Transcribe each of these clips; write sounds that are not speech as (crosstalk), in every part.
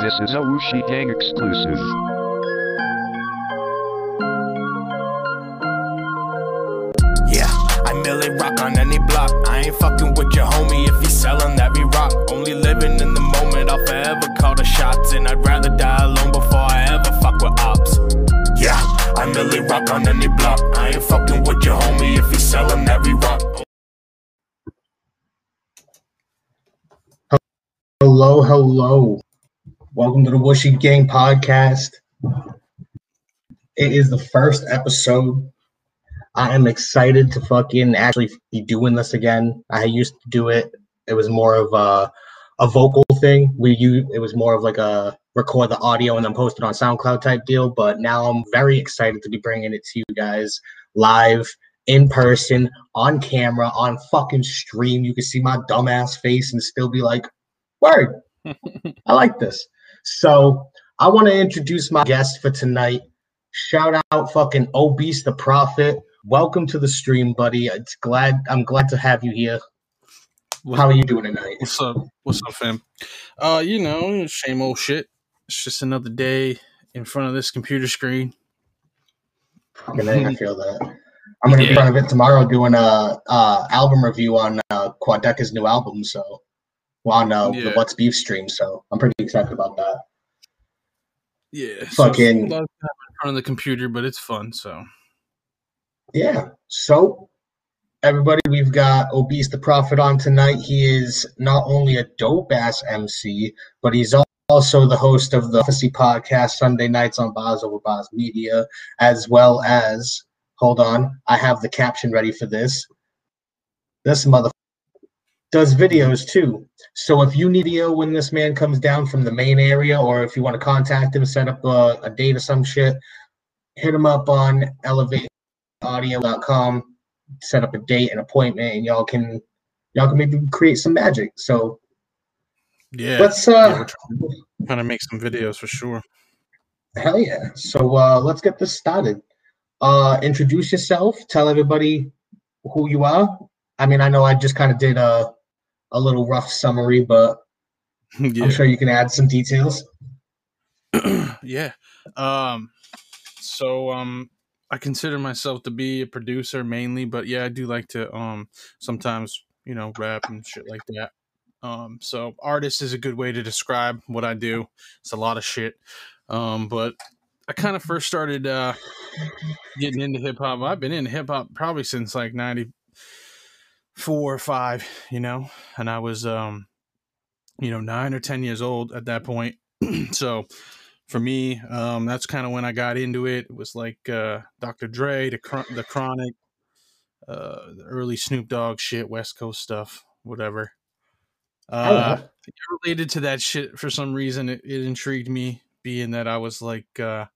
This is a Whooshie Gang exclusive. Yeah, I merely rock on any block. I ain't fucking with your homie if he's selling that we rock. Only living in the moment, I'll forever call the shots. And I'd rather die alone before I ever fuck with ops. Yeah, I merely rock on any block. I ain't fucking with your homie if he's selling that we rock. Hello, hello. Welcome to the Whooshie Gang podcast. It is the first episode. I am excited to fucking actually be doing this again. I used to do it. It was more of a a vocal thing. We you it was more of like a record the audio and then post it on SoundCloud type deal. But now I'm very excited to be bringing it to you guys live in person, on camera, on fucking stream. You can see my dumbass face and still be like, Word. I like this. So I want to introduce my guest for tonight. Shout out fucking Obese the Prophet. Welcome to the stream, buddy. It's glad I'm glad to have you here. How are you doing tonight? What's up? What's up, fam? Uh, you know, same old shit. It's just another day in front of this computer screen. Fucking A, I (laughs) feel that. I'm gonna be in front of it tomorrow doing a uh, album review on uh, Quadeca's new album. So on uh, the Yeah. What's Beef stream. So I'm pretty excited about that. Yeah, Fucking- it's a lot of in front of the computer, but it's fun. So Yeah. So, everybody, we've got Obese the Prophet on tonight. He is not only a dope ass MC, but he's also the host of the Prophecy podcast Sunday nights on Bars over Bars Media, as well as, hold on, I have the caption ready for this. This mother does videos too. So if you need video when this man comes down from the Maine area, or if you want to contact him, set up a, a date or some shit, hit him up on elevateaudio.com, set up a date and appointment and y'all can y'all can maybe create some magic. So yeah, let's uh we're trying, trying to make some videos for sure. hell yeah. So uh let's get this started. Uh introduce yourself. Tell everybody who you are. I mean i know i just kind of did a a little rough summary but (laughs) yeah, i'm sure you can add some details (clears throat) yeah. Um, so um, I consider myself to be a producer mainly, but yeah, I do like to um sometimes you know rap and shit like that. Um, so artist is a good way to describe what I do. It's a lot of shit. Um, but I kind of first started uh getting into hip hop. I've been in hip hop probably since like ninety four or five, you know, and I was um you know nine or ten years old at that point. (clears throat) so for me, um, that's kind of when I got into it. It was like uh, Dr. Dre, the Chron- the Chronic, uh, the early Snoop Dogg shit, West Coast stuff, whatever. Uh, related to that shit for some reason, it, it intrigued me, being that I was like, uh,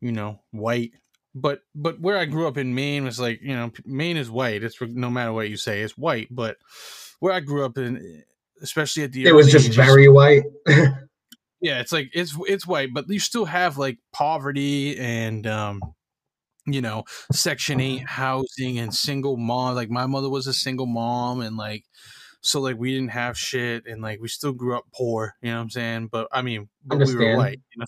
you know, white. But but where I grew up in Maine was like, you know, Maine is white. It's no matter what you say, it's white. But where I grew up in, especially at the it was just ages- very white (laughs) yeah it's like it's it's white but you still have like poverty and um you know section 8 housing and single mom like my mother was a single mom and like so like we didn't have shit and like we still grew up poor you know what i'm saying but i mean but we were white you know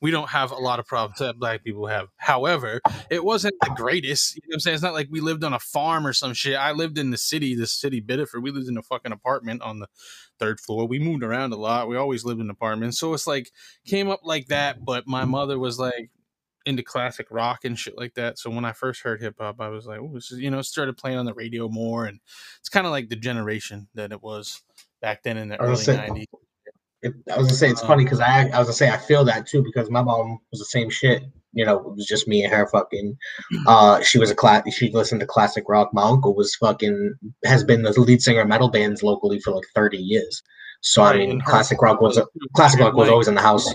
we don't have a lot of problems that black people have however it wasn't the greatest you know what i'm saying it's not like we lived on a farm or some shit i lived in the city the city Biddeford. we lived in a fucking apartment on the third floor. We moved around a lot. We always lived in apartments. So it's like came up like that, but my mother was like into classic rock and shit like that. So when I first heard hip hop, I was like, oh, this is, you know, started playing on the radio more. And it's kind of like the generation that it was back then in the early say- 90s. It, I was gonna say it's Um, funny because I I was gonna say I feel that too because my mom was the same shit. You know, it was just me and her fucking. (clears throat) Uh, she was a class. She listened to classic rock. My uncle was fucking has been the lead singer of metal bands locally for like thirty years. So I mean, classic rock was classic rock was always in the house.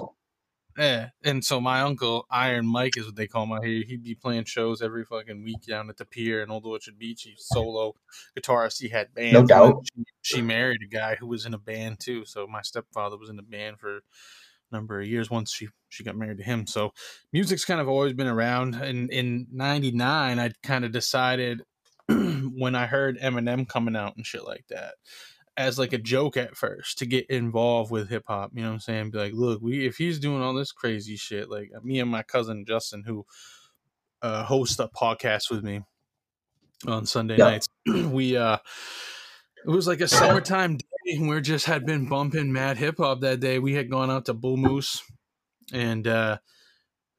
Yeah, and so my uncle Iron Mike is what they call him out here. He'd be playing shows every fucking week down at the pier in Old Orchard Beach. He's solo guitarist. He had bands. No doubt. She, she married a guy who was in a band too. So my stepfather was in a band for a number of years. Once she she got married to him, so music's kind of always been around. And in '99, I kind of decided (clears throat) when I heard Eminem coming out and shit like that. As like a joke at first to get involved with hip hop. You know what I'm saying? Be like, look, we if he's doing all this crazy shit, like me and my cousin Justin, who uh, hosts a podcast with me on Sunday Yeah. nights, (clears throat) we uh, it was like a summertime day, and we just had been bumping mad hip hop that day. We had gone out to Bull Moose, and uh,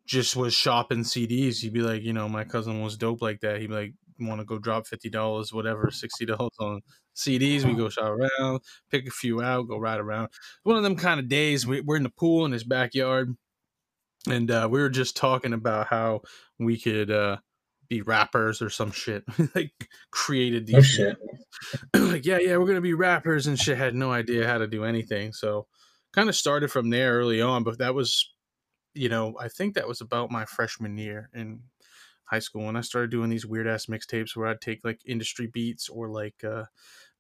just was shopping CDs. He'd be like, you know, my cousin was dope like that. He'd be like, want to go drop fifty dollars, whatever, sixty dollars on CDs. We go shop around, pick a few out, go ride around. One of them kind of days. We, we're in the pool in his backyard, and uh, we were just talking about how we could uh, be rappers or some shit. (laughs) like created these Oh shit. (clears throat) like, yeah, yeah, we're gonna be rappers and shit. Had no idea how to do anything, so kind of started from there early on. But that was, you know, I think that was about my freshman year in high school when I started doing these weird ass mixtapes where I'd take like industry beats or like uh,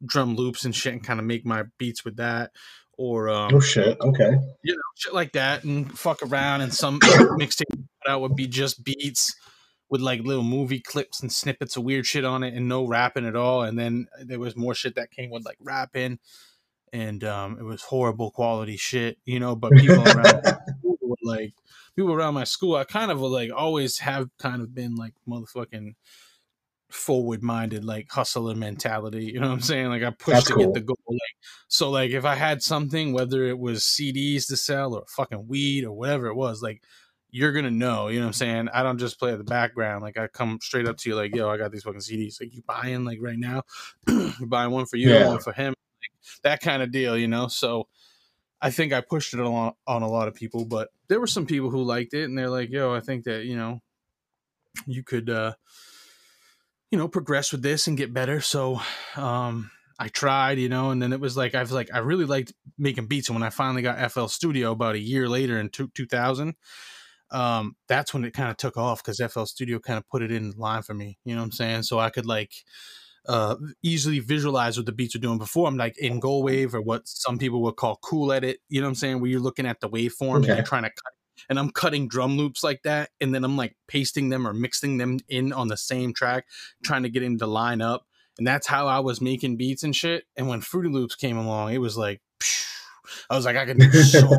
drum loops and shit and kind of make my beats with that, or um, Oh shit. Okay. you know, shit like that, and fuck around. And some (coughs) mixtape that would be just beats with like little movie clips and snippets of weird shit on it, and no rapping at all. And then there was more shit that came with like rapping, and um, it was horrible quality shit, you know. But people around (laughs) were like people around my school, I kind of like always have kind of been like motherfucking forward minded like hustler mentality you know what i'm saying? Like i push That's to cool. get the goal like so like if i had something whether it was cds to sell or fucking weed or whatever it was like you're gonna know you know what i'm saying? I don't just play at the background like i come straight up to you like yo i got these fucking cds like you buying like right now? (clears throat) Buying one for you Yeah. one for him? Like, that kind of deal you know? So i think i pushed it on, on a lot of people but there were some people who liked it and they're like yo i think that you know you could uh you know progress with this and get better. So um i tried you know and then it was like i was like i really liked making beats. And when i finally got fl studio about a year later in two, 2000 um that's when it kind of took off because fl studio kind of put it in line for me you know what i'm saying? So i could like uh easily visualize what the beats are doing. Before i'm like in GoldWave or what some people would call cool edit you know what i'm saying? Where you're looking at the waveform and you're trying to cut and i'm cutting drum loops like that and then i'm like pasting them or mixing them in on the same track trying to get him to line up. And that's how I was making beats and shit. And when Fruity Loops came along, it was like, phew, I was like, I can do so much. (laughs)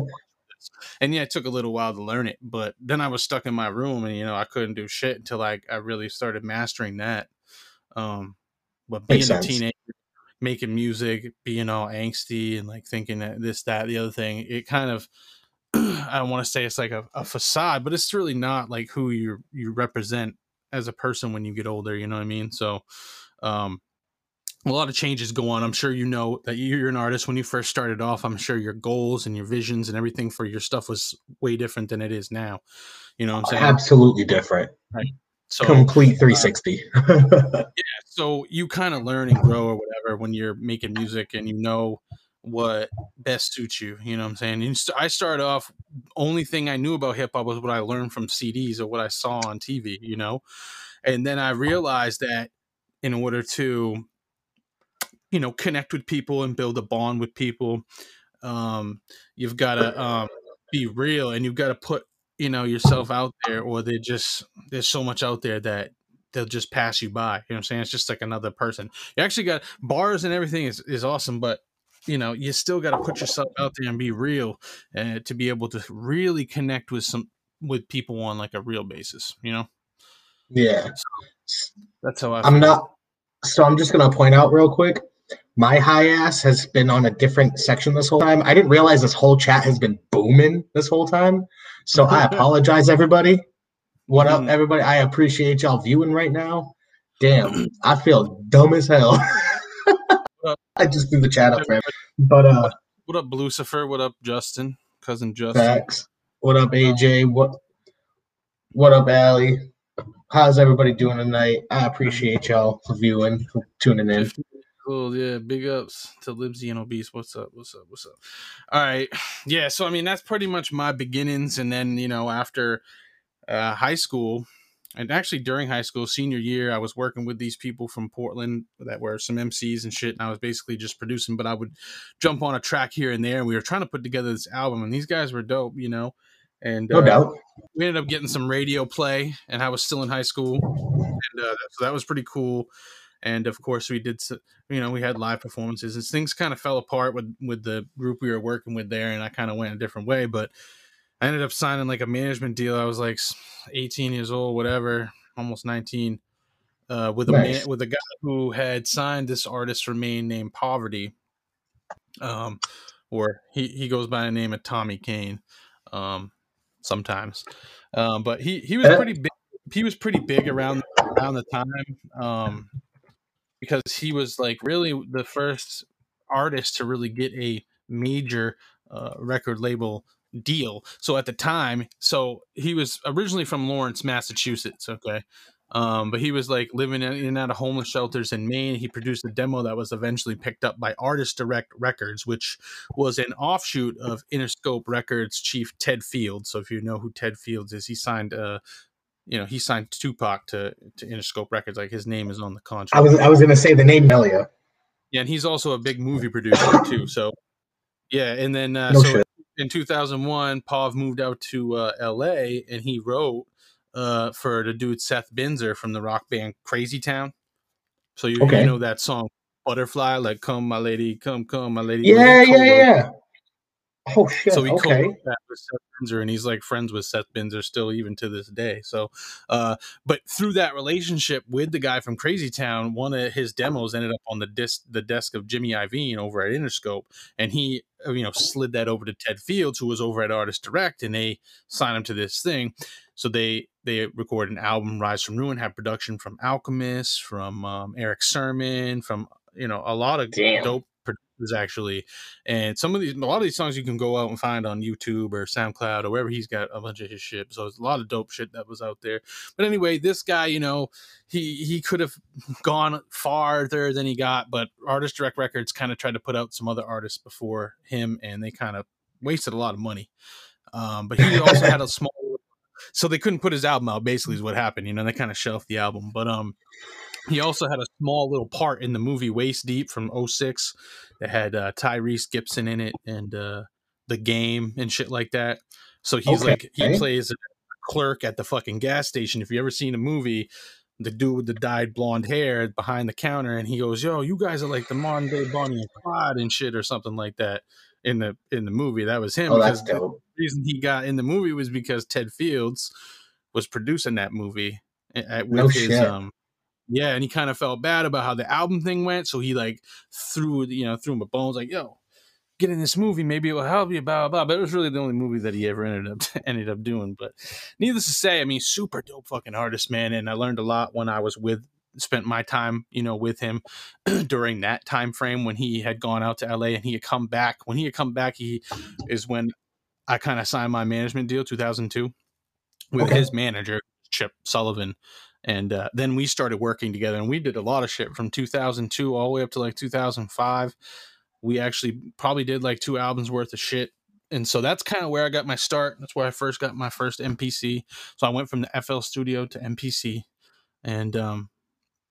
And yeah, it took a little while to learn it, but then I was stuck in my room and, you know, I couldn't do shit until like I really started mastering that. Um, but being Makes a sense. teenager, making music, being all angsty and like thinking that this, that, the other thing, it kind of, (clears throat) I don't want to say it's like a, a facade, but it's really not like who you you represent as a person when you get older. You know what I mean? So, um, a lot of changes go on. I'm sure you know that you're an artist. When you first started off, I'm sure your goals and your visions and everything for your stuff was way different than it is now. You know what I'm saying? Absolutely different. Right. So, Complete 360. (laughs) Yeah. so you kind of learn and grow or whatever when you're making music and you know what best suits you you know what i'm saying st- i started off only thing i knew about hip-hop was what i learned from cds or what i saw on tv you know and then i realized that in order to you know connect with people and build a bond with people um you've got to um be real and you've got to put you know yourself out there or they just there's so much out there that they'll just pass you by. You know what I'm saying? It's just like another person. You actually got bars and everything is, is awesome, but you know, you still got to put yourself out there and be real uh, to be able to really connect with some with people on like a real basis. You know, yeah. that's how I. I'm feel. not. So I'm just gonna point out real quick. My high ass has been on a different section this whole time. I didn't realize this whole chat has been booming this whole time. So I (laughs) apologize, everybody. What up, Mhm. everybody? I appreciate y'all viewing right now. Damn, I feel dumb as hell. (laughs) I just threw the chat up, man. But uh, What up, Lucifer? What up, Justin? Cousin Justin. facts. What up, AJ? What What up, Allie? How's everybody doing tonight? I appreciate y'all for viewing, for tuning in. Cool, yeah. Big ups to Libsey and Obese. What's up? What's up? What's up? All right, (sighs) yeah. So I mean, that's pretty much my beginnings, and then you know, after uh, high school, and actually during high school, senior year, I was working with these people from Portland that were some MCs and shit, and I was basically just producing. But I would jump on a track here and there, and we were trying to put together this album, and these guys were dope, you know. And No uh, doubt. we ended up getting some radio play and I was still in high school and uh, so that was pretty cool and of course we did. You know, we had live performances. As things kind of fell apart with with the group we were working with there, and I kind of went a different way. But I ended up signing like a management deal. I was like 18 years old, whatever, almost 19, uh, with a Nice. man, with a guy who had signed this artist for Maine named Poverty, um, or he he goes by the name of Tommy Kane, um, sometimes, um, but he he was pretty big. He was pretty big around around the time, um, because he was like really the first artist to really get a major uh, record label deal. So at the time, so he was originally from Lawrence, Massachusetts. Okay. Um, but he was like living in in and out of homeless shelters in Maine. He produced a demo that was eventually picked up by Artist Direct Records, which was an offshoot of Interscope Records chief Ted Fields. So if you know who Ted Fields is, he signed uh you know, he signed Tupac to, to Interscope Records. Like his name is on the contract. I was I was gonna say the name Melia. Yeah, and he's also a big movie producer too. So, yeah, and then uh, No so shit. In 2001, Pav moved out to uh, L.A. and he wrote uh, for the dude Seth Binzer from the rock band Crazy Town. So you, Okay. you know that song Butterfly, like "Come, my lady, come, come, my lady." Yeah, yeah, yeah. Oh shit. so he okay. With Seth Binzer, and he's like friends with Seth Binzer still even to this day. So, uh, but through that relationship with the guy from Crazy Town, one of his demos ended up on the disc, the desk of Jimmy Iovine over at Interscope, and he, uh, you know, slid that over to Ted Fields, who was over at Artist Direct, and they signed him to this thing. So they they record an album, Rise from Ruin, had production from Alchemist, from um, Erick Sermon, from you know a lot of Damn. dope actually and some of these a lot of these songs you can go out and find on youtube or soundcloud or wherever he's got a bunch of his shit so it's a lot of dope shit that was out there. But anyway this guy you know he he could have (laughs) gone farther than he got but artist direct records kind of tried to put out some other artists before him and they kind of wasted a lot of money. Um but he also had a (laughs) small so they couldn't put his album out basically is what happened you know they kind of shelved the album. But um he also had a small little part in the movie Waist Deep from 06 that had uh, Tyrese Gibson in it and uh, the game and shit like that. So he's Okay. like he plays a clerk at the fucking gas station. If you ever seen a movie, the dude with the dyed blonde hair behind the counter, and he goes, "Yo, you guys are like the modern day Bonnie and Clyde and shit, or something like that." In the in the movie, that was him. Oh, because the reason he got in the movie was because Ted Fields was producing that movie a- a- with No his shit. um yeah, and he kind of felt bad about how the album thing went, so he like threw you know threw him a bones like yo, get in this movie, maybe it will help you, blah blah. But it was really the only movie that he ever ended up (laughs) ended up doing. But needless to say, I mean, super dope fucking artist, man, and I learned a lot when I was with spent my time you know with him (clears throat) during that time frame when he had gone out to LA and he had come back when he had come back he is when I kind of signed my management deal 2002 with Okay. his manager Chip Sullivan and uh, then we started working together and we did a lot of shit from 2002 all the way up to like 2005 we actually probably did like two albums worth of shit and so that's kind of where i got my start. That's where i first got my first mpc so i went from the fl studio to mpc and um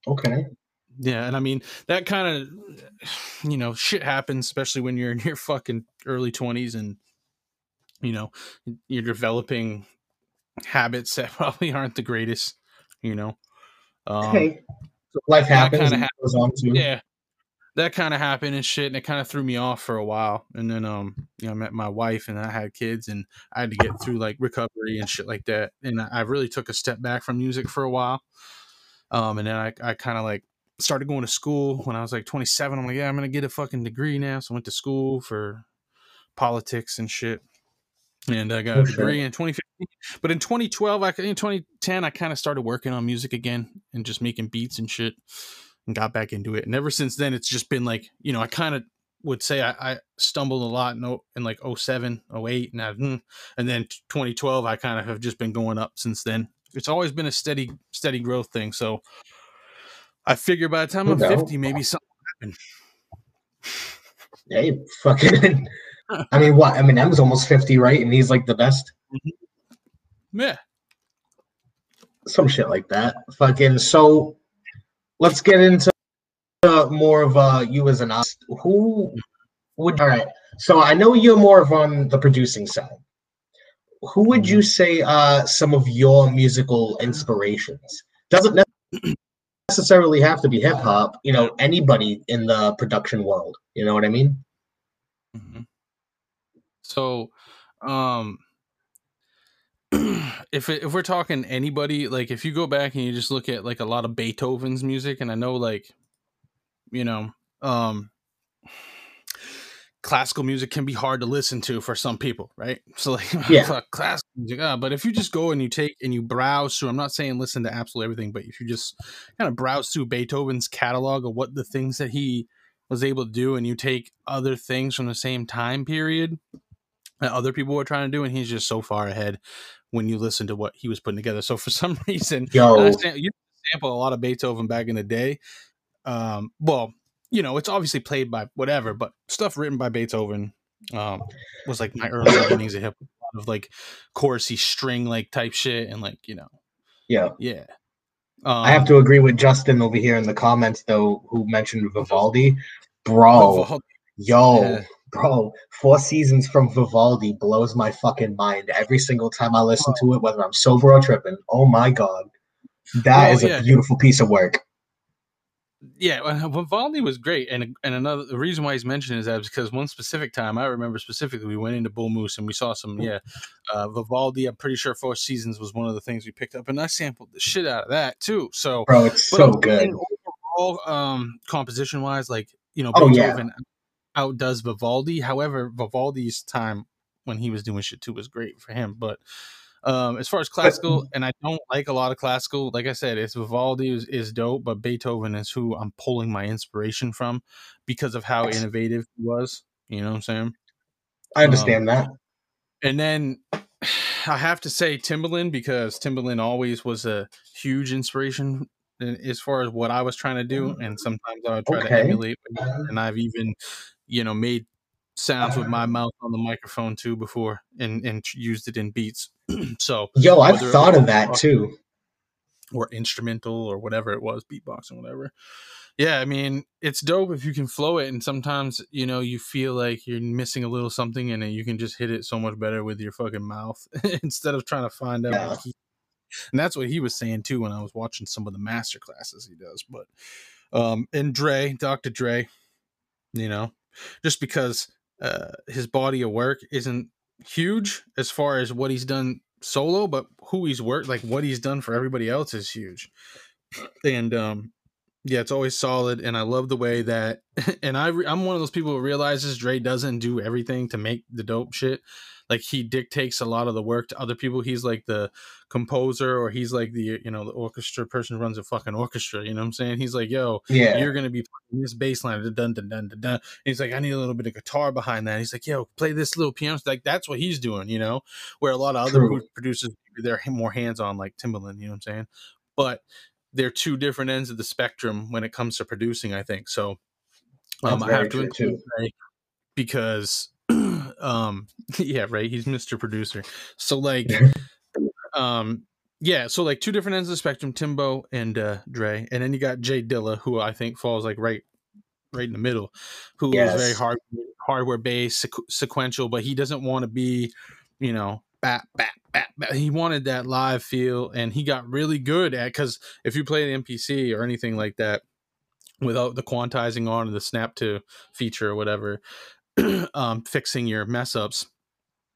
Okay. yeah and i mean that kind of (sighs) you know shit happens especially when you're in your fucking early 20s and you know you're developing habits that (laughs) probably aren't the greatest you know? Um, hey, life that happens. kinda and goes on too. yeah. That kind of happened and shit and it kind of threw me off for a while. And then um you know i met my wife and i had kids and i had to get through like recovery and shit like that. And i I really took a step back from music for a while. Um and then i, I kind of like started going to school when i was like 27 i'm like yeah i'm gonna get a fucking degree now. So i went to school for politics and shit. And i got a degree in 2015 (laughs) but in 2012 i in 2010 i kind of started working on music again and just making beats and shit and got back into it. And ever since then, it's just been like, you know, I kind of would say I, I stumbled a lot in, in like 07, 08, and, I, hmm, and then 2012, I kind of have just been going up since then. It's always been a steady, steady growth thing. So I figure by the time I'm 50, maybe something will happen. Hey, fucking. (laughs) I mean, what? Eminem's almost fifty, right? And he's like the best. Yeah. Some shit like that. Fucking. So, let's get into uh, more of uh, you as an artist. Who would? All right. So I know you're more of on the producing side. Who would you say uh some of your musical inspirations? Doesn't (clears throat) necessarily have to be hip hop. You know, anybody in the production world. You know what I mean? hmm So, um, if it, if we're talking anybody, like if you go back and you just look at like a lot of Beethoven's music, and I know like, you know, um, classical music can be hard to listen to for some people, right? (laughs) So like, Yeah. classical music, ah, but if you just go and you take and you browse through, I'm not saying listen to absolutely everything, but if you just kind of browse through Beethoven's catalog of what the things that he was able to do, and you take other things from the same time period that other people were trying to do, and he's just so far ahead when you listen to what he was putting together. So for (laughs) some reason, Yo, and I sam- you sample a lot of Beethoven back in the day. Um, well, you know, it's obviously played by whatever, but stuff written by Beethoven um, was like my early (coughs) beginnings of hip hop, of like chorusy string like type shit, and like you know, yeah. yeah. Um, I have to agree with Justin over here in the comments though, who mentioned Vivaldi. Bro, Vivaldi- yo, Yeah. Bro, Four Seasons from Vivaldi blows my fucking mind every single time I listen to it, whether I'm sober or tripping. Oh my god. that Well, is a yeah. beautiful piece of work. Yeah, Vivaldi was great, and and another the reason why he's mentioned is that is because one specific time I remember specifically we went into Bull Moose and we saw some yeah, uh, Vivaldi. I'm pretty sure Four Seasons was one of the things we picked up, and I sampled the shit out of that too. So, Bro, it's so good. overall, um, composition wise, like you know, Oh, yeah. Outdoes Vivaldi. However, Vivaldi's time when he was doing shit too was great for him, but. Um, as far as classical, and I don't like a lot of classical. Like I said, it's Vivaldi is, is dope, but Beethoven is who I'm pulling my inspiration from because of how innovative he was. You know what I'm saying? I um, understand that. And then (sighs) I have to say Timbaland because Timbaland always was a huge inspiration as far as what I was trying to do, mm-hmm. and sometimes I would try to emulate. Uh-huh. And I've even, you know, made sounds with my mouth on the microphone too before, and and used it in beats. (clears throat) so Yo, I've thought of that too. or instrumental or whatever it was, beatboxing, whatever. Yeah, I mean, it's dope if you can flow it, and sometimes you know you feel like you're missing a little something, and then you can just hit it so much better with your fucking mouth (laughs) instead of trying to find out. Yeah. He, and that's what he was saying too when I was watching some of the master classes he does. But um, and Dre, Dr. Dre, you know, just because uh, his body of work isn't huge as far as what he's done solo, but who he's worked, like what he's done for everybody else is huge. And um, yeah, it's always solid, and I love the way that. (laughs) And I, re- I'm one of those people who realizes Dre doesn't do everything to make the dope shit. Like he dictates a lot of the work to other people. He's like the composer, or he's like the you know the orchestra person who runs a fucking orchestra. You know what I'm saying? He's like, yo, Yeah. you're gonna be playing this bass line, dun dun dun dun dun. And he's like, I need a little bit of guitar behind that. He's like, yo, play this little piano. Like that's what he's doing, you know. Where a lot of other True. pro- producers, they're more hands on, like Timbaland. You know what I'm saying? But they're two different ends of the spectrum when it comes to producing. I think so. Um, I have to include because, um, (laughs) yeah, right. He's Mr. Producer. So like, um yeah so like two different ends of the spectrum timbo and uh dre and then you got jay dilla who i think falls like right right in the middle who is very Yes. hard hardware based sequ- sequential but he doesn't want to be you know bat bat bat, bat. he wanted that live feel and he got really good at because if you play an mpc or anything like that without the quantizing on or the snap to feature or whatever (clears throat) um fixing your mess ups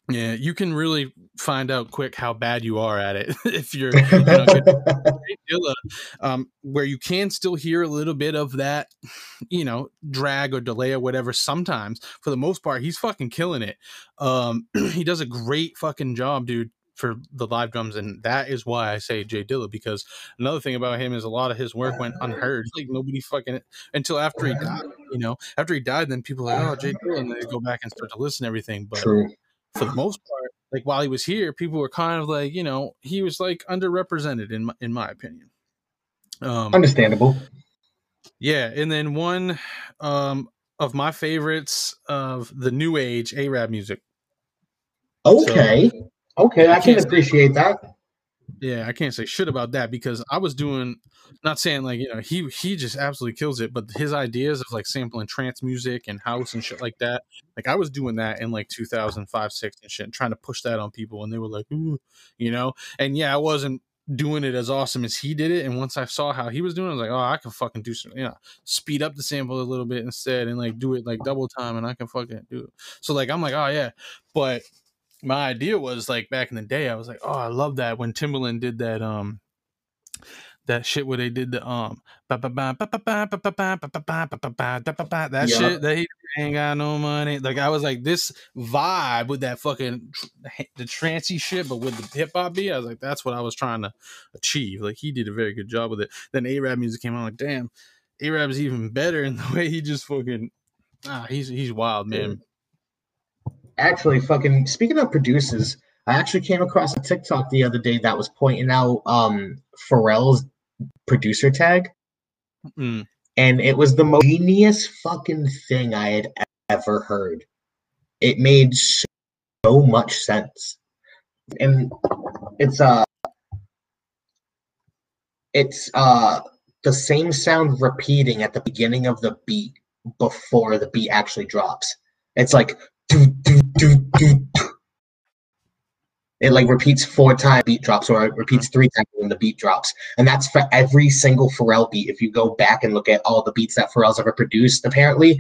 yeah you can really find out quick how bad you are at it (laughs) if you're you know, good Jay Dilla, um, where you can still hear a little bit of that, you know, drag or delay or whatever. Sometimes, for the most part, he's fucking killing it. Um, (clears throat) he does a great fucking job, dude, for the live drums, and that is why I say Jay Dilla. Because another thing about him is a lot of his work went unheard. Like nobody fucking until after he died. You know, after he died, then people like, oh, Jay Dilla, and they go back and start to listen to everything. But True. for the most part, like while he was here, people were kind of like, you know, he was like underrepresented in my, in my opinion. Um, Understandable. yeah, and then one um of my favorites of the new age AraabMuzik. Okay. Okay, I I can say- appreciate that. Yeah, I can't say shit about that because I was doing not saying like, you know, he he just absolutely kills it, but his ideas of like sampling trance music and house and shit like that. Like I was doing that in like 2005, 6 and shit, trying to push that on people and they were like, Ooh, you know. And yeah, I wasn't doing it as awesome as he did it. And once I saw how he was doing, it, I was like, oh, I can fucking do some, you know, speed up the sample a little bit instead and like do it like double time and I can fucking do it. So like I'm like, oh yeah. But my idea was like back in the day, I was like, oh, I love that when Timbaland did that um that shit where they did the um that shit that he ain't got no money. Like I was like this vibe with that fucking the trancy shit, but with the hip hop beat, I was like, that's what I was trying to achieve. Like he did a very good job with it. Then AraabMuzik came out, like, damn, A-Rap's even better in the way he just fucking ah, he's he's wild, man. Actually, fucking speaking of producers, I actually came across a TikTok the other day that was pointing out um Pharrell's producer tag, Mm. and it was the most genius fucking thing I had ever heard. It made so, so much sense, and it's uh, it's uh the same sound repeating at the beginning of the beat before the beat actually drops. It's like do do. It like repeats four times beat drops, or it repeats three times when the beat drops, and that's for every single Pharrell beat. If you go back and look at all the beats that Pharrell's ever produced, apparently,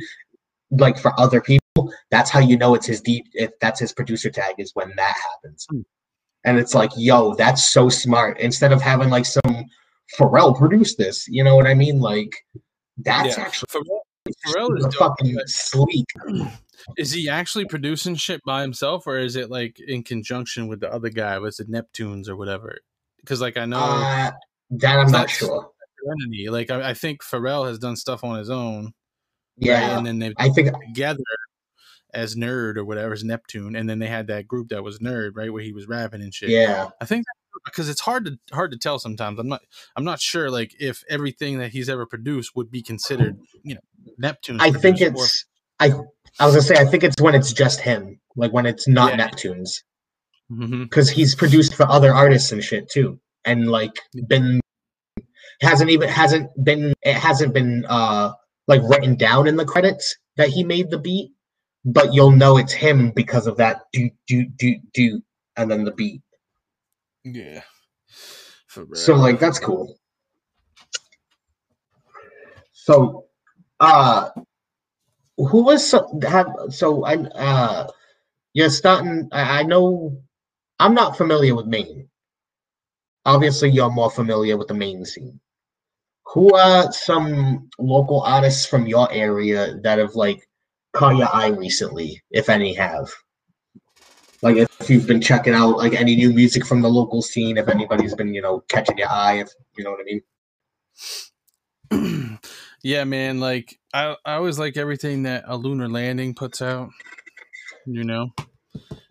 like for other people, that's how you know it's his deep. If that's his producer tag, is when that happens. Hmm. And it's like, yo, that's so smart. Instead of having like some Pharrell produce this, you know what I mean? Like, that's Yeah. actually Pharrell, Pharrell is dope, fucking sleek. (clears throat) Is he actually producing shit by himself, or is it like in conjunction with the other guy? Was it Neptunes or whatever? Because like I know Uh, that I'm not sure. Serenity, like I, I think Pharrell has done stuff on his own, right? Yeah, and then they've I think together as Nerd or whatever is Neptune, and then they had that group that was Nerd, right, where he was rapping and shit. yeah. I think because it's hard to hard to tell sometimes. I'm not I'm not sure like if everything that he's ever produced would be considered, you know, Neptune. I think it's I I was gonna say I think it's when it's just him, like when it's not Yeah. Neptunes, because he's produced for other artists and shit too, and like been hasn't even hasn't been it hasn't been uh like written down in the credits that he made the beat, but you'll know it's him because of that do do do do and then the beat. yeah. So like that's cool. So uh who was so have so I uh you're starting I, I know I'm not familiar with Maine. Obviously you're more familiar with the Maine scene. Who are some local artists from your area that have like caught your eye recently, if any have? Like if you've been checking out like any new music from the local scene, if anybody's been, you know, catching your eye, if you know what I mean. (clears throat) yeah, man. Like I, I always like everything that a lunar landing puts out. You know,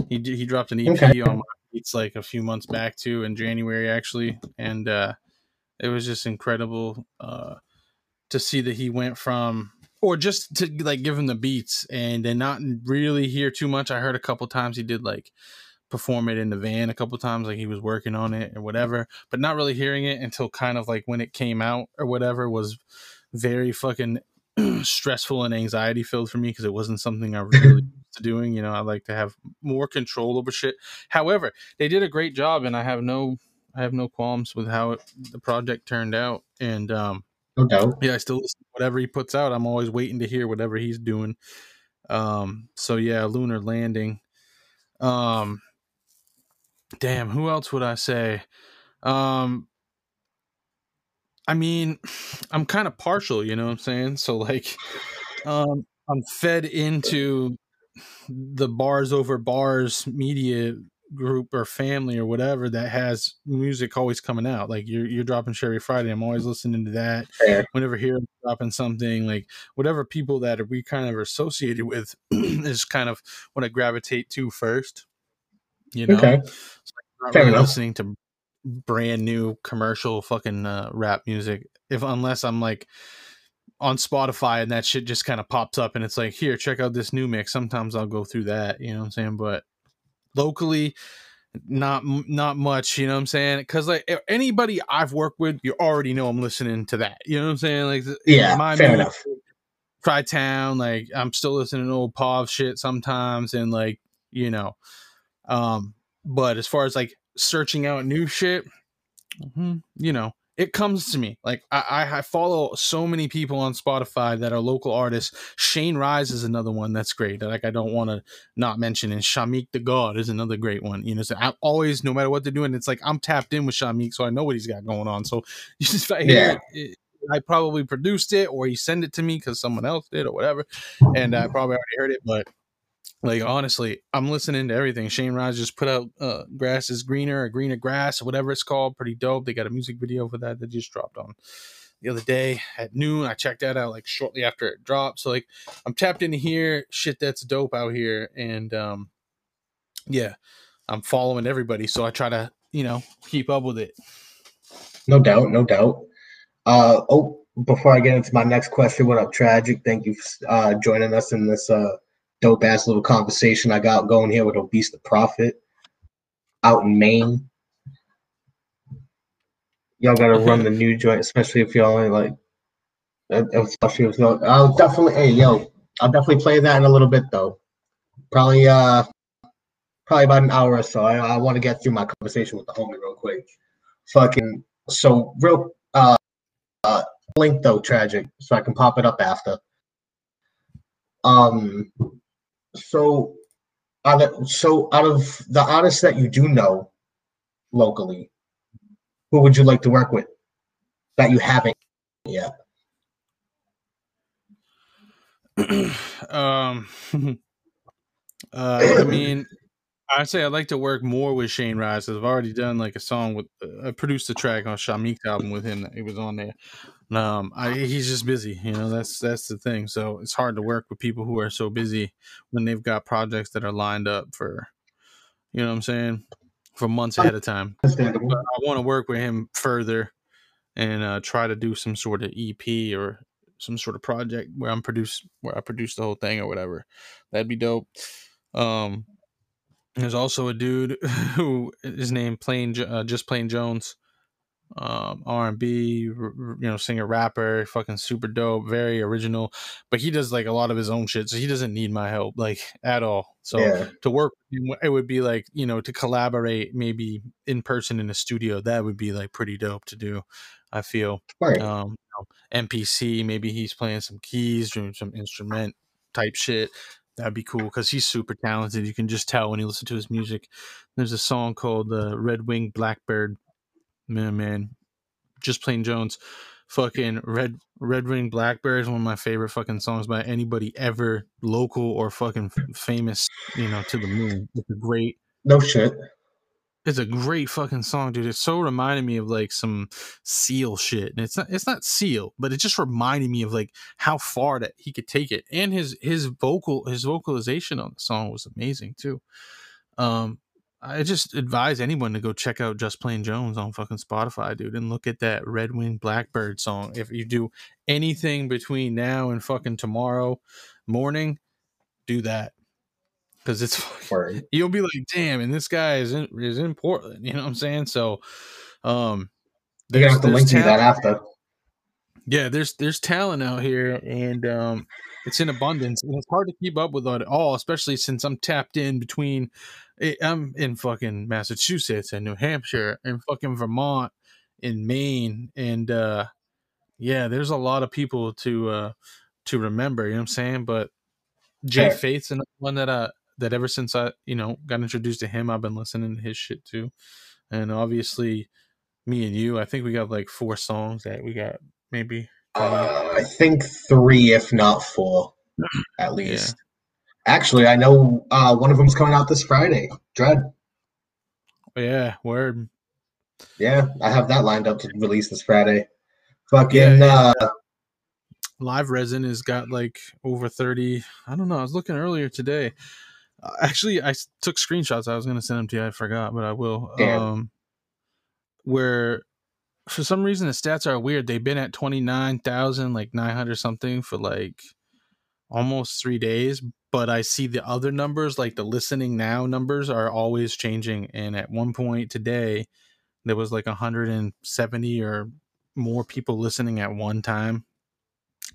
he he dropped an EP Okay. on my beats like a few months back too in January actually, and uh, it was just incredible uh, to see that he went from or just to like give him the beats and then not really hear too much. I heard a couple times he did like perform it in the van a couple times like he was working on it or whatever but not really hearing it until kind of like when it came out or whatever was very fucking (clears throat) stressful and anxiety filled for me because it wasn't something I was really (laughs) used to doing. You know, I like to have more control over shit. However, they did a great job, and I have no, I have no qualms with how it, the project turned out. And um, No doubt. yeah, I still listen to whatever he puts out. I'm always waiting to hear whatever he's doing. Um, so yeah, lunar landing. Um, damn, who else would I say? Um, I mean, (sighs) I'm kind of partial, you know what I'm saying? So like, um, I'm fed into the bars over bars media group or family or whatever that has music always coming out. Like you're you're dropping Sherry Friday, I'm always listening to that. Fair. Whenever here dropping something, like whatever people that we kind of are associated with (clears throat) is kind of what I gravitate to first. You know, Okay. not Fair really enough. listening to brand new commercial fucking uh, rap music if unless I'm like on Spotify and that shit just kind of pops up and it's like here check out this new mix. Sometimes I'll go through that you know what I'm saying? But locally not not much you know what I'm saying? Cuz like anybody I've worked with you already know I'm listening to that you know what I'm saying? Like Yeah, my fair enough. Tri Town, like I'm still listening to old Pav shit sometimes, and like you know, um, but as far as like searching out new shit, mhm, you know, it comes to me. Like I, I, I follow so many people on Spotify that are local artists. Shane Rise is another one that's great. Like I don't want to not mention. And Shamik the God is another great one. You know, so I'm always, no matter what they're doing, it's like I'm tapped in with Shamik, so I know what he's got going on. So (laughs) you just I hear Yeah. it, it- I probably produced it or he sent it to me because someone else did or whatever, and I probably already heard it. But like honestly, I'm listening to everything. Shane just put out uh, "Grass is Greener" or "Greener Grass" or whatever it's called. Pretty dope. They got a music video for that that just dropped on the other day at noon. I checked that out like shortly after it dropped. So like I'm tapped into here, shit that's dope out here, and um, yeah, I'm following everybody. So I try to you know keep up with it. No doubt, no doubt. Uh, oh, before I get into my next question, what up, Tragic? Thank you for uh, joining us in this uh, dope ass little conversation I got going here with Obese the Prophet out in Maine. Y'all gotta run the new joint, especially if y'all ain't like, especially if y'all. I'll definitely, hey, yo, I'll definitely play that in a little bit though. Probably, uh, probably about an hour or so. I, I want to get through my conversation with the homie real quick. Fucking, so real, uh, uh, link though, tragic, so I can pop it up after. Um, so, out of, so out of the artists that you do know locally, who would you like to work with that you haven't yet? (clears throat) um, (laughs) uh, I mean, I'd say I'd like to work more with Shane Rise. I've already done like a song with, uh, I produced a track on Shamik's album with him. He was on there. Um, I, he's just busy, you know. That's that's the thing. So it's hard to work with people who are so busy when they've got projects that are lined up for, you know, what I'm saying, for months ahead of time. But I want to work with him further and uh, try to do some sort of EP or some sort of project where I'm produce where I produce the whole thing or whatever. That'd be dope. Um, there's also a dude (laughs) who his name plain uh, just plain Jones, um, R and B, r- r- you know, singer rapper, fucking super dope, very original. But he does like a lot of his own shit, so he doesn't need my help like at all. So yeah, to work it would be like you know to collaborate maybe in person in a studio that would be like pretty dope to do i feel right. um you know, mpc maybe he's playing some keys doing some instrument type shit that'd be cool because he's super talented you can just tell when you listen to his music there's a song called uh, red wing blackbird man man just plain jones fucking red red wing blackbird is one of my favorite fucking songs by anybody ever local or fucking famous you know to the moon it's a great No shit. it's a great fucking song, dude. It so reminded me of like some Seal shit, and it's not it's not Seal, but it just reminded me of like how far that he could take it, and his his vocal his vocalization on the song was amazing too. Um, I just advise anyone to go check out Just Plain Jones on fucking Spotify, dude, and look at that Red Wing Blackbird song. If you do anything between now and fucking tomorrow morning, do that because it's (laughs) fucking you'll be like, damn, and this guy is in is in Portland. You know what I'm saying? So, um, gonna have to link me that after. Yeah, there's there's talent out here, and um, it's in abundance, and it's hard to keep up with it all, especially since I'm tapped in between. I'm in fucking Massachusetts and New Hampshire and fucking Vermont and Maine, and uh, yeah, there's a lot of people to uh to remember. You know what I'm saying? But Jay Sure. Faith's another one that I that ever since I you know got introduced to him, I've been listening to his shit too, and obviously me and you, I think we got like four songs that we got maybe. Uh, I think three, if not four, at least. Actually, I know uh, one of them's coming out this Friday. Dread. yeah, word. Yeah, I have that lined up to release this Friday. Fucking Yeah, uh, Live Resin has got like over 30. I don't know. I was looking earlier today. Uh, actually, i took screenshots. I was going to send them to you. I forgot, but I will. Damn. Um, where for some reason the stats are weird. They've been at 29,000, like 900 something for like almost three days. But I see the other numbers, like the listening now numbers, are always changing. And at one point today, there was like 170 or more people listening at one time.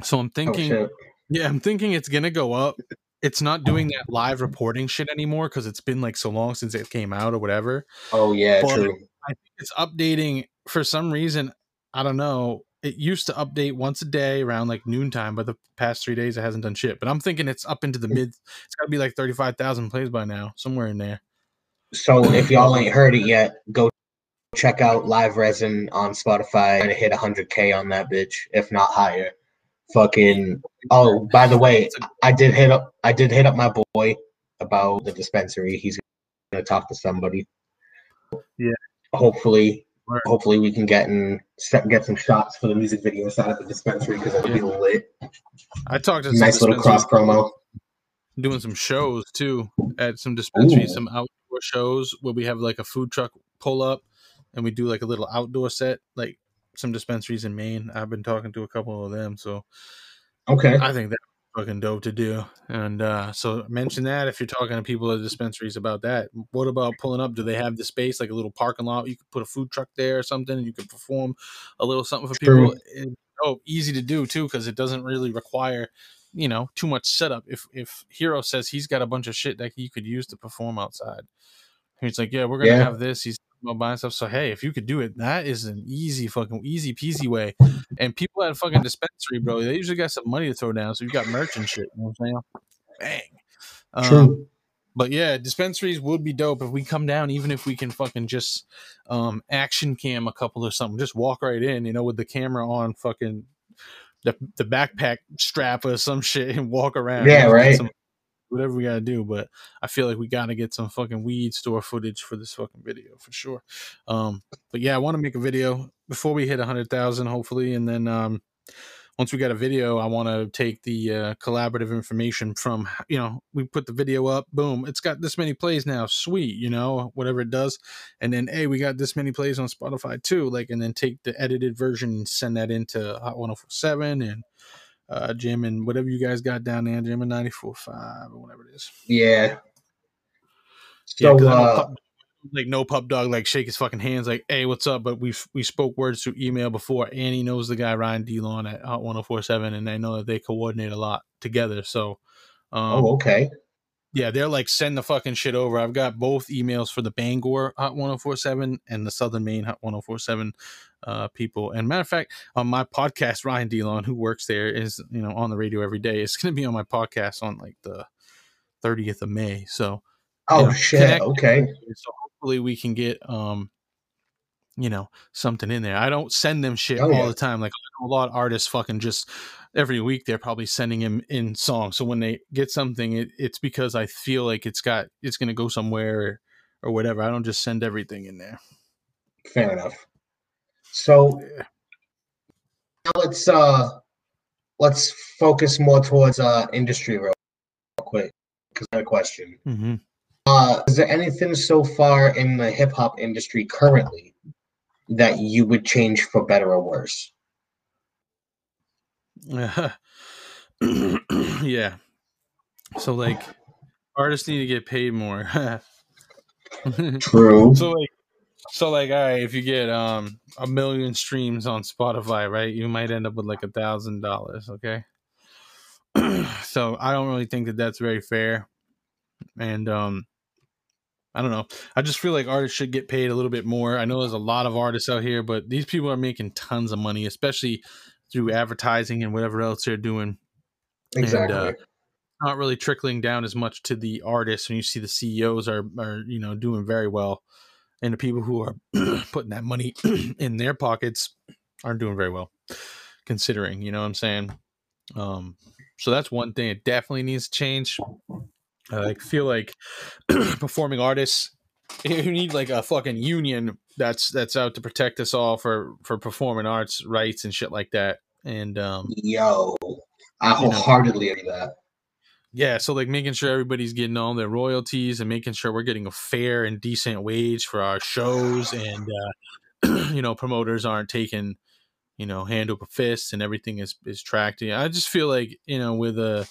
So I'm oh thinking, shit. yeah, I'm thinking it's gonna go up. It's not doing that live reporting shit anymore because it's been like so long since it came out or whatever. Oh yeah, But- true. I think it's updating for some reason, I don't know. It used to update once a day around like noontime, but the past three days it hasn't done shit. But I'm thinking it's up into the hmm. mid. It's got to be like thirty five thousand plays by now, somewhere in there. So if y'all ain't heard it yet, go check out Live Resin on Spotify and hit 100k on that bitch, if not higher. Fucking. Oh, by the way, I did hit up. I did hit up my boy about the dispensary. He's gonna talk to somebody. Yeah. Hopefully. Hopefully we can get in set, get some shots for the music video inside of the dispensary because it would be lit. I talked to some Nice little cross promo. doing some shows too at some dispensaries, Ooh. some outdoor shows where we have like a food truck pull up and we do like a little outdoor set, like some dispensaries in Maine. I've been talking to a couple of them, so Okay. I think that's fucking dope to do. And uh, so mention that if you're talking to people at dispensaries about that. What about pulling up? Do they have the space like a little parking lot? You could put a food truck there or something. And you could perform a little something for people. And, oh, easy to do too because it doesn't really require you know too much setup. If if Hero says he's got a bunch of shit that he could use to perform outside, he's like, yeah, we're gonna Yeah. have this. He's about buying stuff. So hey, if you could do it, that is an easy fucking easy peasy way. And people at a fucking dispensary, bro, they usually got some money to throw down. So you got merch and shit. You know what I'm saying? Bang. Um, True. but yeah, dispensaries would be dope if we come down, even if we can fucking just um action cam a couple or something. Just walk right in, you know, with the camera on fucking the the backpack strap or some shit and walk around. Yeah, right. some- whatever we gotta do. But I feel like we gotta get some fucking weed store footage for this fucking video for sure. Um, but yeah, I want to make a video before we hit a hundred thousand, hopefully, and then um, once we got a video, I want to take the uh, collaborative information from you know we put the video up, boom, it's got this many plays now, sweet, you know whatever it does, and then hey, we got this many plays on Spotify too, like, and then take the edited version and send that into Hot 104.7 and uh, Jam'n whatever you guys got down there, Jam'n 94.5 or whatever it is. Yeah. Yeah, So 'cause uh, Pup- like no pub dog like shake his fucking hands like hey what's up but we we spoke words through email before and he knows the guy Ryan Delon at Hot 1047 and I know that they coordinate a lot together so um oh, okay. Yeah they're like send the fucking shit over I've got both emails for the Bangor Hot 1047 and the Southern Maine Hot 1047 uh people and matter of fact on my podcast Ryan Delon who works there is you know on the radio every day it's gonna be on my podcast on like the 30th of May so Oh know, shit. Okay. so hopefully we can get um you know something in there i don't send them shit Oh, all yeah. the time like a lot of artists fucking just every week they're probably sending him in songs so when they get something it, it's because i feel like it's got it's gonna go somewhere or, or whatever i don't just send everything in there Fair enough. So Yeah. now let's uh let's focus more towards uh industry real quick. Because I have a question. mm-hmm. Uh, is there anything so far in the hip hop industry currently that you would change for better or worse? (laughs) yeah so like artists need to get paid more (laughs) True. So like, so like, all right, if you get um a million streams on Spotify, right, you might end up with like a thousand dollars. Okay. (clears throat) so I don't really think that that's very fair, and um, I don't know. I just feel like artists should get paid a little bit more. I know there's a lot of artists out here, but these people are making tons of money, especially through advertising and whatever else they're doing Exactly. uh, not really trickling down as much to the artists and you see the CEOs are are you know doing very well and the people who are (clears throat) putting that money (clears throat) in their pockets aren't doing very well considering you know what I'm saying um so that's one thing it definitely needs to change I feel like (clears throat) performing artists (laughs) you need like a fucking union that's that's out to protect us all for for performing arts rights and shit like that and um Yo, I wholeheartedly agree with that. Yeah, so like making sure everybody's getting all their royalties and making sure we're getting a fair and decent wage for our shows and uh (clears throat) you know promoters aren't taking you know hand over fist and everything is is tracked. Yeah, I just feel like, you know, with a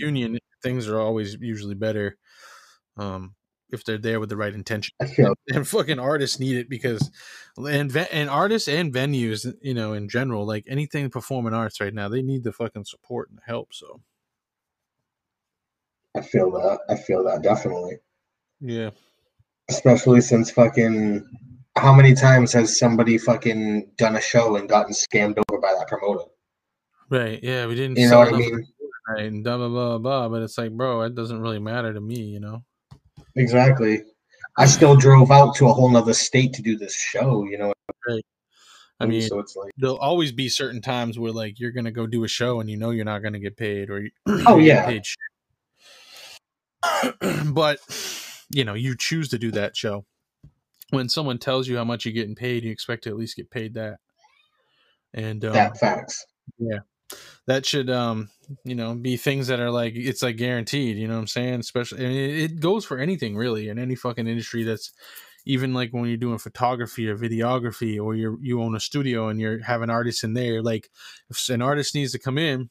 union things are always usually better um if they're there with the right intention. I (laughs) And fucking artists need it because and and artists and venues, you know, in general, like anything performing arts right now, they need the fucking support and help, so I feel that. I feel that definitely. yeah. Especially since fucking how many times has somebody fucking done a show and gotten scammed over by that promoter? Right. Yeah, we didn't You know what I mean? Right, and blah blah blah blah. But it's like, bro, it doesn't really matter to me, you know. Exactly. I still drove out to a whole nother state to do this show, you know. I mean, so it's like, there'll always be certain times where like you're gonna go do a show and you know you're not gonna get paid or (clears throat) Oh, yeah. (clears throat) but you know you choose to do that show when someone tells you how much you're getting paid you expect to at least get paid that and um, that facts. That should um you know be things that are like it's like guaranteed you know what i'm saying? Especially and it, it goes for anything really in any fucking industry that's even like when you're doing photography or videography or you you own a studio and you're having artists in there like if an artist needs to come in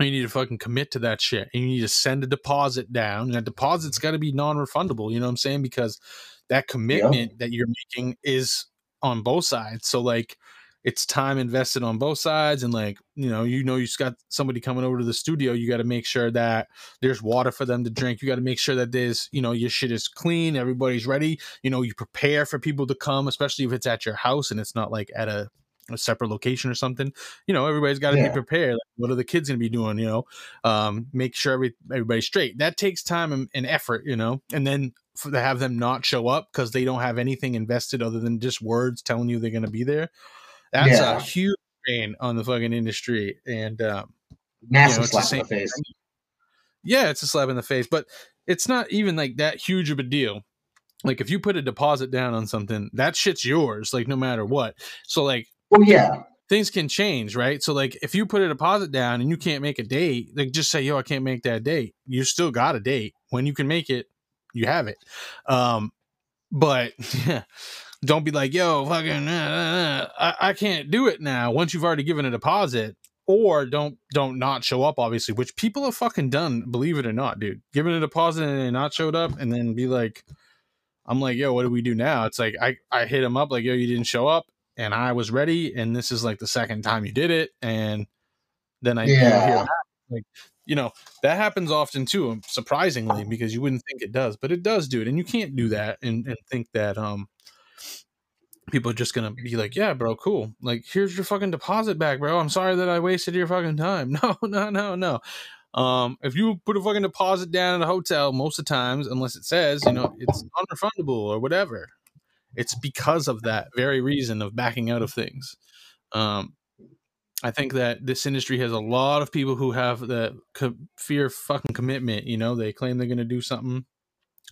you need to fucking commit to that shit and you need to send a deposit down and that deposit's got to be non-refundable you know what i'm saying? Because that commitment that you're making is on both sides so like it's time invested on both sides and like you know you know you just got somebody coming over to the studio you got to make sure that there's water for them to drink you got to make sure that there's you know your shit is clean everybody's ready you know you prepare for people to come especially if it's at your house and it's not like at a, a separate location or something you know everybody's got to Yeah. be prepared like, what are the kids going to be doing you know um make sure every, everybody's straight that takes time and, and effort you know and then for, to have them not show up because they don't have anything invested other than just words telling you they're going to be there that's Yeah. a huge pain on the fucking industry and um Massive it's the slap in the face. yeah, it's a slap in the face, but it's not even like that huge of a deal. Like if you put a deposit down on something, that shit's yours, like no matter what. So like Well, yeah. things can change, right? So like if you put a deposit down and you can't make a date, like just say, yo, I can't make that date. You still got a date. When you can make it, you have it. Um, but (laughs) don't be like, yo, fucking, uh, uh, uh, I, I can't do it now. Once you've already given a deposit, or don't don't not show up, obviously, which people have fucking done, believe it or not, dude. Giving a deposit and they not showed up, and then be like, I'm like, yo, what do we do now? It's like I I hit him up like, yo, you didn't show up, and I was ready, and this is like the second time you did it, and then I Yeah. like you know that happens often too, surprisingly, because you wouldn't think it does, but it does, dude, and you can't do that and and think that um people are just gonna be like, yeah, bro, cool. Like, here's your fucking deposit back, bro. I'm sorry that I wasted your fucking time. (laughs) No, no, no, no. Um, if you put a fucking deposit down at a hotel, most of the times, unless it says, you know, it's unrefundable or whatever, it's because of that very reason of backing out of things. Um, I think that this industry has a lot of people who have the co- fear of fucking commitment. You know, they claim they're going to do something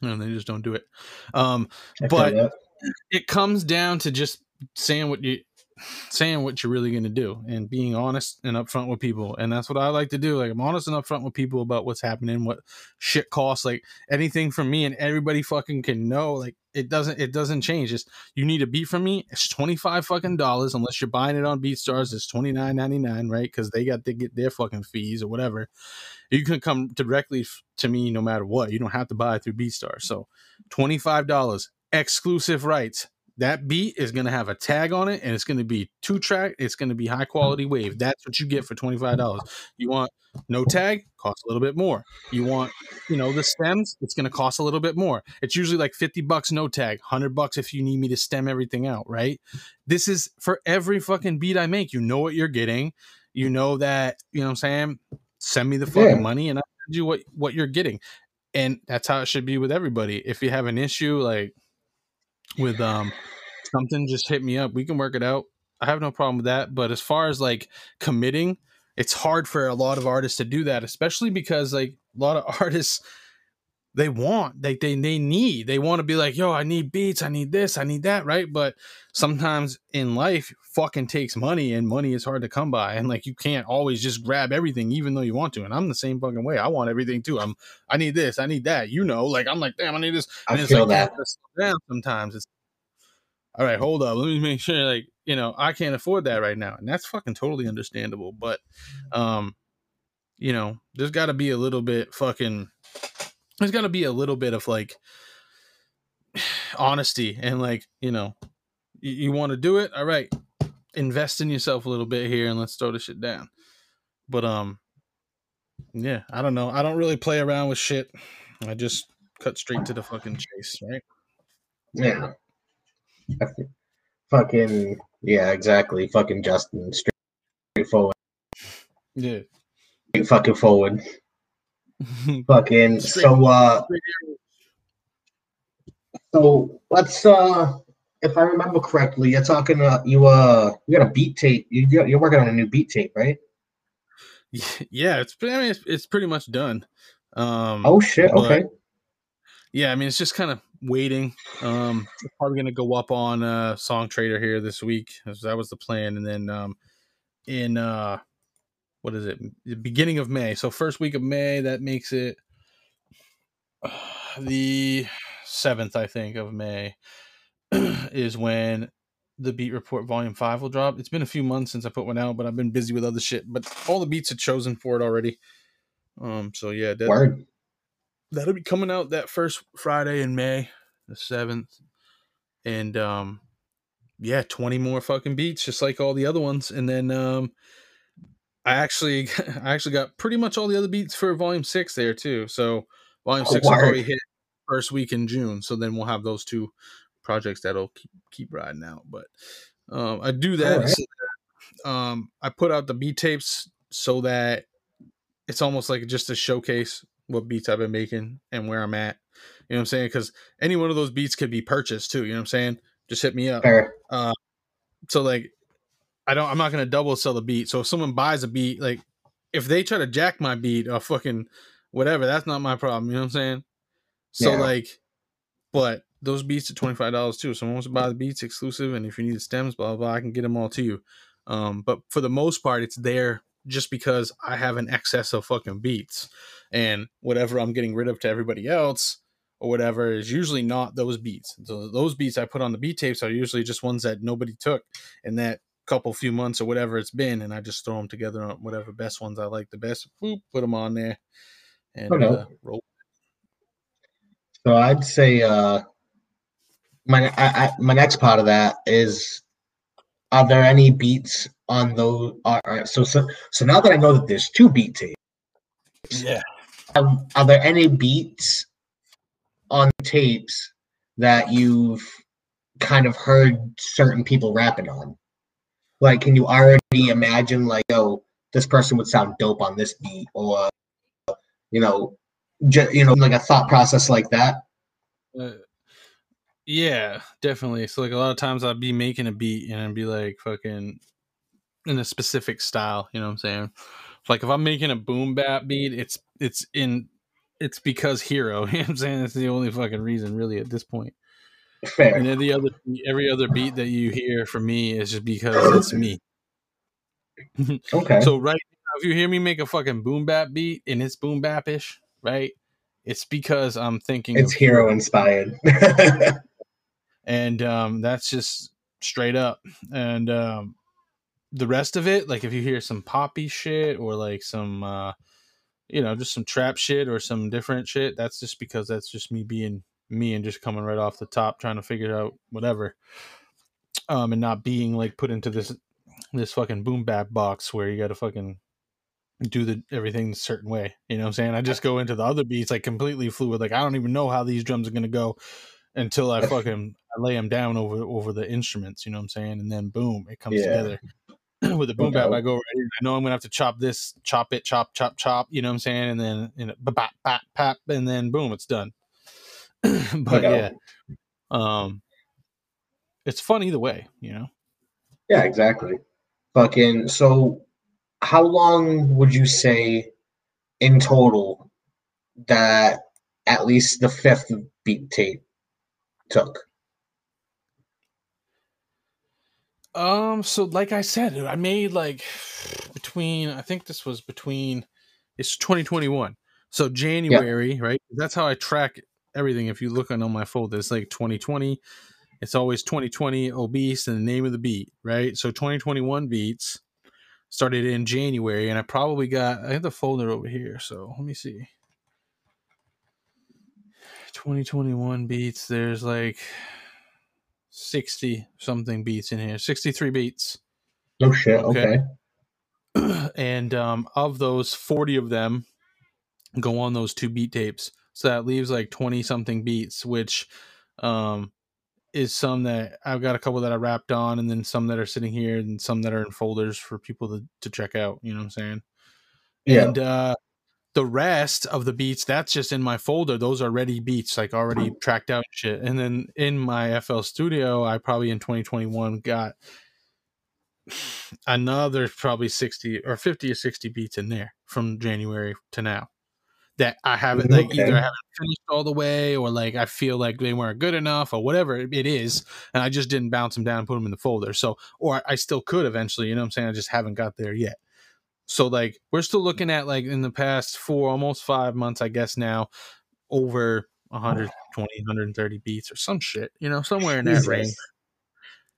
and they just don't do it. Um, But-. It comes down to just saying what you saying what you're really going to do and being honest and upfront with people and that's what i like to do like i'm honest and upfront with people about what's happening what shit costs like anything from me and everybody fucking can know like it doesn't it doesn't change it's you need a beat from me it's 25 fucking dollars unless you're buying it on beatstars it's 29.99 right because they got to get their fucking fees or whatever you can come directly to me no matter what you don't have to buy through beatstars so $25 exclusive rights. That beat is going to have a tag on it and it's going to be two track it's going to be high quality wave. That's what you get for $25 you want no tag costs a little bit more. You want you know the stems it's going to cost a little bit more. It's usually like 50 bucks no tag. 100 bucks if you need me to stem everything out right? This is for every fucking beat i make. You know what you're getting. You know that you know what i'm saying? Send me the fucking Yeah. money and i'll send you what what you're getting. And that's how it should be with everybody. If you have an issue like with um something just hit me up we can work it out. I have no problem with that but as far as like committing it's hard for a lot of artists to do that especially because like a lot of (laughs) artists they want they they, they need. They want to be like yo i need beats i need this i need that right? But sometimes in life fucking takes money and money is hard to come by and like you can't always just grab everything even though you want to and i'm the same fucking way. I want everything too. I'm i need this i need that you know? Like i'm like damn i need this I and it's feel like, that. down sometimes. It's all right hold up. Let me make sure like you know i can't afford that right now and that's fucking totally understandable but um you know there's got to be a little bit fucking there's got to be a little bit of like (sighs) honesty and like you know you, you want to do it all right invest in yourself a little bit here and let's throw this shit down but um yeah i don't know i don't really play around with shit i just cut straight to the fucking chase right Yeah. Fucking yeah, exactly. Fucking Justin, straight forward Yeah. fucking forward. (laughs) Fucking so uh so let's uh if I remember correctly, you're talking uh you uh you got a beat tape. You you're working on a new beat tape, right? (laughs) yeah, it's I mean it's, it's pretty much done. Um Oh shit, okay. yeah, I mean it's just kind of waiting. Um probably gonna go up on uh Song Trader here this week. That was the plan. And then um in uh what is it? The beginning of May. So first week of May, that makes it (sighs) the seventh, I think, of May (clears throat) is when the beat report volume five will drop. It's been a few months since I put one out, but I've been busy with other shit. But all the beats are chosen for it already. Um, so yeah, that, Word. that'll be coming out that first Friday in May, the seventh, and um, yeah, twenty more fucking beats, just like all the other ones, and then um, I actually, (laughs) I actually got pretty much all the other beats for Volume Six there too. So Volume Oh, Six will probably hit first week in June. So then we'll have those two projects that'll keep keep riding out. But um, I do that. Alright. so that, um, I put out the beat tapes so that it's almost like just to showcase what beats I've been making and where I'm at. You know what I'm saying? Because any one of those beats could be purchased too. You know what I'm saying? Just hit me up. Fair. So like, I don't. I'm not gonna double sell the beat. So if someone buys a beat, like if they try to jack my beat or fucking whatever, that's not my problem. You know what I'm saying? So Yeah. like, but those beats are twenty five dollars too. Someone wants to buy the beats exclusive, and if you need the stems, blah blah, blah I can get them all to you. Um, but for the most part, it's there just because I have an excess of fucking beats, and whatever I'm getting rid of to everybody else or whatever is usually not those beats. So those beats I put on the beat tapes are usually just ones that nobody took and that couple few months or whatever it's been, and I just throw them together on whatever best ones I like the best. Boop, put them on there, and Oh, no. uh, roll. So I'd say uh my I, I, my next part of that is are there any beats on those all right so so so now that I know that there's two beat tapes Yeah. um, are there any beats on tapes that you've kind of heard certain people rapping on? Like, can you already imagine, like, oh, this person would sound dope on this beat, or you know, ju- you know, like a thought process like that? Uh, yeah, definitely. So like a lot of times I'd be making a beat and I'd be like fucking in a specific style, you know what I'm saying? Like if I'm making a boom bap beat, it's it's in it's because hero, (laughs) you know what I'm saying? That's the only fucking reason really at this point. Fair. And then the other every other beat that you hear from me is just because it's me. Okay. (laughs) So right now, if you hear me make a fucking boom bap beat and it's boom bap ish, right? It's because I'm thinking it's hero inspired. (laughs) and um, that's just straight up. And um, the rest of it, like if you hear some poppy shit or like some, uh, you know, just some trap shit or some different shit, that's just because that's just me being me and just coming right off the top, trying to figure out whatever, um, and not being like put into this this fucking boom bap box where you got to fucking do the everything a certain way. You know what I'm saying? I just go into the other beats like completely fluid. Like I don't even know how these drums are gonna go until I fucking I lay them down over over the instruments. You know what I'm saying? And then boom, it comes Yeah. together. (clears throat) With the boom bap. I go right in. I know I'm gonna have to chop this, chop it, chop, chop, chop. You know what I'm saying? And then you know, bap, bap, pap, and then boom, it's done. (laughs) but yeah, um, it's fun either way. You know. Yeah, exactly. Fucking so how long would you say in total that at least the fifth beat tape took? Um, so like I said, I made like between I think this was between it's 2021. So January, right? That's how I track everything. If you look on my folder, it's like 2020. It's always 2020 obese and the name of the beat, right? So 2021 beats started in January, and I probably got I have the folder over here. So let me see. 2021 beats. There's like 60 something beats in here 63 beats No shit. Okay. Okay. (clears throat) and um, of those 40 of them go on those two beat tapes so that leaves like 20 something beats which um, is some that I've got a couple that I wrapped on, and then some that are sitting here, and some that are in folders for people to, to check out. You know what I'm saying? Yeah. And uh, the rest of the beats, that's just in my folder. Those are ready beats, like already tracked out shit. And then in my FL Studio, I probably in 2021 got (sighs) another probably 60 or 50 or 60 beats in there from January to now that I haven't mm-hmm. like Okay. either I haven't finished all the way or like I feel like they weren't good enough or whatever it is, and I just didn't bounce them down and put them in the folder. So, or I still could eventually, you know what I'm saying? I just haven't got there yet. So, like, we're still looking at like in the past four, almost five months, I guess now, over 120, (sighs) 130 beats or some shit, you know, somewhere in that Jesus. range.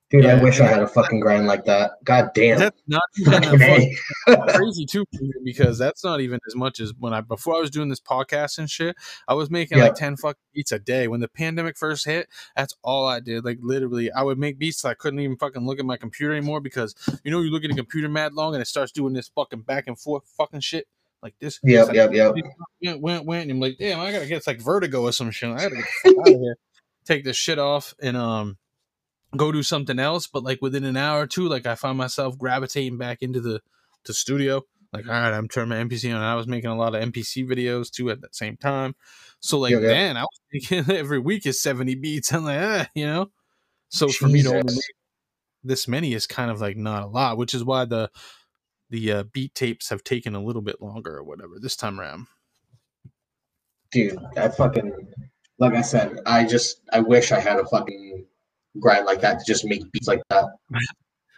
Dude, I Yeah, wish I had a fucking grind like that. God damn. That's not even that Fucking fucking A. crazy too because that's not even as much as when I before I was doing this podcast and shit. I was making Yeah. like ten fucking beats a day. When the pandemic first hit, that's all I did. Like literally, I would make beats. So I couldn't even fucking look at my computer anymore because you know you look at a computer mad long and it starts doing this fucking back and forth fucking shit like this. Yep, It's like, yep, yep. went, went, went, and I'm like, damn, I gotta get it's like vertigo or some shit. I gotta get out of here. Take this shit off and um go do something else. But like within an hour or two, like I find myself gravitating back into the the studio. Like, all right, I'm turning my MPC on. And I was making a lot of MPC videos too at that same time. So like Yeah, yeah. man, I was making (laughs) every week is 70 beats. I'm like, eh, you know. So for me to only make this many is kind of like not a lot, which is why the the uh, beat tapes have taken a little bit longer or whatever this time around. Dude, I fucking like I said, I just I wish I had a fucking grind like that to just make beats like that.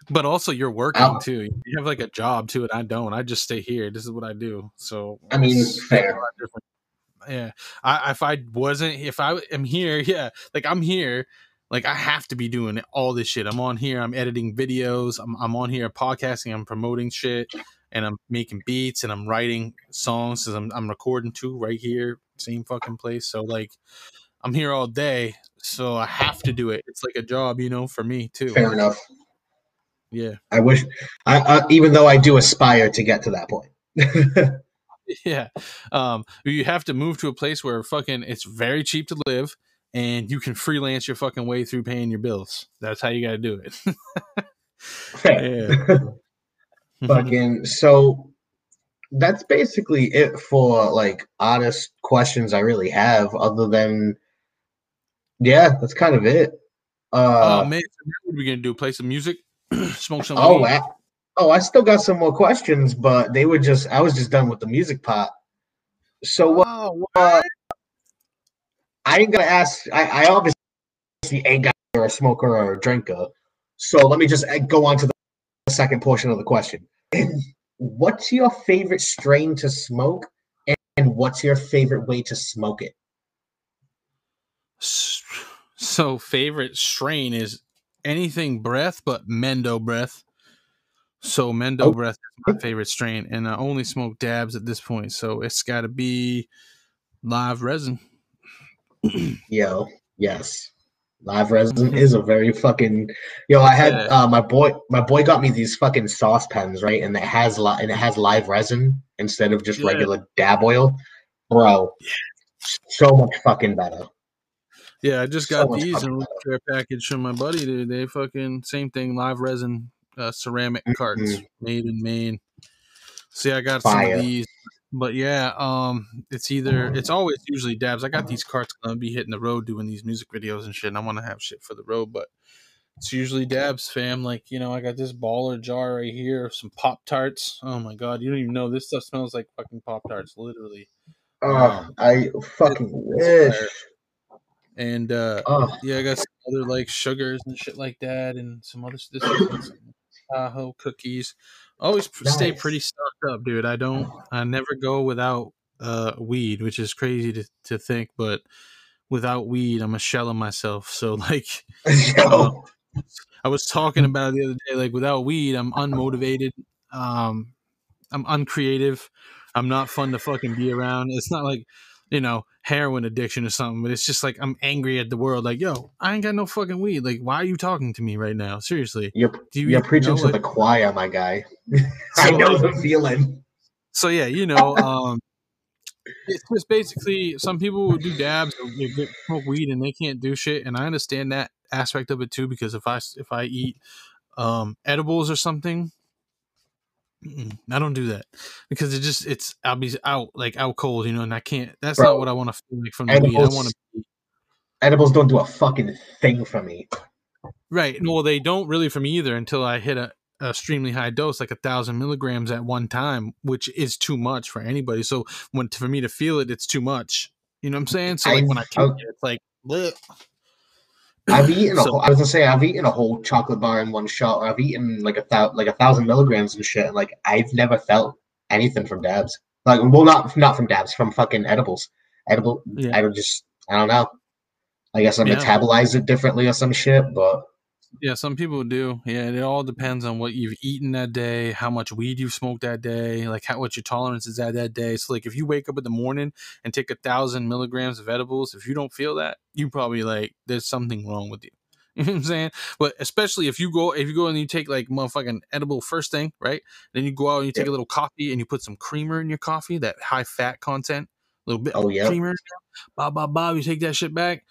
But also, you're working too. You have like a job too, and I don't. I just stay here. This is what I do. So I mean, fair. it's a lot different. Yeah, I, if I wasn't, if I am here, (laughs) yeah, like I'm here, like I have to be doing all this shit. I'm on here. I'm editing videos. I'm I'm on here podcasting. I'm promoting shit, and I'm making beats and I'm writing songs. And I'm I'm recording too right here, same fucking place. So like, I'm here all day. So I have to do it. It's like a job, you know, for me too. Fair enough. Yeah. I wish I, I even though I do aspire to get to that point. (laughs) Yeah. Um, you have to move to a place where fucking it's very cheap to live and you can freelance your fucking way through paying your bills. That's how you got to do it. (laughs) Fair. (laughs) fucking so that's basically it for like honest questions I really have, other than yeah, that's kind of it. Uh, oh man, what are we gonna do? Play some music, (clears throat) smoke some. oh. I, oh, I still got some more questions, but they were just I was just done with the music part. So what? Oh? Uh, I ain't gonna ask. I, I obviously ain't got a smoker or a drinker. So let me just uh, go on to the second portion of the question. (clears throat) what's your favorite strain to smoke, and, and what's your favorite way to smoke it? So favorite strain is anything breath, but Mendo breath. So Mendo Oh. breath is my favorite strain, and I only smoke dabs at this point. So it's got to be live resin. (clears throat) Yo, yes. Live resin is a very fucking yo. I had uh, my boy. My boy got me these fucking saucepans, right? And it has li- and it has live resin instead of just Yeah. regular dab oil, bro. So much fucking better. Yeah, I just got much these in a care package from my buddy. They, they fucking same thing, live resin, uh, ceramic carts made in Maine. See, I got some of these, but yeah, um, it's either it's always usually dabs. I got these carts. Gonna be hitting the road doing these music videos and shit. And I want to have shit for the road, but it's usually dabs, fam. Like you know, I got this baller jar right here, of some pop tarts. Oh my god, you don't even know this stuff smells like fucking pop tarts, literally. Oh, Um, I fucking wish. fire. And uh, Oh, yeah, I got some other like sugars and shit like that, and some other this some Tahoe cookies. Always pr- stay pretty stocked up, dude. I don't, I never go without uh weed, which is crazy to to think, but without weed, I'm a shell of myself. So (laughs) like, (laughs) yo, I was talking about the other day, like without weed, I'm unmotivated. Um, I'm uncreative. I'm not fun to fucking be around. It's not like, you know, heroin addiction or something, but it's just like I'm angry at the world. Like, yo, I ain't got no fucking weed. Like, why are you talking to me right now? Seriously. you're Do you you're preaching to the choir, my guy. (laughs) I know the feeling. so yeah, you know, um, it's just basically some people will do dabs or smoke weed and they can't do shit, and I understand that aspect of it too because if I if I eat um, edibles or something, mm-mm, I don't do that because it just it's I'll be out like out cold, you know, and I can't. That's Bro, not what I want to feel like from the weed. I edibles- want to Edibles don't do a fucking thing for me. right. Well, they don't really for me either until I hit a. a extremely high dose, like a thousand milligrams at one time, which is too much for anybody. So when for me to feel it, it's too much. You know what I'm saying? So like when I I've- oh it, it's like, bleh. I've eaten a So- whole, I was gonna say I've eaten a whole chocolate bar in one shot, or I've eaten like a thou, like a thousand milligrams and shit, and like I've never felt anything from dabs. Like, well, not not from dabs, from fucking edibles. Edible, Yeah. I don't just, I don't know. I guess I Yeah. metabolize it differently or some shit, but Yeah, some people do. Yeah, it all depends on what you've eaten that day, how much weed you've smoked that day, like how what your tolerance is at that day. So, like, if you wake up in the morning and take a thousand milligrams of edibles, if you don't feel that, you probably like there's something wrong with you. (laughs) You know what I'm saying? But especially if you go if you go and you take like motherfucking edible first thing, right? Then you go out and you take a little coffee and you put some creamer in your coffee, that high fat content, a little bit Oh, of yeah. creamer. Bob, bob, bob. You take that shit back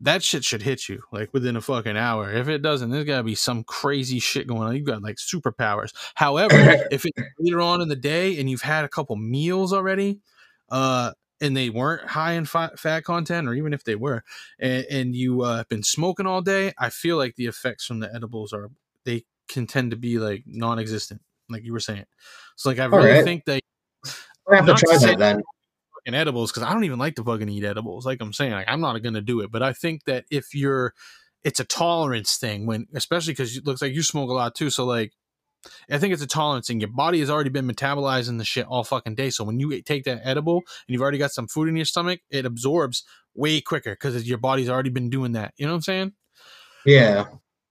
that shit should hit you like within a fucking hour. If it doesn't, there's gotta be some crazy shit going on. You've got like superpowers. However, (laughs) if it's later on in the day and you've had a couple meals already, uh, and they weren't high in fat, fat content, or even if they were, and, and you uh, have been smoking all day, I feel like the effects from the edibles are they can tend to be like non-existent, like you were saying. So like I really Alright. think they I have to try that then. Fucking edibles because I don't even like to fucking eat edibles. Like I'm saying, like I'm not gonna do it. But I think that if you're, it's a tolerance thing when, especially because it looks like you smoke a lot too. So like, I think it's a tolerance thing. Your body has already been metabolizing the shit all fucking day. So when you take that edible and you've already got some food in your stomach, it absorbs way quicker because your body's already been doing that. You know what I'm saying? Yeah,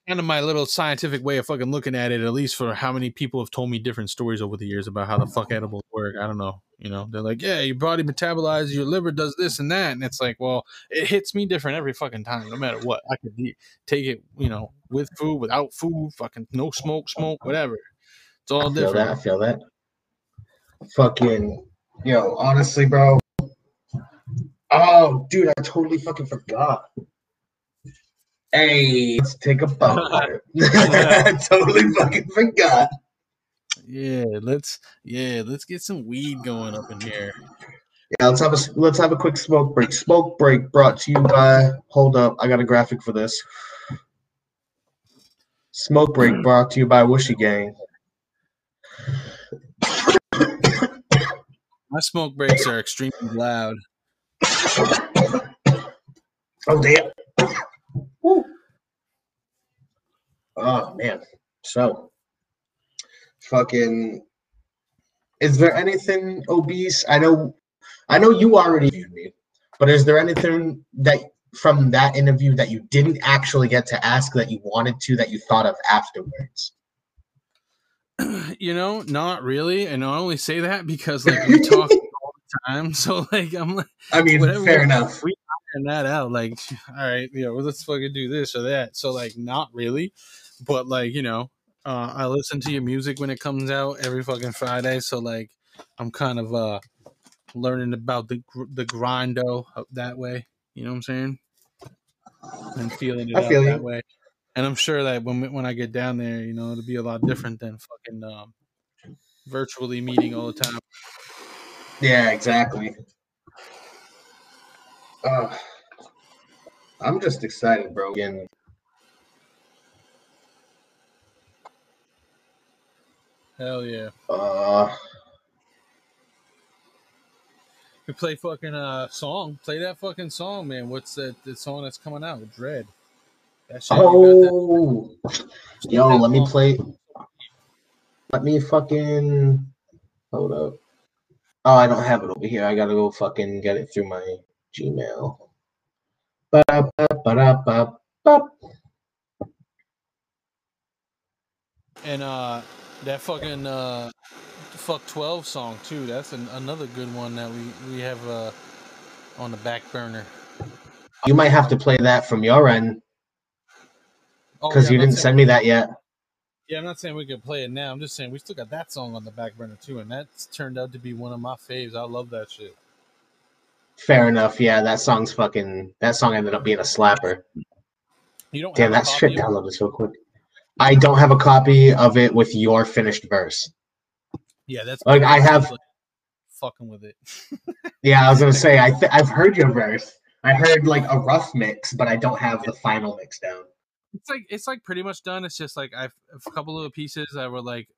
kind of my little scientific way of fucking looking at it, at least for how many people have told me different stories over the years about how the fuck (laughs) edibles work. I don't know. You know, they're like, yeah, your body metabolizes, your liver does this and that. And it's like, well, it hits me different every fucking time, no matter what. I could take it, you know, with food, without food, fucking no smoke, smoke, whatever. It's all I feel that. I feel that. Fucking, yo, honestly, bro. Oh, dude, I totally fucking forgot. Hey, let's take a. (laughs) (laughs) I totally fucking forgot. Yeah, let's, yeah, let's get some weed going up in here. Yeah, let's have a let's have a quick smoke break. Smoke break brought to you by. Hold up, I got a graphic for this. Smoke break hmm. brought to you by Whooshie Gang. My smoke breaks are extremely loud. Oh damn! Woo. Oh man. So, fucking. Is there anything obese? I know, I know you already viewed me, but is there anything that from that interview that you didn't actually get to ask that you wanted to that you thought of afterwards? (clears throat) you know, not really. And I only say that because like we (laughs) talk all the time. So like I'm like I mean, Whatever- fair enough. we iron that out. Like, all right, yeah, well, let's fucking do this or that. So like not really. But like, you know, uh I listen to your music when it comes out every fucking Friday. So like I'm kind of uh learning about the the grindo up that way. You know what I'm saying? And feeling it I out feel that you. way. And I'm sure that when when I get down there, you know, it'll be a lot different than fucking um, virtually meeting all the time. Yeah, exactly. Uh, I'm just excited, bro. Again, Hell yeah. uh, We play fucking uh song. Play that fucking song, man. What's that the song that's coming out? Dread. That shit. oh, got yo, that let me play. Let me fucking hold up. Oh, I don't have it over here. I gotta go fucking get it through my Gmail. And uh that fucking uh fuck 12 song too. That's an, another good one that we we have uh on the back burner. You might have to play that from your end Oh, because yeah, you didn't send me that yet. Yeah, I'm not saying we could play it now. I'm just saying we still got that song on the back burner too, and that's turned out to be one of my faves. I love that shit. Fair enough. Yeah, that song's fucking. That song ended up being a slapper. You don't Damn, that shit downloaded so quick. I don't have a copy of it with your finished verse. Yeah, that's Like, I have- like, fucking with it. (laughs) Yeah, I was gonna say I th- I've heard your verse. I heard like a rough mix, but I don't have the final mix down. It's like it's like pretty much done. It's just like I've a couple of pieces that were like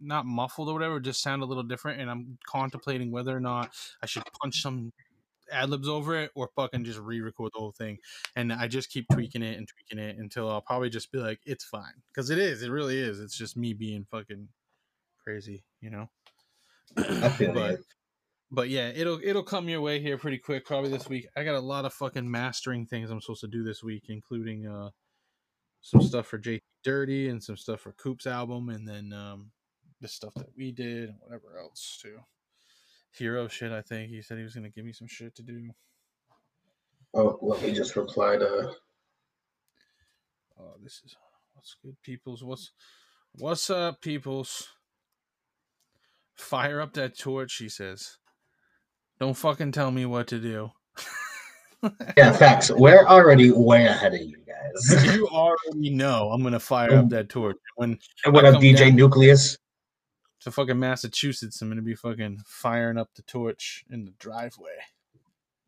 not muffled or whatever, just sound a little different, and I'm contemplating whether or not I should punch some ad libs over it or fucking just re-record the whole thing. And I just keep tweaking it and tweaking it until I'll probably just be like, it's fine because it is. It really is. It's just me being fucking crazy, you know. I (clears throat) feel but it. but yeah, it'll it'll come your way here pretty quick, probably this week. I got a lot of fucking mastering things I'm supposed to do this week, including uh some stuff for JT Dirty and some stuff for Coop's album, and then um the stuff that we did and whatever else too. Hero shit, I think he said he was gonna give me some shit to do. Oh, let me just reply to. Uh, oh, this is what's good, peoples. What's what's up, peoples? Fire up that torch, he says. Don't fucking tell me what to do. (laughs) Yeah, facts. We're already way ahead of you guys. you already know I'm gonna fire up um, that torch. When and what up, DJ down- Nucleus? To fucking Massachusetts, I'm gonna be fucking firing up the torch in the driveway.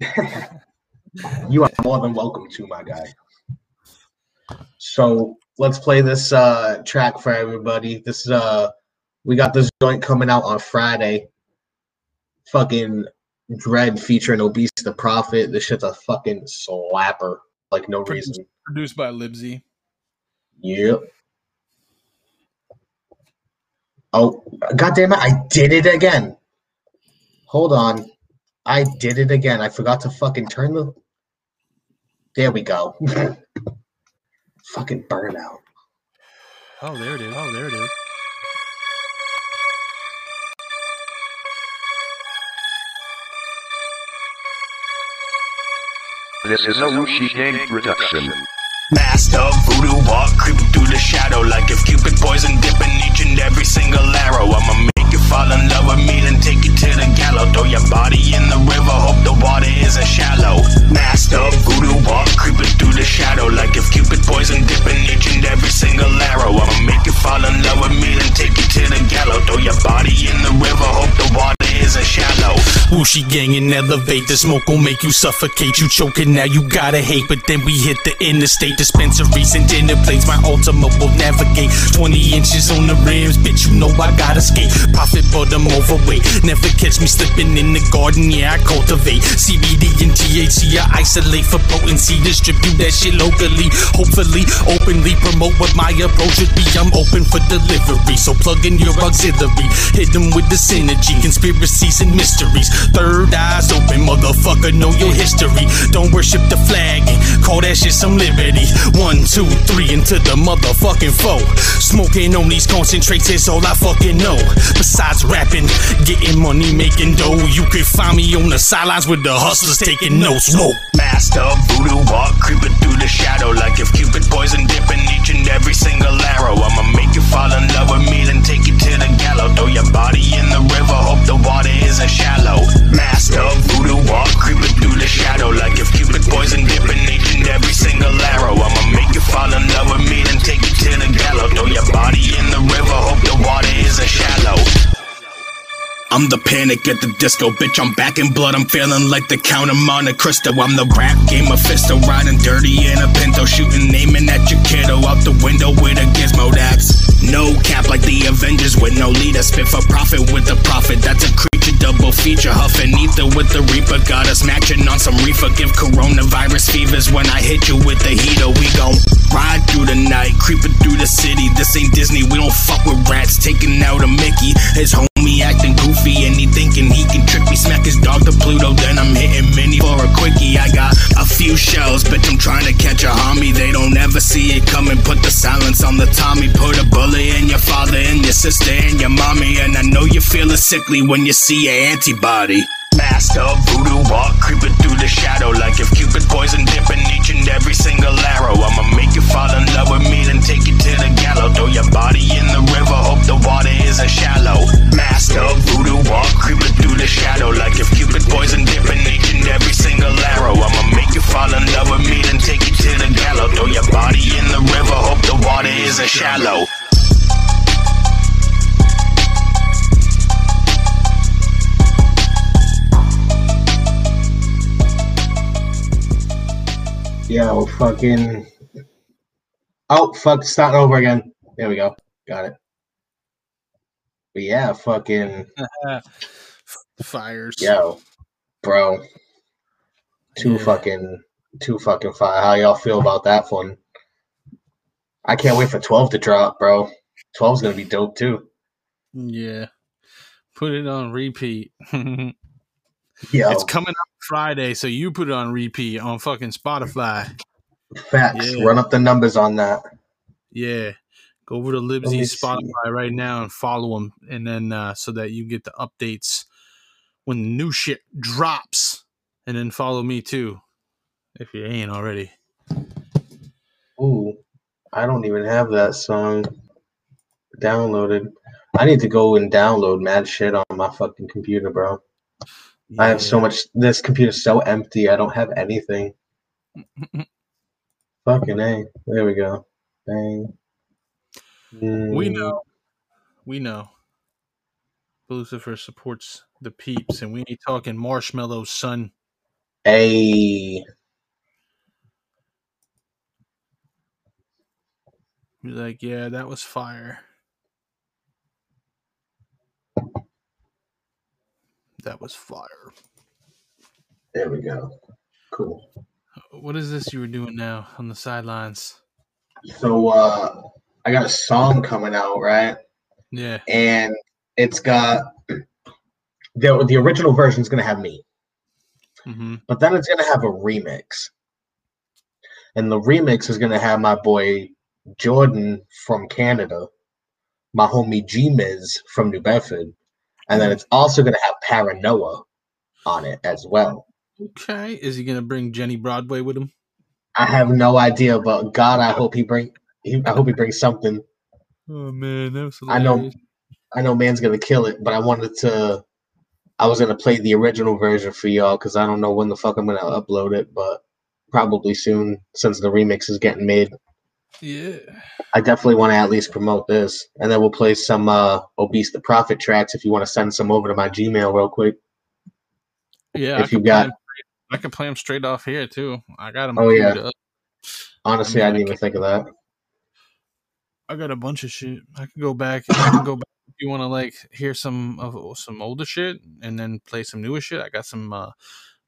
(laughs) You are more than welcome to, my guy. So let's play this uh track for everybody. This is uh we got this joint coming out on Friday. Fucking Dread featuring Obese the Prophet. This shit's a fucking slapper. Like no Produced- reason. Produced by Libsey. Yep. Oh god damn it, I did it again. Hold on. I did it again. I forgot to fucking turn the There we go. (laughs) fucking burnout. Oh, there it is. Oh, there it is. This is a Whooshie Gang production. Master voodoo walk, creeping through the shadow like if Cupid poison dipping each and every single arrow. Make you fall in love with me, then take you to the gallows. Throw your body in the river, hope the water isn't shallow. Master of voodoo walk, creeping through the shadow like if Cupid poison dipping each and every single arrow. I'ma make you fall in love with me, then take you to the gallows. Throw your body in the river, hope the water isn't shallow. Whooshie gang and elevate. The smoke will make you suffocate. You choking now, you gotta hate. But then we hit the interstate dispensaries and dinner plates. My ultimate will navigate. 20 inches on the rims, bitch. You know I gotta skate. Profit, but I'm overweight. Never catch me slipping in the garden. Yeah, I cultivate CBD and THC. I isolate for potency. Distribute that shit locally. Hopefully, openly promote what my approach should be. I'm open for delivery. So plug in your auxiliary. Hit them with the synergy. Conspiracies and mysteries. Third eyes open, motherfucker, know your history. Don't worship the flag and call that shit some liberty. One, two, three, into the motherfucking foe. Smoking on these concentrates is all I fucking know. Besides rapping, getting money, making dough. You can find me on the sidelines with the hustlers taking notes. Whoa. Master voodoo walk, creeping through the shadow like if Cupid poison dipping each and every single arrow. I'ma make you fall in love with me, then take you to the gallows. Throw your body in the river, hope the water isn't shallow. Master voodoo walk, creeping through the shadow like if Cupid poison dipping each and every single arrow. I'ma make you fall in love with me, then take you to the gallows. Throw your body in the river, hope the water isn't shallow. I'm the panic at the disco, bitch. I'm back in blood. I'm feeling like the Count of Monte Cristo. I'm the rap game of Fisto, riding dirty in a Pinto, shooting, aiming at your kiddo out the window with a gizmo axe. No cap like the Avengers with no leader. Spit for profit with the Prophet. That's a creature double feature. Huffing ether with the Reaper. Got us matching on some reefer. Give coronavirus fevers when I hit you with the heater. We gon' ride through the night, creeping through the city. This ain't Disney. We don't fuck with rats. Taking out a Mickey. His homie acting goofy and he thinking he can trick me. Smack his dog to Pluto. Then I'm hitting mini for a quickie. I got a few shells, bitch. I'm trying to catch a homie. They don't ever see it coming. Put the silence on the Tommy. Put a bullet in your father and your sister and your mommy. And I know you're feeling sickly when you see your antibody. Master of voodoo walk, creeping through the shadow like if Cupid poison dipping each and every single arrow. I'ma make you fall in love with me, then take you to the gallows. Throw your body in the river, hope the water isn't shallow. Master of voodoo walk, creeping through the shadow like if Cupid poison dipping each and every single arrow. I'ma make you fall in love with me, then take you to the gallows. Throw your body in the river, hope the water isn't shallow. Yo, fucking. Oh, fuck, starting over again. There we go. Got it. But yeah, fucking. (laughs) Fires. Yo, bro. Too Yeah. fucking. Too fucking fire. How y'all feel about that one? I can't wait for 12 to drop, bro. 12's gonna be dope too. Yeah. Put it on repeat. (laughs) yeah. It's coming up Friday, so you put it on repeat on fucking Spotify. facts. yeah. Run up the numbers on that. Yeah. Go over to see. Spotify right now and follow him, and then uh, so that you get the updates when the new shit drops, and then follow me too, if you ain't already. Ooh, I don't even have that song downloaded. I need to go and download mad shit on my fucking computer, bro. I have so much. This computer's so empty. I don't have anything. (laughs) fucking a. There we go. Bang. We Mm, know. We know. Lucifer supports the peeps, and we ain't talking marshmallow, son. A. Be like, yeah, that was fire. That was fire. There we go. Cool. What is this you were doing now on the sidelines? So uh, I got a song coming out, right? Yeah. and it's got the the original version is gonna have me, hmm but then it's gonna have a remix, and the remix is gonna have my boy Jordan from Canada, my homie G Miz from New Bedford, and then mm-hmm. it's also gonna have Paranoia on it as well. Okay. Is he gonna bring Jenny Broadway with him? I have no idea, but God, I hope he bring. He, I hope he brings something. Oh man, that was I know- I know man's gonna kill it, but I wanted to. I was gonna play the original version for y'all because I don't know when the fuck I'm gonna upload it, but probably soon since the remix is getting made. Yeah. I definitely want to at least promote this, and then we'll play some uh, obese the prophet tracks if you want to send some over to my Gmail real quick. Yeah. I If you got- I can play them straight off here too. I got them. Oh, yeah. Honestly, I I, mean, I didn't even think of that. I got a bunch of shit. I can go back. I can go back if you want to like hear some of some older shit and then play some newer shit. I got some uh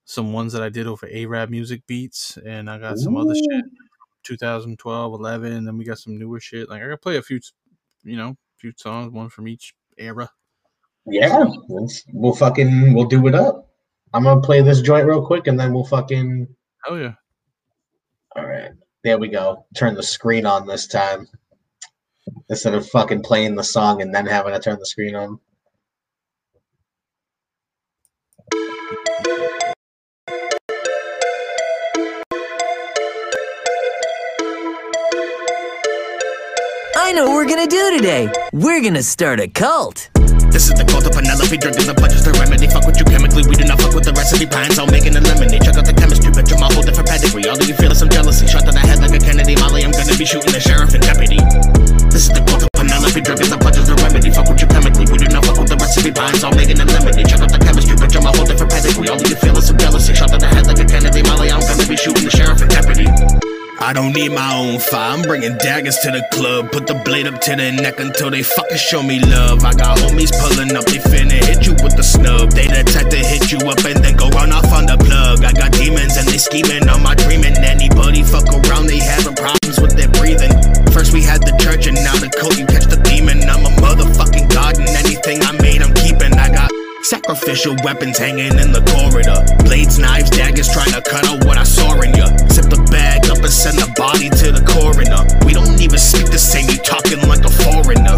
some ones that I did over AraabMuzik beats, and I got some other shit 2012, 11, and then we got some newer shit. Like I gotta play a few, you know, few songs, one from each era. Yeah, we'll fucking we'll do it up. I'm gonna play this joint real quick, and then we'll fucking. Oh yeah, All right, there we go. Turn the screen on this time instead of fucking playing the song and then having to turn the screen on. Know what we're gonna do today. We're gonna start a cult. This is the cult of Penelope, drinking the punch is the remedy. Fuck with you chemically, we do not fuck with the recipe. Pines all making a lemonade. Check out the chemistry, but you're my whole different pedigree. All of you feel some jealousy. Shot to the head like a Kennedy. Molly, I'm gonna be shooting the sheriff and deputy. This is the cult of Penelope, drinking the punch is the remedy. Fuck with you chemically, we do not fuck with the recipe. Pines all making a lemonade. Check out the chemistry, but you're my whole different pedigree. All of you feel some jealousy. Shot to the head like a Kennedy. Molly, I'm gonna be shooting the sheriff and deputy. I don't need my own fire. I'm bringing daggers to the club. Put the blade up to their neck until they fucking show me love. I got homies pulling up, they finna hit you with the snub. They the type to hit you up and then go run off on the plug. I got demons and they scheming on my dreaming. Anybody fuck around, they having problems with their breathing. First we had the church and now the cult. You catch the demon. I'm a motherfucking god and anything I made, I'm keeping. I got Sacrificial weapons hanging in the corridor. Blades, knives, daggers trying to cut out what I saw in ya. Zip the bag and send the body to the coroner. We don't even speak the same, you talking like a foreigner.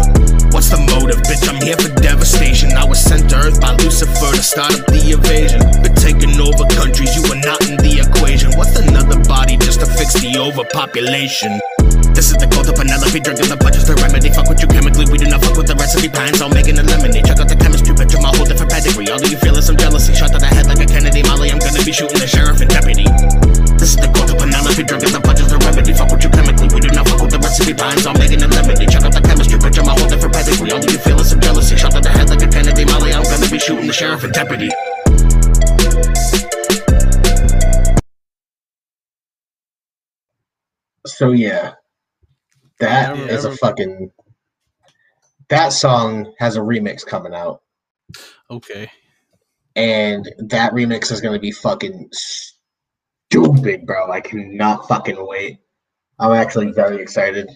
What's the motive, bitch? I'm here for devastation. I was sent to Earth by Lucifer to start up the invasion. Been taking over countries, you were not in the equation. What's another body just to fix the overpopulation? This is the cult of Penelope, drinking the punches, the remedy. Fuck with you chemically, we do not fuck with the recipe. Pines on making a lemonade. Check out the chemistry, picture my whole different pedigree. All you feeling some jealousy, shot to the head like a Kennedy. Molly, I'm gonna be shooting the sheriff and deputy. This is the cult of Penelope, drinking the punches, the remedy. Fuck with you chemically, we do not fuck with the recipe. Pines on making a lemonade. Check out the chemistry, picture my whole different pedigree. All of you feeling some jealousy, shot to the head like a Kennedy. Molly, I'm gonna be shooting the sheriff and deputy. So yeah, that Never- is a fucking. That song has a remix coming out, Okay. and that remix is gonna be fucking stupid, bro. I cannot fucking wait. I'm actually very excited.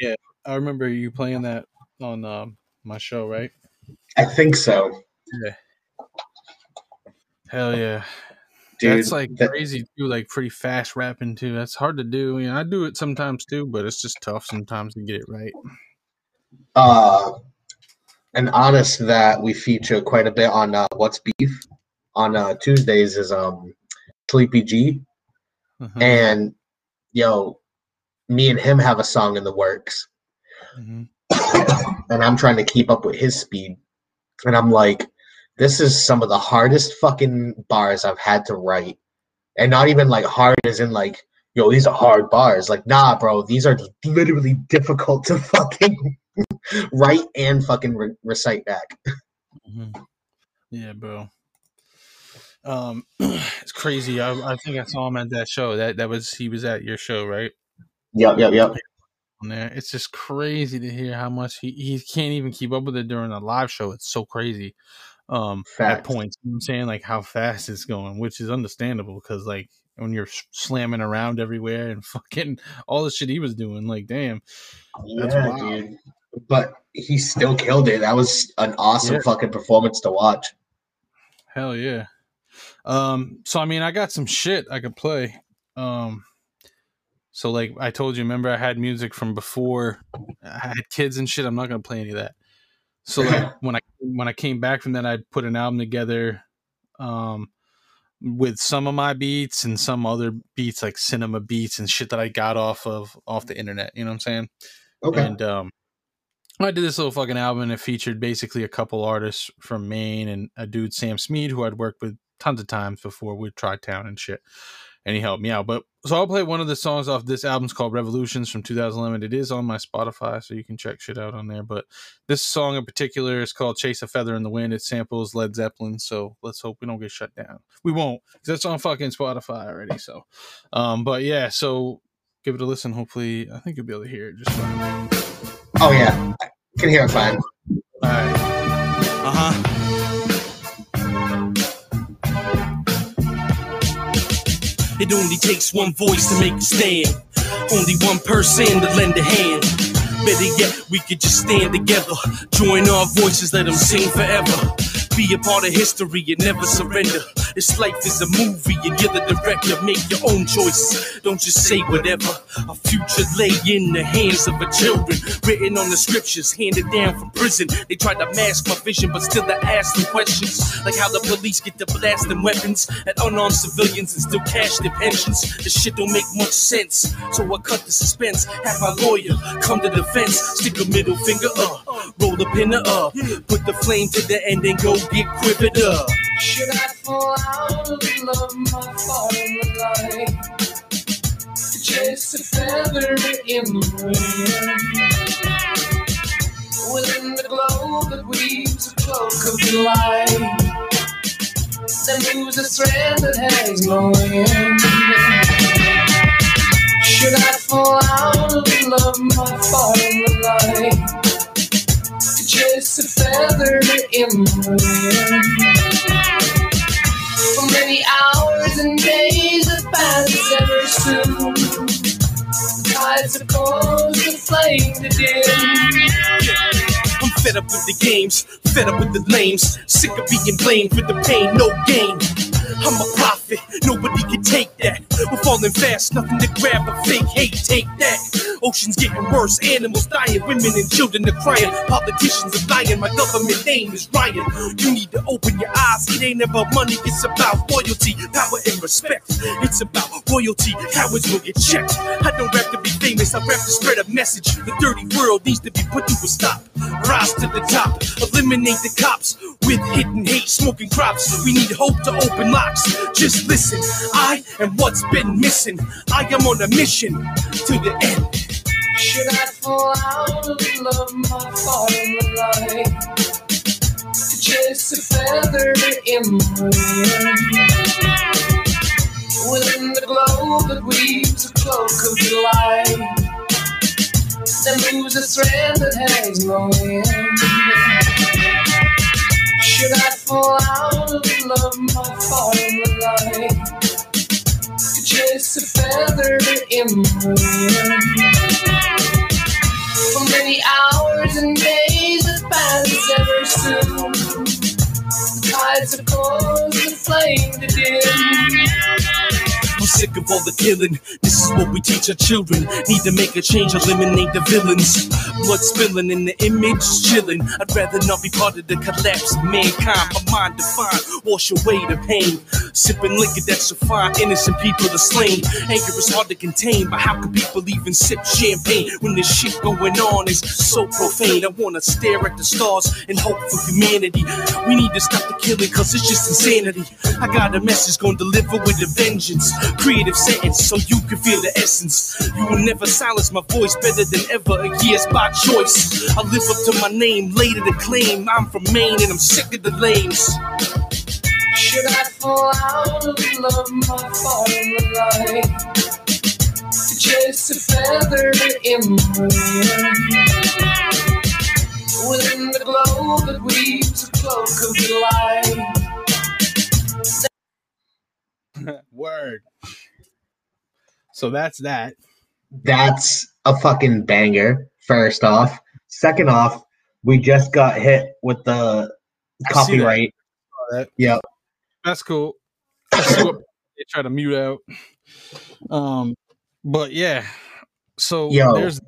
Yeah, I remember you playing that on um, my show, right? I think so, Yeah. Hell yeah. dude. That's like that- crazy too, like pretty fast rapping too. That's hard to do. You know, I do it sometimes too, but it's just tough sometimes to get it right. uh, an artist that we feature quite a bit on uh, What's Beef on uh, Tuesdays is um Sleepy G, Uh-huh. and yo, me and him have a song in the works, Mhm. and I'm trying to keep up with his speed, and I'm like, this is some of the hardest fucking bars I've had to write, and not even like hard as in like. Yo, these are hard bars. Like, nah, bro, these are literally difficult to (laughs) fucking write and fucking re- recite back. Mhm. Yeah, bro. Um, (clears throat) it's crazy. I, I think I saw him at that show. That that was he was at your show, right? Yep, yep, yep. On there, it's just crazy to hear how much he he can't even keep up with it during a live show. It's so crazy. Um, at points, you know I'm saying like how fast it's going, which is understandable because like when you're slamming around everywhere and (laughs) fucking all the shit he was doing, like damn, That's Yeah, wild. dude. But he still killed it. That was an awesome Yeah. fucking performance to watch. Hell yeah. Um, so I mean, I got some shit I could play. Um, so like I told you, remember I had music from before I had kids and shit. I'm not gonna play any of that. So like (laughs) when I when I came back from that, I put an album together, um, with some of my beats and some other beats like cinema beats and shit that I got off of off the internet. You know what I'm saying? Okay. And um, I did this little fucking album and it featured basically a couple artists from Maine and a dude, Sam Smead, who I'd worked with tons of times before with Tri Town and shit. And he helped me out. But so I'll play one of the songs off this album's called Revolutions from 2011. It is on my Spotify, so you can check shit out on there. But this song in particular is called Chase a Feather in the Wind. It samples Led Zeppelin. So let's hope we don't get shut down. We won't, 'cause that's on fucking Spotify already. So, um, but yeah, so give it a listen. Hopefully, I think you'll be able to hear it just fine. Oh yeah, I can hear it fine. All right. Uh huh. It only takes one voice to make a stand. Only one person to lend a hand. Better yet, we could just stand together. Join our voices, let them sing forever. Be a part of history and never surrender. This life is a movie and you're the director. Make your own choices. Don't just say whatever. Our future lay in the hands of our children. Written on the scriptures, handed down from prison. They tried to mask my vision, but still they ask them questions. Like how the police get to blasting weapons at unarmed civilians and still cash their pensions. This shit don't make much sense. So I cut the suspense. Have my lawyer come to defense. Stick a middle finger up. Roll the pinner up. Put the flame to the end and go get quivered up. Should I fall out of love my falling light? Chase a feather in the wind. Within the glow that weaves a cloak of light. That moves a thread that hangs no end. Should I fall out of love my falling light? Chase a feather in my wind. Many hours and days have passed ever soon. The tides have caused the flame to dim. I'm fed up with the games, fed up with the lames, sick of being blamed for the pain, no gain. I'm a prophet, nobody can take that. We're falling fast, nothing to grab, a fake hate, take that. Oceans getting worse, animals dying, women and children are crying. Politicians are lying, my government name is Ryan. You need to open your eyes. It ain't about money, it's about loyalty, power, and respect. It's about royalty. Cowards will get checked. I don't rap to be famous, I rap to spread a message. The dirty world needs to be put to a stop. Rise to the top, eliminate the cops with hidden hate, smoking crops. We need hope to open Just listen, I am what's been missing. I am on a mission to the end. Should I fall out of love, my falling life? To chase a feather in the wind. Within the glow that weaves a cloak of light. Then lose a thread that has no end. Should I fall out of love, my falling life? To chase a feather in the wind. For many hours and days that pass ever soon. The tides of cold, the flame to dim. I'm sick of all the killing. This is what we teach our children. Need to make a change, eliminate the villains. Blood spilling in the image, chilling. I'd rather not be part of the collapse of mankind. My mind defined, wash away the pain. Sipping liquor that's so fine, innocent people are slain. Anger is hard to contain, but how can people even sip champagne when this shit going on is so profane? I wanna stare at the stars and hope for humanity. We need to stop the killing, cause it's just insanity. I got a message gonna deliver with a vengeance. Creative sentence so you can feel the essence. You will never silence my voice better than ever. Yes, by choice. I live up to my name, later to claim. I'm from Maine and I'm sick of the lames. Should I fall out of love, my falling life? To chase a feather in the wind. Within the glow that weaves a cloak of light. (laughs) Word. So that's that. That's a fucking banger, first off. Second off, we just got hit with the I copyright. that. Yep. That's cool. (coughs) They try to mute out. Um, but yeah. So Yo. there's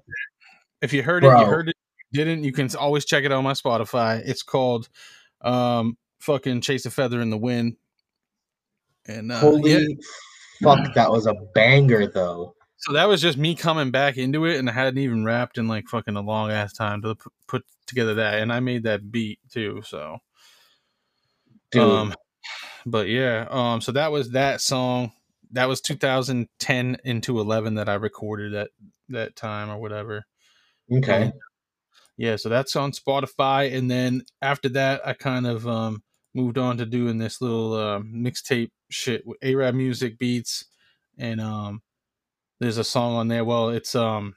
if you heard it, you heard it. You didn't, you can always check it out on my Spotify. It's called um fucking Chase a Feather in the Wind. And uh, Holy yeah, fuck, that was a banger though. so that was just me coming back into it, and I hadn't even rapped in like fucking a long ass time to put, put together that, and I made that beat too. So Dude, Um, but yeah, um, so that was that song. That was 2010 into 11 that I recorded at that time or whatever. okay. Yeah, so that's on Spotify, and then after that, I kind of um moved on to doing this little uh, mixtape shit with AraabMuzik beats, and um, there's a song on there. Well, it's um,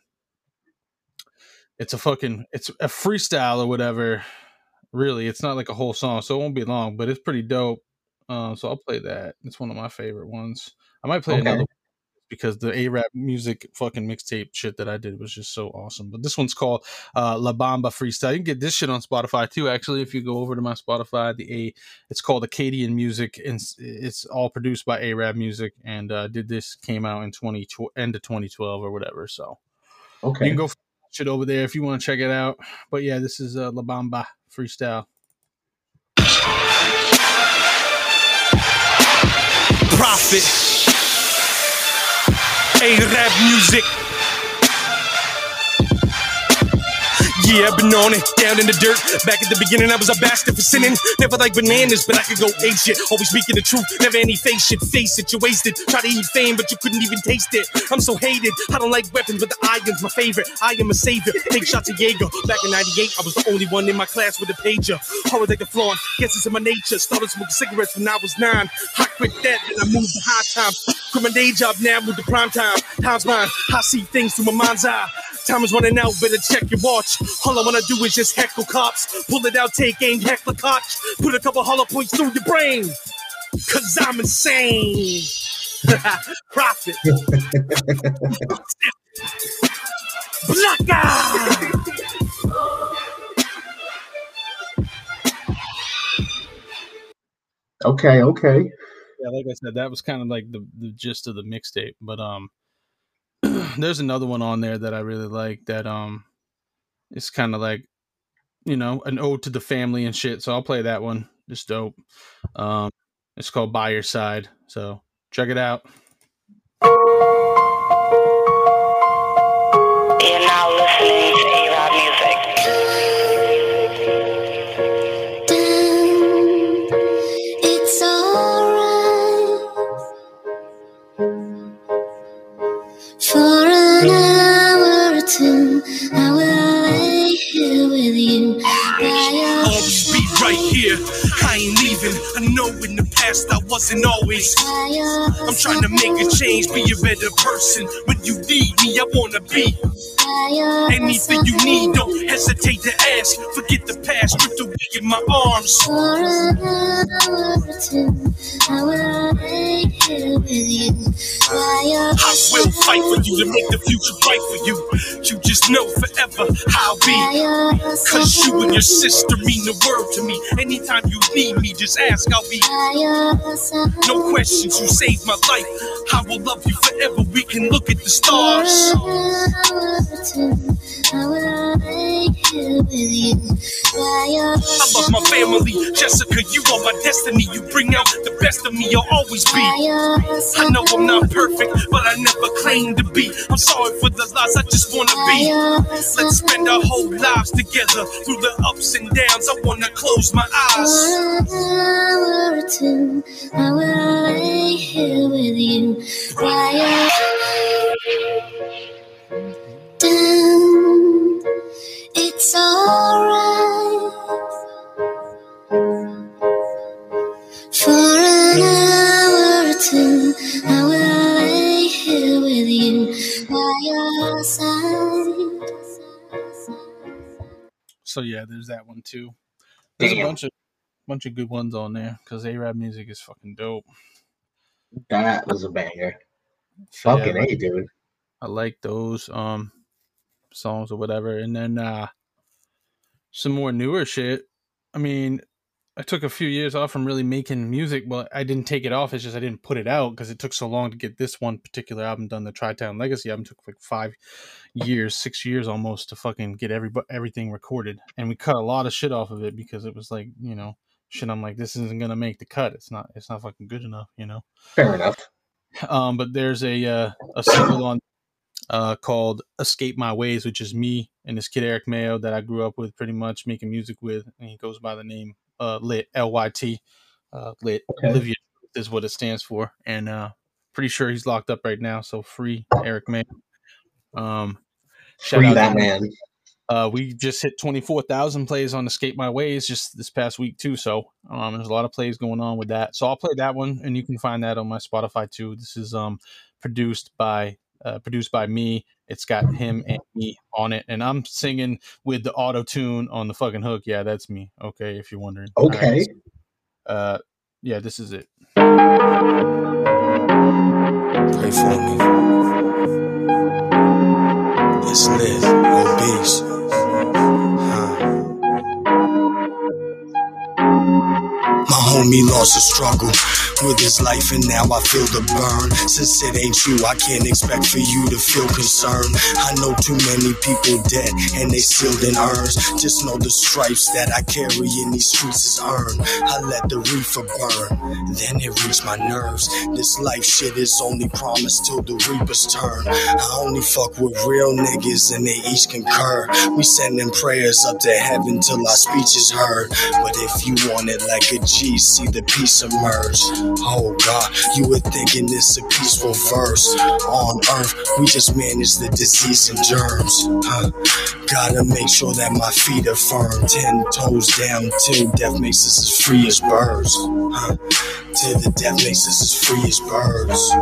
it's a fucking it's a freestyle or whatever. Really, it's not like a whole song, so it won't be long, but it's pretty dope. Um, so I'll play that. It's one of my favorite ones. I might play Okay. another one because the AraabMuzik fucking mixtape shit that I did was just so awesome. But this one's called uh, La Bamba Freestyle. You can get this shit on Spotify too. Actually, if you go over to my Spotify, the A, it's called Acadian Music, and it's- it's all produced by AraabMuzik. And uh, did this came out in twenty end of twenty twelve or whatever. So Okay. you can go find that shit over there if you want to check it out. But yeah, this is uh, La Bamba Freestyle. Prophet. A-rap music. Yeah, I've been on it, down in the dirt. Back at the beginning, I was a bastard for sinning. Never like bananas, but I could go shit. Always speaking the truth, never any fake shit. Face it, you wasted. Try to eat fame, but you couldn't even taste it. I'm so hated. I don't like weapons, but the iron's my favorite. I am a savior. Take shots at Jaeger. Back in 98, I was the only one in my class with a pager. Always like the flaunt. Guess it's in my nature. Started smoking cigarettes when I was nine. I quit that, then I moved to high time. Quit my day job now, moved to prime time. Time's mine. I see things through my mind's eye. Time is running out, better check your watch. All I wanna do is just heckle cops. Pull it out, take aim, heckle coach. Put a couple hollow points through your brain. Cause I'm insane. (laughs) Prophet. (laughs) Blackout! Okay, okay. Yeah, like I said, that was kind of like the, the gist of the mixtape. But um, (clears throat) there's another one on there that I really like that um it's kind of like you know an ode to the family and shit. So I'll play that one. It's dope. Um, it's called By Your Side. So check it out. Ain't leaving. I know in the past I wasn't always. I'm trying to make a change, be a better person. When you need me, I wanna be anything you need. Don't hesitate to ask. Forget the past, stripped away in my arms. For an hour or two, I will lay here with you I will fight for you to make the future bright for you. You just know forever I'll be. Cause you and your sister mean the world to me. Anytime you need me, just ask, I'll be. by your side. No questions, you saved my life. I will love you forever. We can look at the stars. I will lay here with you I love my family, Jessica. You are my destiny. You bring out the best of me. I'll always be. I know I'm not perfect, but I never claim to be. I'm sorry for the lies. I just wanna be. Let's spend our whole lives together through the ups and downs. I wanna close my eyes. For an hour or two, I will lay here with you your down. It's alright for an hour or two. I will lay here with you by your side. So yeah, there's that one too. There's a bunch of bunch of good ones on there because AraabMuzik is fucking dope. That was a banger. So, yeah, Fucking A, dude. I like those um songs or whatever. And then uh some more newer shit. I mean, I took a few years off from really making music. Well, I didn't take it off. It's just I didn't put it out because it took so long to get this one particular album done. The Tri-Town Legacy album took like five years, six years almost to fucking get every everything recorded. And we cut a lot of shit off of it because it was like, you know, shit. I'm like, this isn't gonna make the cut. It's not. It's not fucking good enough. You know. Fair enough. Um, but there's a uh, a single on uh, called "Escape My Ways," which is me and this kid Eric Mayo that I grew up with, pretty much making music with, and he goes by the name uh, Lit L Y T. Uh, Lit Okay. Olivia is what it stands for, and uh, pretty sure he's locked up right now. So free Eric Mayo. Um, shout Free out to that him. man. Uh, we just hit 24,000 plays on Escape My Ways just this past week, too. So um, there's a lot of plays going on with that. So I'll play that one, and you can find that on my Spotify, too. This is um, produced by uh, produced by me. It's got him and me on it, and I'm singing with the auto tune on the fucking hook. Yeah, that's me. Okay, if you're wondering. Okay. so, uh, yeah, this is it. Pray for me. It's lit, obese. Huh. My homie lost a struggle with his life, and now I feel the burn. Since it ain't you, I can't expect for you to feel concerned. I know too many people dead, and they sealed in urns. Just know the stripes that I carry in these streets is earned. I let the reefer burn, then it reached my nerves. This life shit is only promised till the reapers turn. I only fuck with real niggas, and they each concur. We sending them prayers up to heaven till our speech is heard. But if you want it like a G, see the peace emerge. Oh God, you were thinking this a peaceful verse. On earth, we just manage the disease and germs. Huh? Gotta make sure that my feet are firm. Ten toes down till death makes us as free as birds. Huh? Till the death makes us as free as birds.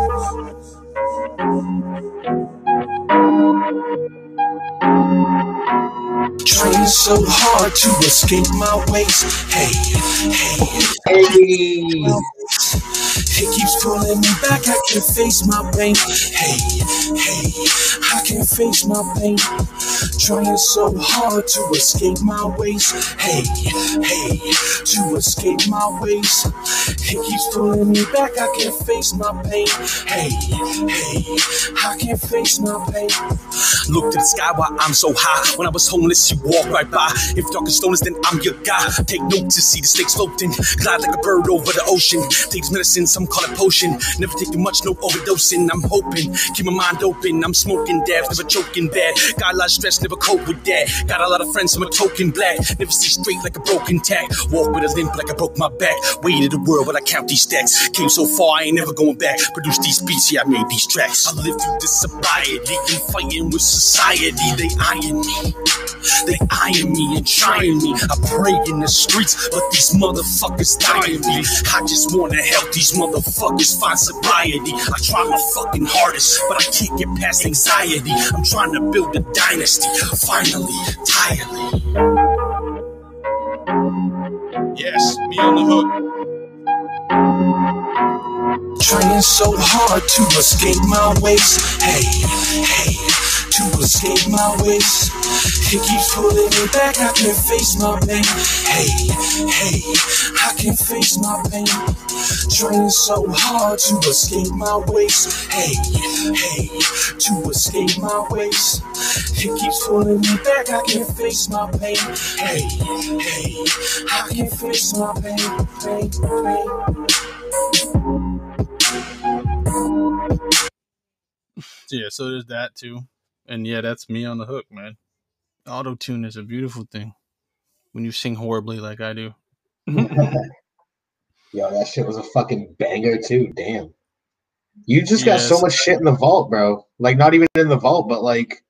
Trying so hard to escape my ways. Hey, hey. Hey. It keeps pulling me back. I can't face my pain. Hey, hey, I can't face my pain. Trying so hard to escape my ways. Hey, hey, to escape my ways. It keeps pulling me back. I can't face my pain. Hey, hey, I can't face my pain. Look to the sky while I'm so high. When I was homeless, you walked right by. If dark and stoners, then I'm your guy. Take note to see the snakes floating. Glide like a bird over the ocean. Take medicine, some call it potion. Never take too much, no overdosing. I'm hoping, keep my mind open. I'm smoking dabs, never choking bad. Got a lot of stress, never cope with that. Got a lot of friends, I'm a token black. Never see straight like a broken tack. Walk with a limp like I broke my back. To the world when I count these stacks. Came so far, I ain't never going back. Produce these beats, yeah, I made these tracks. I live through this sobriety and fighting with society. They eyeing me. They eyeing me and trying me. I pray in the streets, but these motherfuckers dying me. I just wanna help these motherfuckers find sobriety. I try my fucking hardest, but I can't get past anxiety. I'm trying to build a dynasty, finally, tirely. Yes, me on the hook. Trying so hard to escape my ways. Hey, hey, to escape my ways. It keeps pulling me back. I can't face my pain. Hey, hey, I can't face my pain. Trying so hard to escape my ways. Hey, hey, to escape my ways. It keeps pulling me back. I can't face my pain. Hey, hey, I can't face my pain, pain, pain. Yeah, so there's that too. And yeah, that's me on the hook, man. Auto tune is a beautiful thing when you sing horribly like I do. (laughs) Yo, that shit was a fucking banger too. Damn. You just got so much shit in the vault, bro. Like not even in the vault, but like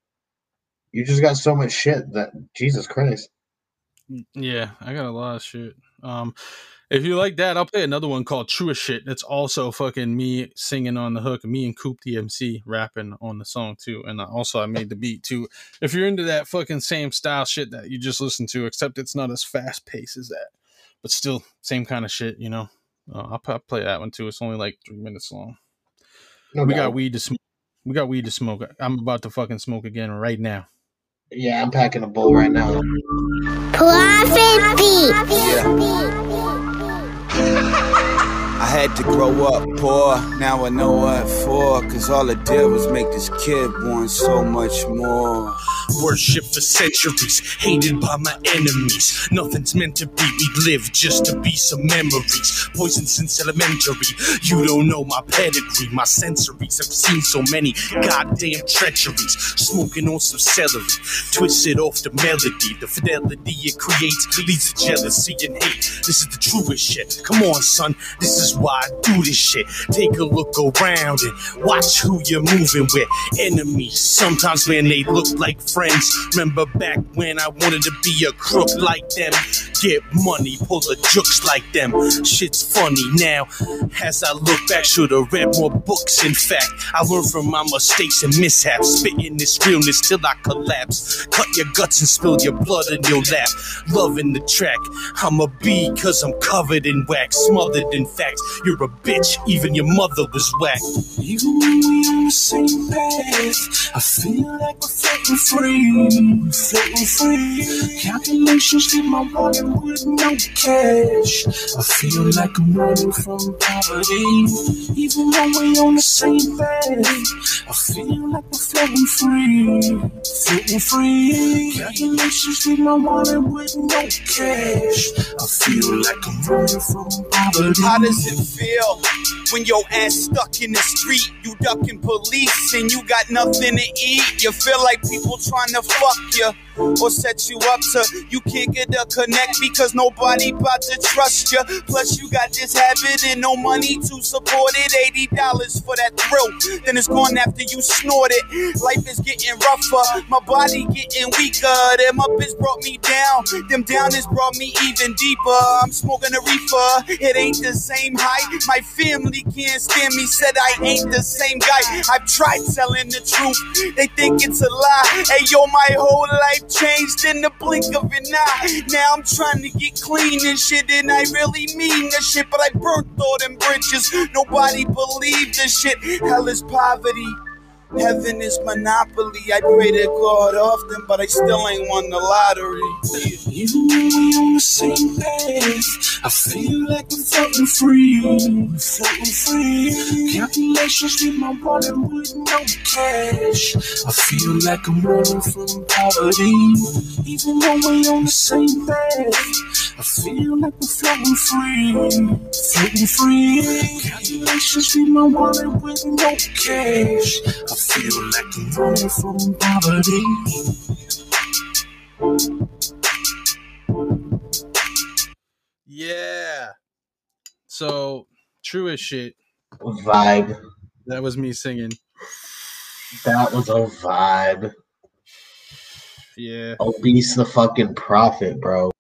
you just got so much shit that Jesus Christ. Yeah, I got a lot of shit. Um, if you like that, I'll play another one called Truest Shit. It's also fucking me singing on the hook, me and Coop DMC rapping on the song too. And also, I made the beat too. If you're into that fucking same style shit that you just listened to, except it's not as fast paced as that, but still same kind of shit, you know. Uh, I'll, I'll play that one too. It's only like three minutes long. No we doubt. got weed to smoke. We got weed to smoke. I'm about to fucking smoke again right now. Yeah, I'm packing a bowl right now. Prophet beat. (laughs) I had to grow up poor, now I know what for. Cause all I did was make this kid want so much more. Worship for centuries, hated by my enemies. Nothing's meant to be, we live just to be some memories. Poison since elementary, you don't know my pedigree. My sensories have seen so many goddamn treacheries. Smoking on some celery, twisted off the melody. The fidelity it creates leads to jealousy and hate. This is the truest shit. Come on, son, this is why I do this shit. Take a look around and watch who you're moving with. Enemies, sometimes when they look like friends. Remember back when I wanted to be a crook like them? Get money, pull the jokes like them. Shit's funny now. As I look back, should've read more books. In fact, I learned from my mistakes and mishaps. Spitting this realness till I collapse. Cut your guts and spill your blood in your lap. Loving the track. I'm a bee cause I'm covered in wax. Smothered in facts. You're a bitch, even your mother was whack. Even when we on the same path, I feel like we're floating Floating free. Calculations in my wallet with no cash. I feel like I'm running from poverty. Even though we on the same path, I feel like we're floating free. Floating free. Calculations in my wallet with no cash. I feel like I'm running from poverty. How does it feel when your ass stuck in the street? You ducking police and you got nothing to eat. You feel like people trying to fuck you or set you up to you can't get a connect because nobody about to trust you. Plus you got this habit and no money to support it. Eighty dollars for that thrill, then it's gone after you snort it. Life is getting rougher, my body getting weaker. Them up has brought me down, them down has brought me even deeper. I'm smoking a reefer, it ain't the same height. My family can't stand me, said I ain't the same guy. I've tried telling the truth, they think it's a lie. Hey yo, my whole life changed in the blink of an eye. Now I'm trying to get clean and shit, and I really mean the shit, but I burnt all them bridges. Nobody believed the shit. Hell is poverty. Heaven is monopoly. I pray to God often, but I still ain't won the lottery. Even when we on the same path, I feel like I'm floating free, floating free. Calculations with my wallet with no cash. I feel like I'm running from poverty. Even when we on the same path, I feel like I'm floating free, floating free. Calculations with my wallet with no cash. I feel like I'm running from poverty. Yeah. So true as shit. Vibe. That was me singing. That was a vibe. Yeah. Obese the fucking prophet, bro.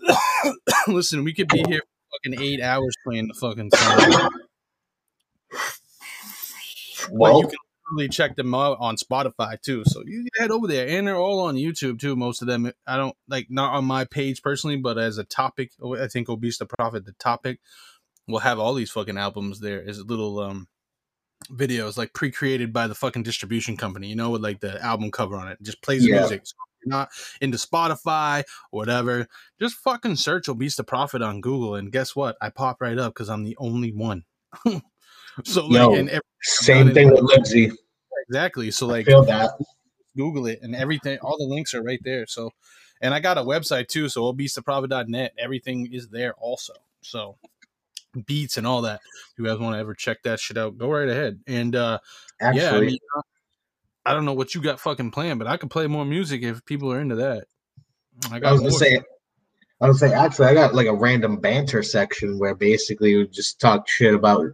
(coughs) Listen, we could be here for fucking eight hours playing the fucking song. (coughs) But Well, you can really check them out on Spotify too. So you head over there, and they're all on YouTube too. Most of them, I don't like not on my page personally, but as a topic, oh, I think Obese the Prophet, the topic, will have all these fucking albums there as little um videos like pre-created by the fucking distribution company. You know, with like the album cover on it, just plays the Yeah. music. So if you're not into Spotify or whatever, just fucking search Obese the Prophet on Google, and guess what? I pop right up because I'm the only one. (laughs) (laughs) so like, Yo, and every- same thing with Libsey. Exactly. So like. Google it and everything all the links are right there. So and I got a website too, so obesetheprophet.net. Everything is there also. So beats and all that. If you guys want to ever check that shit out, go right ahead. And uh yeah, I mean I don't know what you got fucking planned, but I can play more music if people are into that. I I got was gonna say, I was say, actually, I got like a random banter section where basically we just talk shit about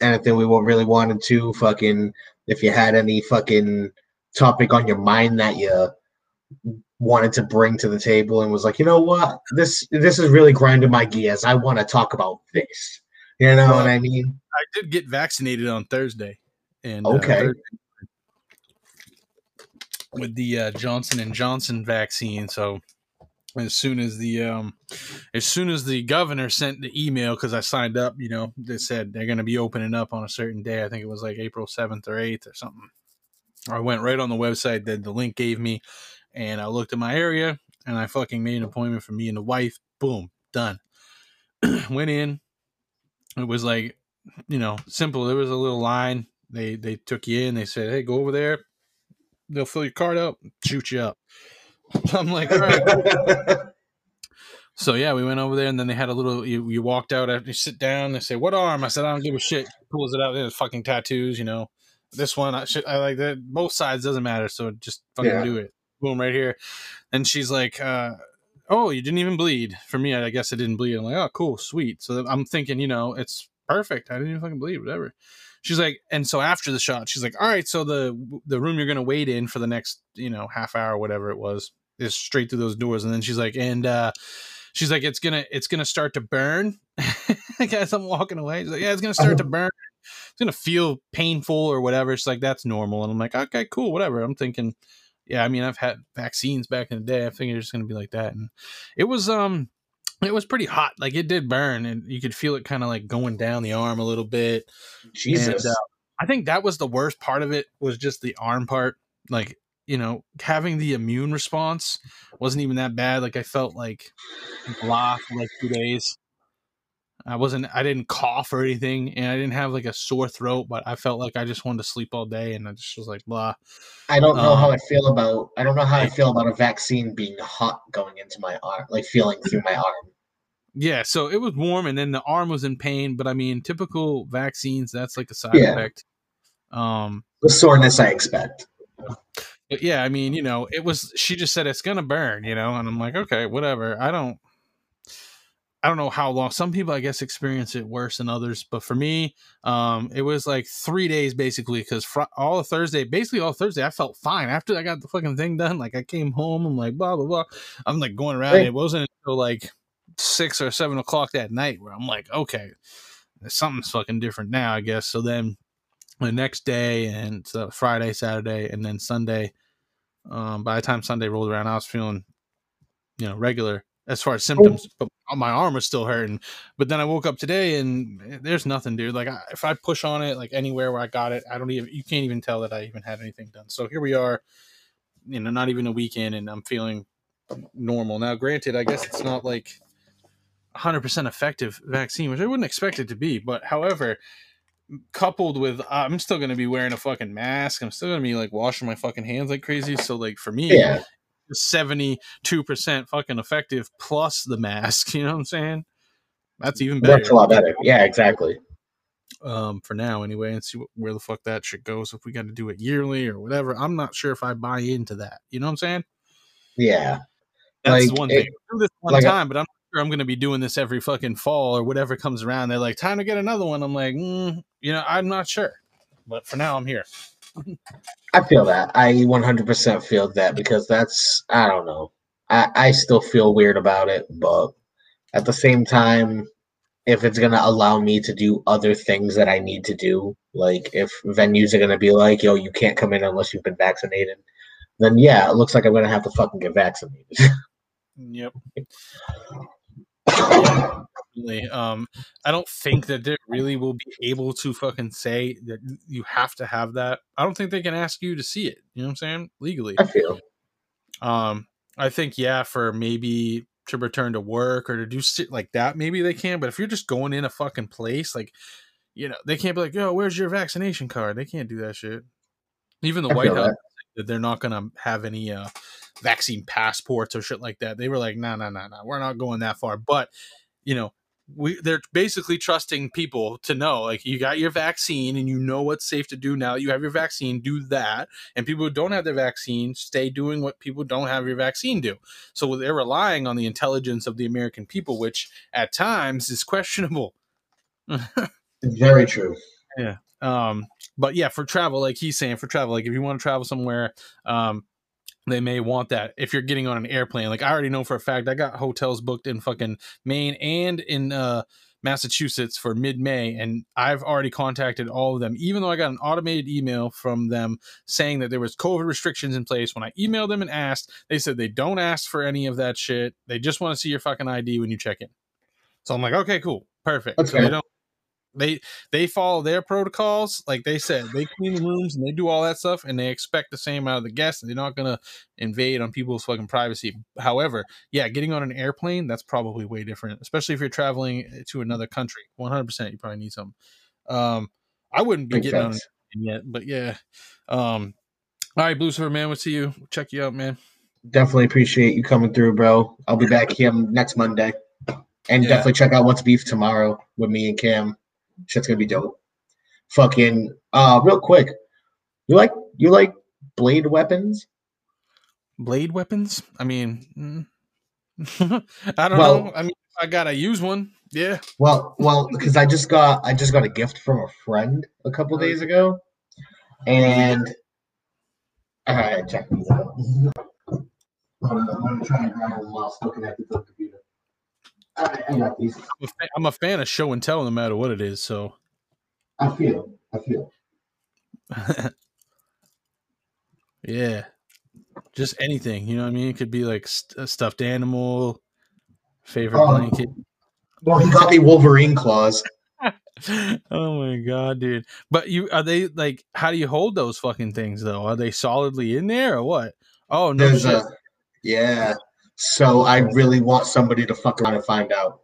anything we really wanted to. Fucking, if you had any fucking topic on your mind that you wanted to bring to the table and was like, you know what, this this is really grinding my gears. I want to talk about this. You know what I mean? I did get vaccinated on Thursday. And uh, Okay. Thursday with the uh, Johnson and Johnson vaccine. So as soon as the um, as soon as the governor sent the email because I signed up, you know, they said they're going to be opening up on a certain day. I think it was like April seventh or eighth or something. I went right on the website that the link gave me, and I looked at my area, and I fucking made an appointment for me and the wife. Boom, done. (clears throat) went in. It was like, you know, simple. There was a little line. They they took you in. They said, "Hey, go over there. They'll fill your card up, shoot you up." (laughs) I'm like, all right. (laughs) So yeah, we went over there, and then they had a little. You, you walked out after you sit down. They say, "What arm?" I said, "I don't give a shit." Pulls it out. There's fucking tattoos. You know, this one I should. I like that. Both sides doesn't matter. So just fucking Yeah. do it. Boom, right here. And she's like, uh, "Oh, you didn't even bleed." For me, I guess I didn't bleed. I'm like, "Oh, cool, sweet." So I'm thinking, you know, it's perfect. I didn't even fucking bleed. Whatever. She's like, and so after the shot, she's like, "All right, so the the room you're gonna wait in for the next, you know, half hour, whatever it was, is straight through those doors." And then she's like, and uh she's like, "It's gonna it's gonna start to burn." (laughs) As I'm walking away, she's like, "Yeah, it's gonna start to burn. It's gonna feel painful or whatever." She's like, "That's normal," and I'm like, "Okay, cool, whatever." I'm thinking, yeah, I mean, I've had vaccines back in the day. I figured it's just gonna be like that, and it was um. It was pretty hot. Like it did burn, and you could feel it kind of like going down the arm a little bit. Jesus. And, uh, I think that was the worst part of it was just the arm part. Like, you know, having the immune response wasn't even that bad. Like I felt like blah for like two days. I wasn't I didn't cough or anything and I didn't have like a sore throat, but I felt like I just wanted to sleep all day and I just was like blah. I don't know how Um, I feel about. I don't know how I feel about a vaccine being hot going into my arm, like feeling through my arm. Yeah, so it was warm and then the arm was in pain, but I mean typical vaccines, that's like a side Yeah. effect. Um The soreness I expect. Yeah, I mean, you know, it was she just said it's gonna burn, you know, and I'm like, okay, whatever. I don't I don't know how long. Some people I guess experience it worse than others, but for me, um, it was like three days basically because fr- all of Thursday, basically all Thursday, I felt fine after I got the fucking thing done. Like I came home, I'm like blah blah blah. I'm like going around. Right. It wasn't until like six or seven o'clock that night where I'm like, okay, something's fucking different now, I guess. So then the next day and so Friday, Saturday, and then Sunday. Um, by the time Sunday rolled around, I was feeling, you know, regular as far as symptoms, but my arm was still hurting. But then I woke up today and eh, there's nothing, dude. Like I, if I push on it, like anywhere where I got it, I don't even you can't even tell that I even had anything done. So here we are, you know, not even a weekend, and I'm feeling normal now. Granted, I guess it's not like 100% effective vaccine, which I wouldn't expect it to be. But however, coupled with I'm still going to be wearing a fucking mask. I'm still going to be like washing my fucking hands like crazy. So like for me, Yeah. 72% fucking effective plus the mask, (laughs) you know what I'm saying? That's even better. Works a lot better. Yeah, exactly. Um, for now anyway, and see what, where the fuck that shit goes. If we got to do it yearly or whatever, I'm not sure if I buy into that. You know what I'm saying? Yeah. That's Like, one thing. I do this one like a- time, but I'm not sure I'm going to be doing this every fucking fall or whatever comes around. They're like, time to get another one. I'm like, mm, you know, I'm not sure. But for now, I'm here. I feel that. I 100% feel that because that's, I don't know. I, I still feel weird about it, but at the same time, if it's going to allow me to do other things that I need to do, like if venues are going to be like, yo, you can't come in unless you've been vaccinated, then yeah, it looks like I'm going to have to fucking get vaccinated. (laughs) Yep. (coughs) Definitely. Um, I don't think that they really will be able to fucking say that you have to have that. I don't think they can ask you to see it. You know what I'm saying? Legally. I feel. Um, I think yeah, for maybe to return to work or to do shit like that, maybe they can. But if you're just going in a fucking place, like, you know, they can't be like, "Yo, where's your vaccination card?" They can't do that shit. Even the I White House that. that they're not gonna have any uh vaccine passports or shit like that. They were like, "No, no, no, no, we're not going that far." But you know, we they're basically trusting people to know like you got your vaccine and you know what's safe to do now you have your vaccine do that. And people who don't have their vaccine stay doing what people who don't have your vaccine do. So they're relying on the intelligence of the american people which at times is questionable. (laughs) Very true. yeah um but yeah for travel like he's saying for travel like if you want to travel somewhere um they may want that if you're getting on an airplane. Like i already know for a fact i got hotels booked in fucking maine and in uh massachusetts for mid-may and i've already contacted all of them. Even though i got an automated email from them saying that there was covid restrictions in place when i emailed them and asked they said they don't ask for any of that shit. They just want to see your fucking id when you check in. So i'm like okay cool. Perfect. That's so they don't they they follow their protocols like they said they clean the rooms and they do all that stuff and they expect the same out of the guests they're not gonna invade on people's fucking privacy however yeah getting on an airplane that's probably way different especially if you're traveling to another country 100% you probably need some um i wouldn't be Makes getting on an sense. airplane yet but yeah um all right blue Silver man we'll see you check you out man Definitely appreciate you coming through, bro. I'll be back here next Monday. And Yeah. definitely check out What's Beef tomorrow with me and Cam. Shit's gonna be dope. Fucking uh real quick. You like you like blade weapons? blade weapons i mean mm. (laughs) i don't Well- know i mean i gotta use one yeah Well, well, because I just got I just got a gift from a friend a couple days ago, and all right, check these out. (laughs) I'm gonna try and grab them while still connected to the computer. All right, I got these. I'm a I'm a fan of show and tell, no matter what it is. So, I feel, I feel. (laughs) yeah, just anything. You know what I mean? It could be like st- a stuffed animal, favorite Oh. blanket. Well, he got me Wolverine claws. (laughs) oh my god, dude! But you are they like? How do you hold those fucking things though? Are they solidly in there or what? Oh no There's shit! a, yeah. So I really want somebody to fuck around and find out.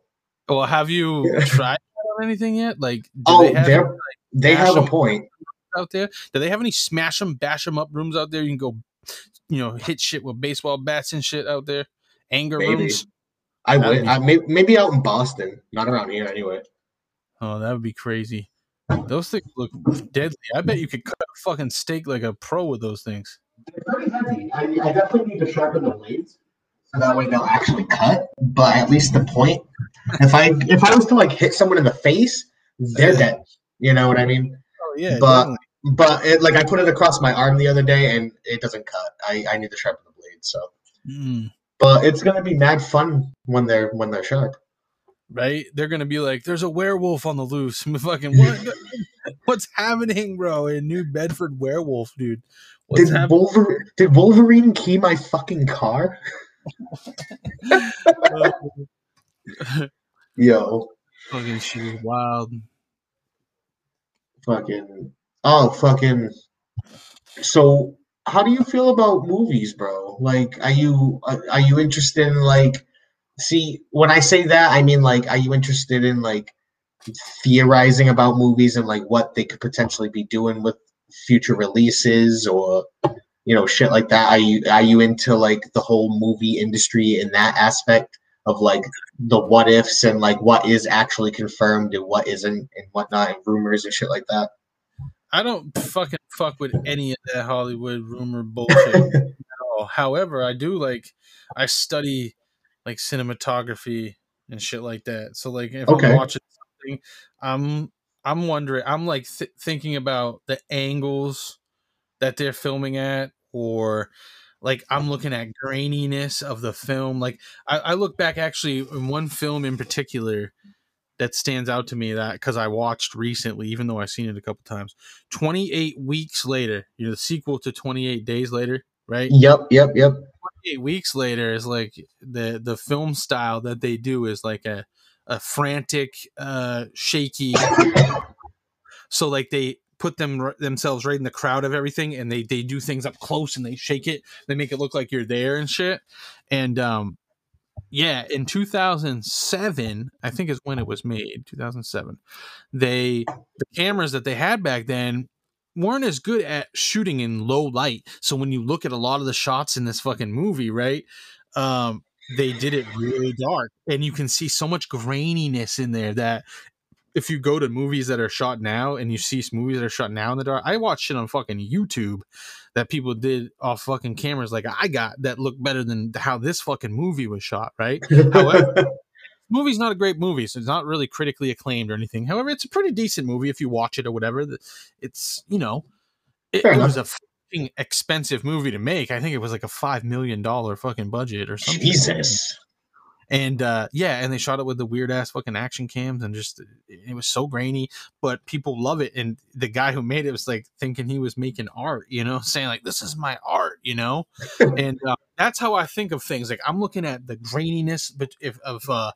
well, have you tried anything yet? Like, do Oh, they have they're they have a 'em point. out there? Do they have any smash them, bash them up rooms out there? You can go, you know, hit shit with baseball bats and shit out there. Anger Maybe. rooms. I That'd be- I may, maybe out in Boston, not around here anyway. Oh, that would be crazy. Those things look deadly. I bet you could cut a fucking steak like a pro with those things. They're pretty heavy. I, I definitely need to sharpen the blades so that way they'll actually cut. But at least the point, if I if I was to like hit someone in the face, they're dead. You know what I mean? Oh yeah, but definitely. but it, like I put it across my arm the other day and it doesn't cut. I I need to sharpen the blade. So, Mm, but it's gonna be mad fun when they're when they're sharp. right? They're gonna be like, "There's a werewolf on the loose." (laughs) fucking (laughs) what? What's happening, bro? A New Bedford werewolf, dude. What's Did happening? Wolverine did Wolverine key my fucking car? (laughs) (laughs) Yo, Fucking she was wild. fucking oh fucking so how do you feel about movies bro like are you are you interested in like see when i say that i mean like are you interested in like theorizing about movies and like what they could potentially be doing with future releases or you know shit like that are you are you into like the whole movie industry in that aspect of like the what ifs and like what is actually confirmed and what isn't and whatnot and rumors and shit like that I don't fucking fuck with any of that Hollywood rumor bullshit (laughs) at all. However, I do like I study like cinematography and shit like that. So like if Okay. I'm watching something, I'm I'm wondering I'm like th- thinking about the angles that they're filming at or like I'm looking at graininess of the film. Like I, I look back actually in one film in particular that stands out to me that because I watched recently, even though I've seen it a couple times. 28 weeks later, you know, the sequel to 28 Days Later, right? Yep, yep, yep. 28 weeks later is like the the film style that they do is like a a frantic, uh, shaky. (laughs) so like they put them themselves right in the crowd of everything, and they they do things up close and they shake it. They make it look like you're there and shit. And um, yeah, in 2007, I think is when it was made. 2007. They the cameras that they had back then weren't as good at shooting in low light. So when you look at a lot of the shots in this fucking movie, right? Um, they did it really dark, and you can see so much graininess in there that if you go to movies that are shot now and you see movies that are shot now in the dark, I watch shit on fucking YouTube that people did off fucking cameras like I got that look better than how this fucking movie was shot, right? However, (laughs) movie's not a great movie, so it's not really critically acclaimed or anything. However, it's a pretty decent movie if you watch it or whatever. It's you know, it, it was a fucking expensive movie to make. I think it was like a five million dollar fucking budget or something. Jesus. And uh yeah, and they shot it with the weird ass fucking action cams and just it was so grainy, but people love it. And the guy who made it was like thinking he was making art, you know, (laughs) saying like this is my art, you know. (laughs) and uh, that's how I think of things. Like I'm looking at the graininess, but if of uh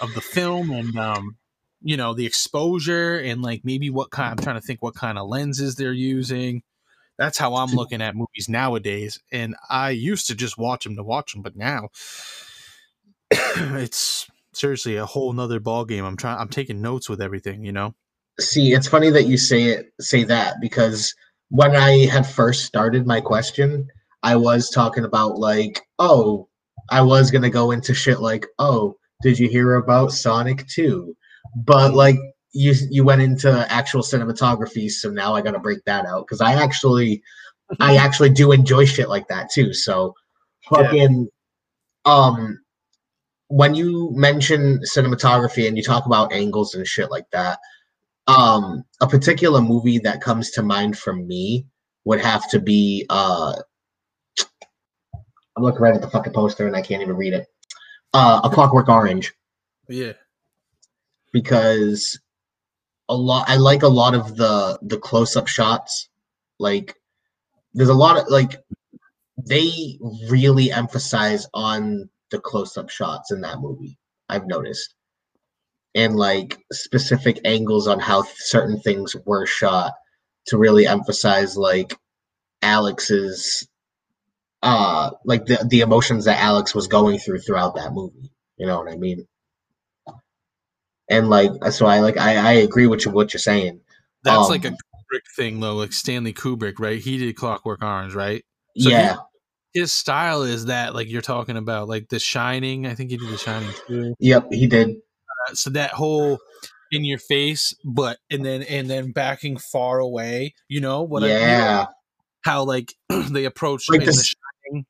of the film and um you know the exposure and like maybe what kind I'm trying to think what kind of lenses they're using. That's how I'm looking at movies nowadays. And I used to just watch them to watch them, but now (coughs) it's seriously a whole nother ball game. I'm trying. I'm taking notes with everything. You know. See, it's funny that you say it say that because when I had first started my question, I was talking about like, oh, I was gonna go into shit like, oh, did you hear about Sonic 2? But like you you went into actual cinematography, so now I gotta break that out because I actually I actually do enjoy shit like that too. So fucking um when you mention cinematography and you talk about angles and shit like that, um a particular movie that comes to mind for me would have to be uh I'm looking right at the fucking poster and I can't even read it. Uh A Clockwork Orange Yeah. because a lot I like a lot of the the close up shots. Like there's a lot of like they really emphasize on the close up shots in that movie. I've noticed. And like specific angles on how certain things were shot to really emphasize like Alex's uh like the the emotions that Alex was going through throughout that movie. You know what I mean? And like so I like I, I agree with you what you're saying. That's Um, like a Kubrick thing though, like Stanley Kubrick, right? He did Clockwork Orange, right? Yeah. His style is that like you're talking about, like The Shining. I think he did The Shining too. Yep, he did. Uh, so that whole in your face, but and then and then backing far away. You know what? I, you know Yeah. how like (clears throat) they approach Like this- The Shining.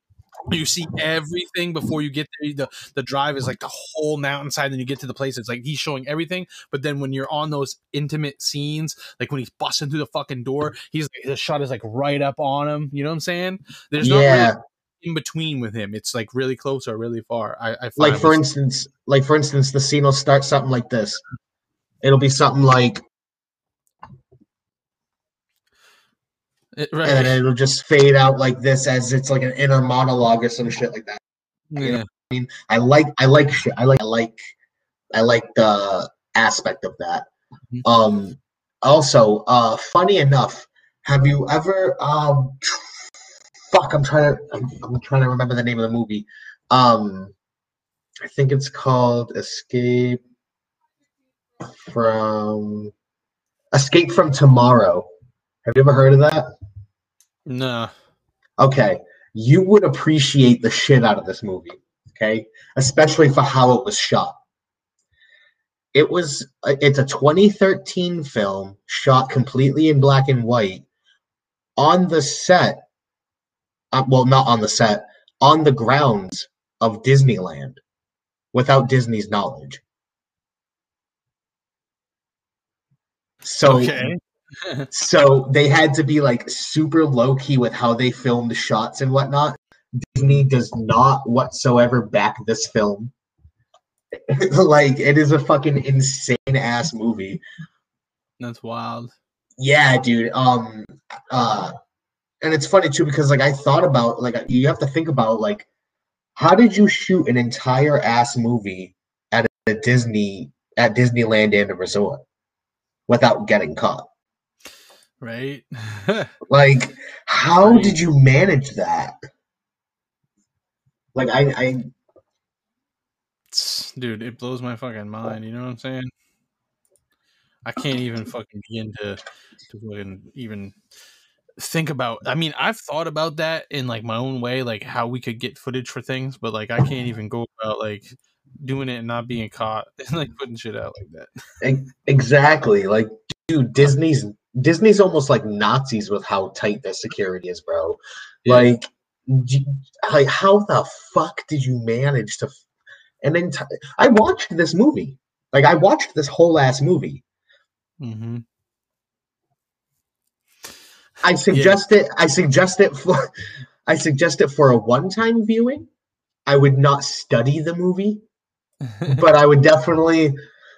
You see everything before you get there. The the drive is like the whole mountainside, and you get to the place. It's like he's showing everything. But then when you're on those intimate scenes, like when he's busting through the fucking door, he's the shot is like right up on him. You know what I'm saying? There's Yeah. really in between with him. It's like really close or really far. I, I like for instance like for instance the scene will start something like this it'll be something like It- and right. then it'll just fade out like this as it's like an inner monologue or some shit like that yeah. i mean i like i like i like i like I like the aspect of that. Mm-hmm. Um, also, uh, funny enough, have you ever um, fuck? I'm trying to I'm, I'm trying to remember the name of the movie. Um, I think it's called Escape from Escape from Tomorrow. Have you ever heard of that? No. Okay, you would appreciate the shit out of this movie. Okay, especially for how it was shot. It was it's a 2013 film shot completely in black and white on the set. Uh, well, not on the set, on the grounds of Disneyland, without Disney's knowledge. So Okay. (laughs) so they had to be like super low key with how they filmed the shots and whatnot. Disney does not whatsoever back this film. (laughs) like it is a fucking insane ass movie. That's wild. Yeah, dude. Um uh and it's funny too because like I thought about like you have to think about like how did you shoot an entire ass movie at a Disney at Disneyland and a resort without getting caught? Right? (laughs) Like, how did you manage that? Like, I, I, Dude, it blows my fucking mind. You know what I'm saying? I can't even fucking begin to, to fucking even think about. I mean, I've thought about that in like my own way, like how we could get footage for things, but like I can't even go about like doing it and not being caught (laughs) and like putting shit out like that. exactly. Like, dude, Disney's Disney's almost like Nazis with how tight their security is, bro. Like, d- like how the fuck did you manage to? And then I watched this movie. Like, I watched this whole ass movie. Mm-hmm. I suggest it. I suggest it for. (laughs) I suggest it for a one-time viewing. I would not study the movie, (laughs) but I would definitely.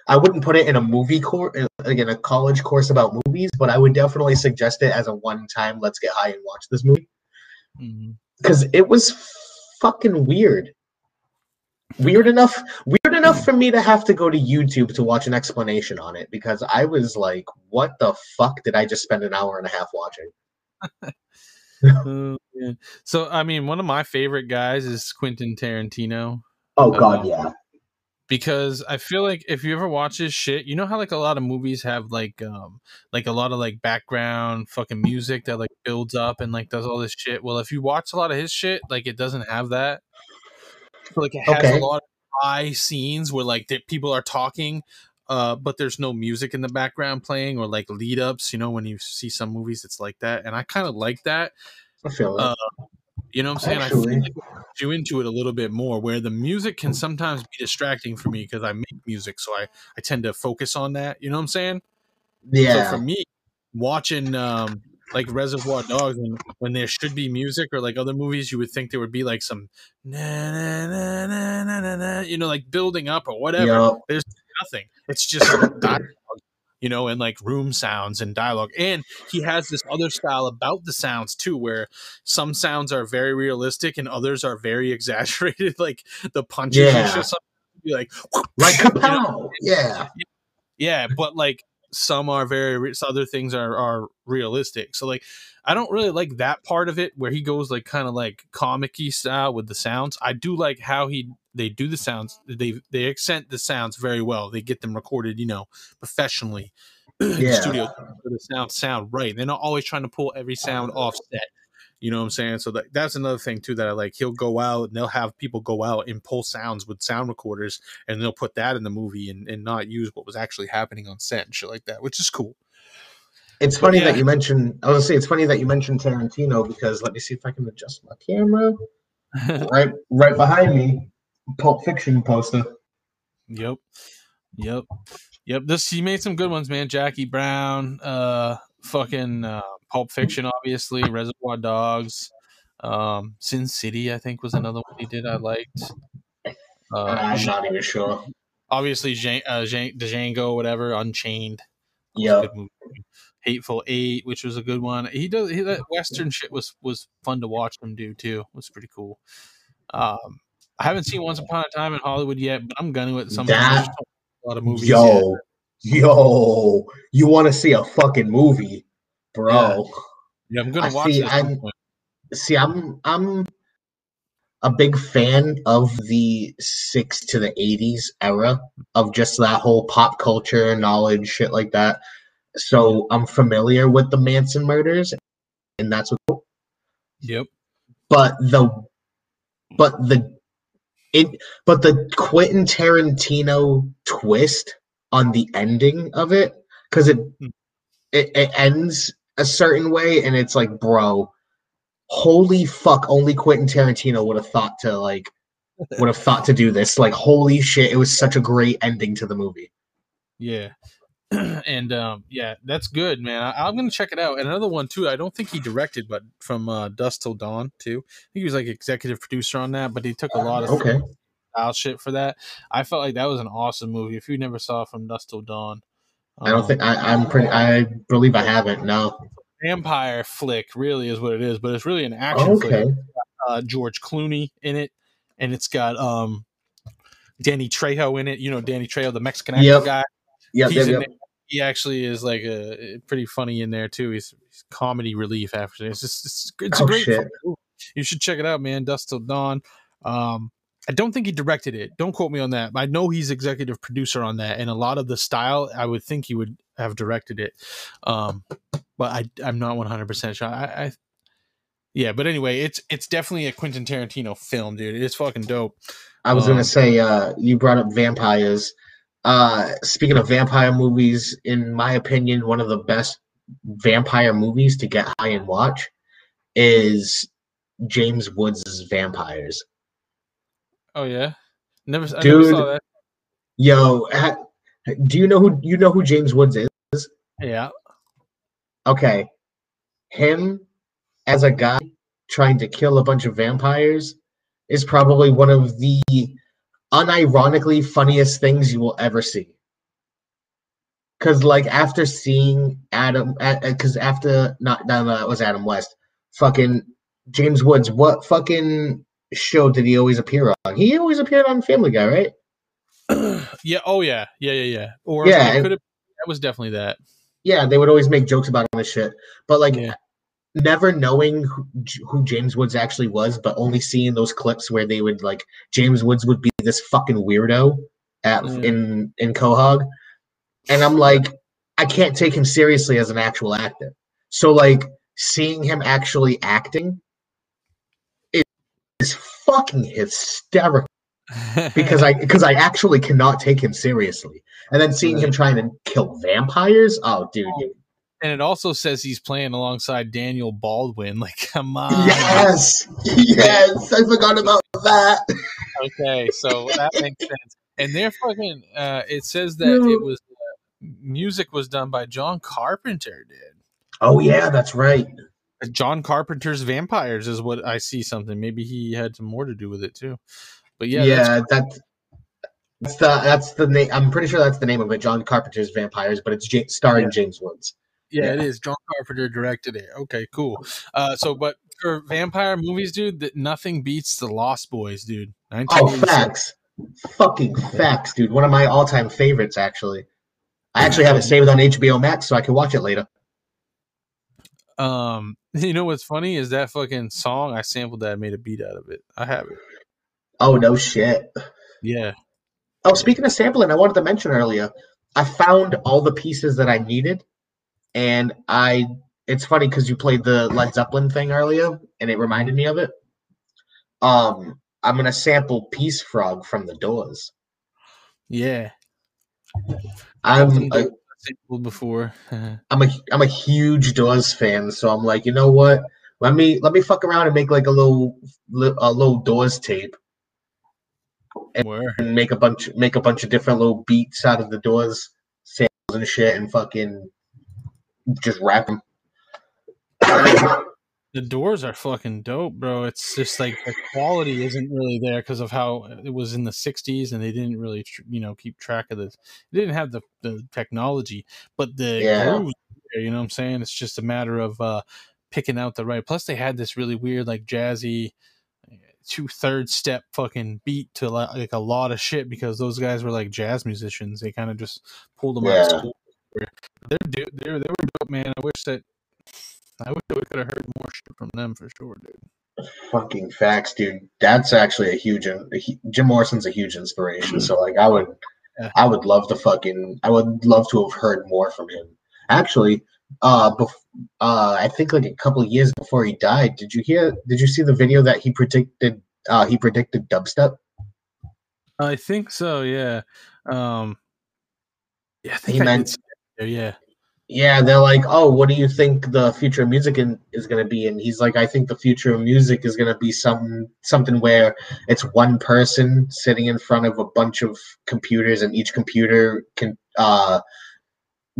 I wouldn't put it in a movie course, like in a college course about movies, but I would definitely suggest it as a one-time. Let's get high and watch this movie Mm-hmm. because it was fucking weird. Weird enough. Weird enough for me to have to go to YouTube to watch an explanation on it because I was like, "What the fuck did I just spend an hour and a half watching?" (laughs) Oh, man. So, I mean, one of my favorite guys is Quentin Tarantino. Oh god, Um, yeah. because I feel like if you ever watch his shit, you know how like a lot of movies have like um like a lot of like background fucking music that like builds up and like does all this shit. Well, if you watch a lot of his shit, like it doesn't have that. So, like it has Okay. a lot of high scenes where like people are talking, uh, but there's no music in the background playing or like lead ups. You know, when you see some movies, it's like that, and I kind of like that. I feel it. Uh, you know what I'm saying? I feel like you into it a little bit more, where the music can sometimes be distracting for me because I make music, so I I tend to focus on that. You know what I'm saying? Yeah. So for me, watching um like Reservoir Dogs, when when there should be music or like other movies, you would think there would be like some na na na na na na, na you know, like building up or whatever. There's nothing. It's just (laughs) dialogue, you know, and like room sounds and dialogue. And he has this other style about the sounds too, where some sounds are very realistic and others are very (laughs) exaggerated, like the punches Yeah. you'd be like (laughs) Like you know? Yeah. yeah but like some are very re- other things are are realistic. So like i don't really like that part of it where he goes like kind of like comic-y style with the sounds. I do like how he they do the sounds they they accent the sounds very well. They get them recorded you know professionally. (clears throat) In Yeah. studio so the sounds sound right. They're not always trying to pull every sound offset you know what I'm saying? So that, that's another thing too that I like. He'll go out and they'll have people go out and pull sounds with sound recorders and they'll put that in the movie and, and not use what was actually happening on set and shit like that, which is cool. It's funny yeah. that you mentioned. I was gonna say it's funny that you mentioned Tarantino because let me see if I can adjust my camera. (laughs) right, right behind me, Pulp Fiction poster. Yep. Yep. Yep. This he made some good ones, man. Jackie Brown, uh fucking uh Pulp Fiction, obviously, Reservoir Dogs, um, Sin City, I think was another one he did I liked. Uh I'm not even sure. obviously Jan- uh, Jan- Django, whatever, Unchained. Yeah. Hateful Eight, which was a good one. He does he, that Western shit was was fun to watch him do too. It was pretty cool. Um, I haven't seen Once Upon a Time in Hollywood yet, but I'm gonna at some point. A lot of movies. Yo, yo, you want to see a fucking movie, bro? Yeah, I'm gonna I watch see, it. I'm- See, I'm I'm a big fan of the six to the eighties era of just that whole pop culture knowledge shit like that. So I'm familiar with the Manson murders, and that's what. Yep. But the, but the, it, but the Quentin Tarantino twist on the ending of it, because it, hmm. it it ends a certain way, and it's like, bro, holy fuck, only Quentin Tarantino would have thought to like (laughs) would have thought to do this. Like, holy shit, it was such a great ending to the movie. Yeah. (clears throat) and um, yeah, that's good, man. I, I'm gonna check it out. And another one too. I don't think he directed, but from uh, Dusk Till Dawn too. I think he was like executive producer on that, but he took a lot of Okay. style shit for that. I felt like that was an awesome movie. If you never saw From Dusk Till Dawn, I don't um, think I, I'm pretty. I believe I haven't. No. vampire flick really is what it is, but it's really an action flick. Okay. It's uh, George Clooney in it, and it's got um Danny Trejo in it. You know Danny Trejo, the Mexican actor Yep. guy. Yep, He's yep, yep. He actually is like a pretty funny in there too. He's, he's comedy relief after. It's just it's, it's a Oh, great. shit. You should check it out, man. Dusk till dawn. Um, I don't think he directed it. Don't quote me on that. I know he's executive producer on that, and a lot of the style, I would think he would have directed it. Um, but I, I'm not 100 percent sure. I, I, yeah, but anyway, it's it's definitely a Quentin Tarantino film, dude. It's fucking dope. I was Um, gonna say, uh, you brought up vampires. Uh, speaking of vampire movies, in my opinion, one of the best vampire movies to get high and watch is James Woods' Vampires. Oh yeah, never. I never Dude. saw that. Yo, ha- do you know who you know who James Woods is? Yeah. Okay, him as a guy trying to kill a bunch of vampires is probably one of the unironically funniest things you will ever see. Cause like after seeing Adam, because after not no, no, that was Adam West, fucking James Woods. What fucking show did he always appear on? He always appeared on Family Guy, right? (clears throat) Yeah. Oh yeah. Yeah. Yeah. Yeah. Or Yeah, it and- could have. That was definitely that. Yeah, they would always make jokes about him and shit. But like, never knowing who, who James Woods actually was, but only seeing those clips where they would like James Woods would be this fucking weirdo at Mm. in in Quahog, and I'm like, I can't take him seriously as an actual actor. So like, seeing him actually acting fucking hysterical because I because I actually cannot take him seriously. And then seeing him trying to kill vampires, oh dude, And it also says he's playing alongside Daniel Baldwin. (laughs) Like, come on. Yes, yes, I forgot about that. Okay, so that makes sense. And they're fucking. Uh, it says that No. it was uh, music was done by John Carpenter. Did Oh yeah, that's right. John Carpenter's Vampires is what I see something. Maybe he had some more to do with it too. But yeah, Yeah, that's that's the that's the name. I'm pretty sure that's the name of it. John Carpenter's Vampires, but it's J- starring James Woods. Yeah, it is. John Carpenter directed it. Okay, cool. Uh, so, but for vampire movies, dude, that nothing beats the Lost Boys, dude. Oh, facts, fucking facts, dude. One of my all-time favorites, actually. I actually have it saved on HBO Max, so I can watch it later. Um, (laughs) you know what's funny is that fucking song I sampled that, I made a beat out of it. I have it. Oh no shit. Yeah. Oh, speaking of sampling, I wanted to mention earlier. I found all the pieces that I needed, and I. It's funny because you played the Led Zeppelin thing earlier, and it reminded me of it. Um, I'm gonna sample Peace Frog from the Doors. Yeah. I'm a, before. (laughs) I'm a I'm a huge Doors fan, so I'm like, you know what? Let me let me fuck around and make like a little a little Doors tape, and, and make a bunch make a bunch of different little beats out of the Doors samples and shit, and fucking just rap them. The doors are fucking dope, bro. It's just like the quality isn't really there because of how it was in the '60s, and they didn't really, tr- you know, keep track of this. They didn't have the, the technology, but the Yeah. grooves, you know what I'm saying? It's just a matter of uh picking out the right. Plus, they had this really weird, like jazzy. two third step fucking beat to li- like a lot of shit because those guys were like jazz musicians. They kind of just pulled them out of school. They're, they're they were dope, man. I wish that I wish we could have heard more shit from them for sure, dude. Fucking facts, dude. That's actually a huge. A, hu- Jim Morrison's a huge inspiration. So like, I would, Yeah. I would love to fucking. I would love to have heard more from him. Actually, uh, bef- uh, I think like a couple of years before he died, did you hear? Did you see the video that he predicted? Uh, he predicted dubstep. I think so, yeah. Um, yeah, I think He I meant- did see that video, yeah. Yeah, they're like, oh, what do you think the future of music in, is going to be? And he's like, I think the future of music is going to be some something where it's one person sitting in front of a bunch of computers, and each computer can uh,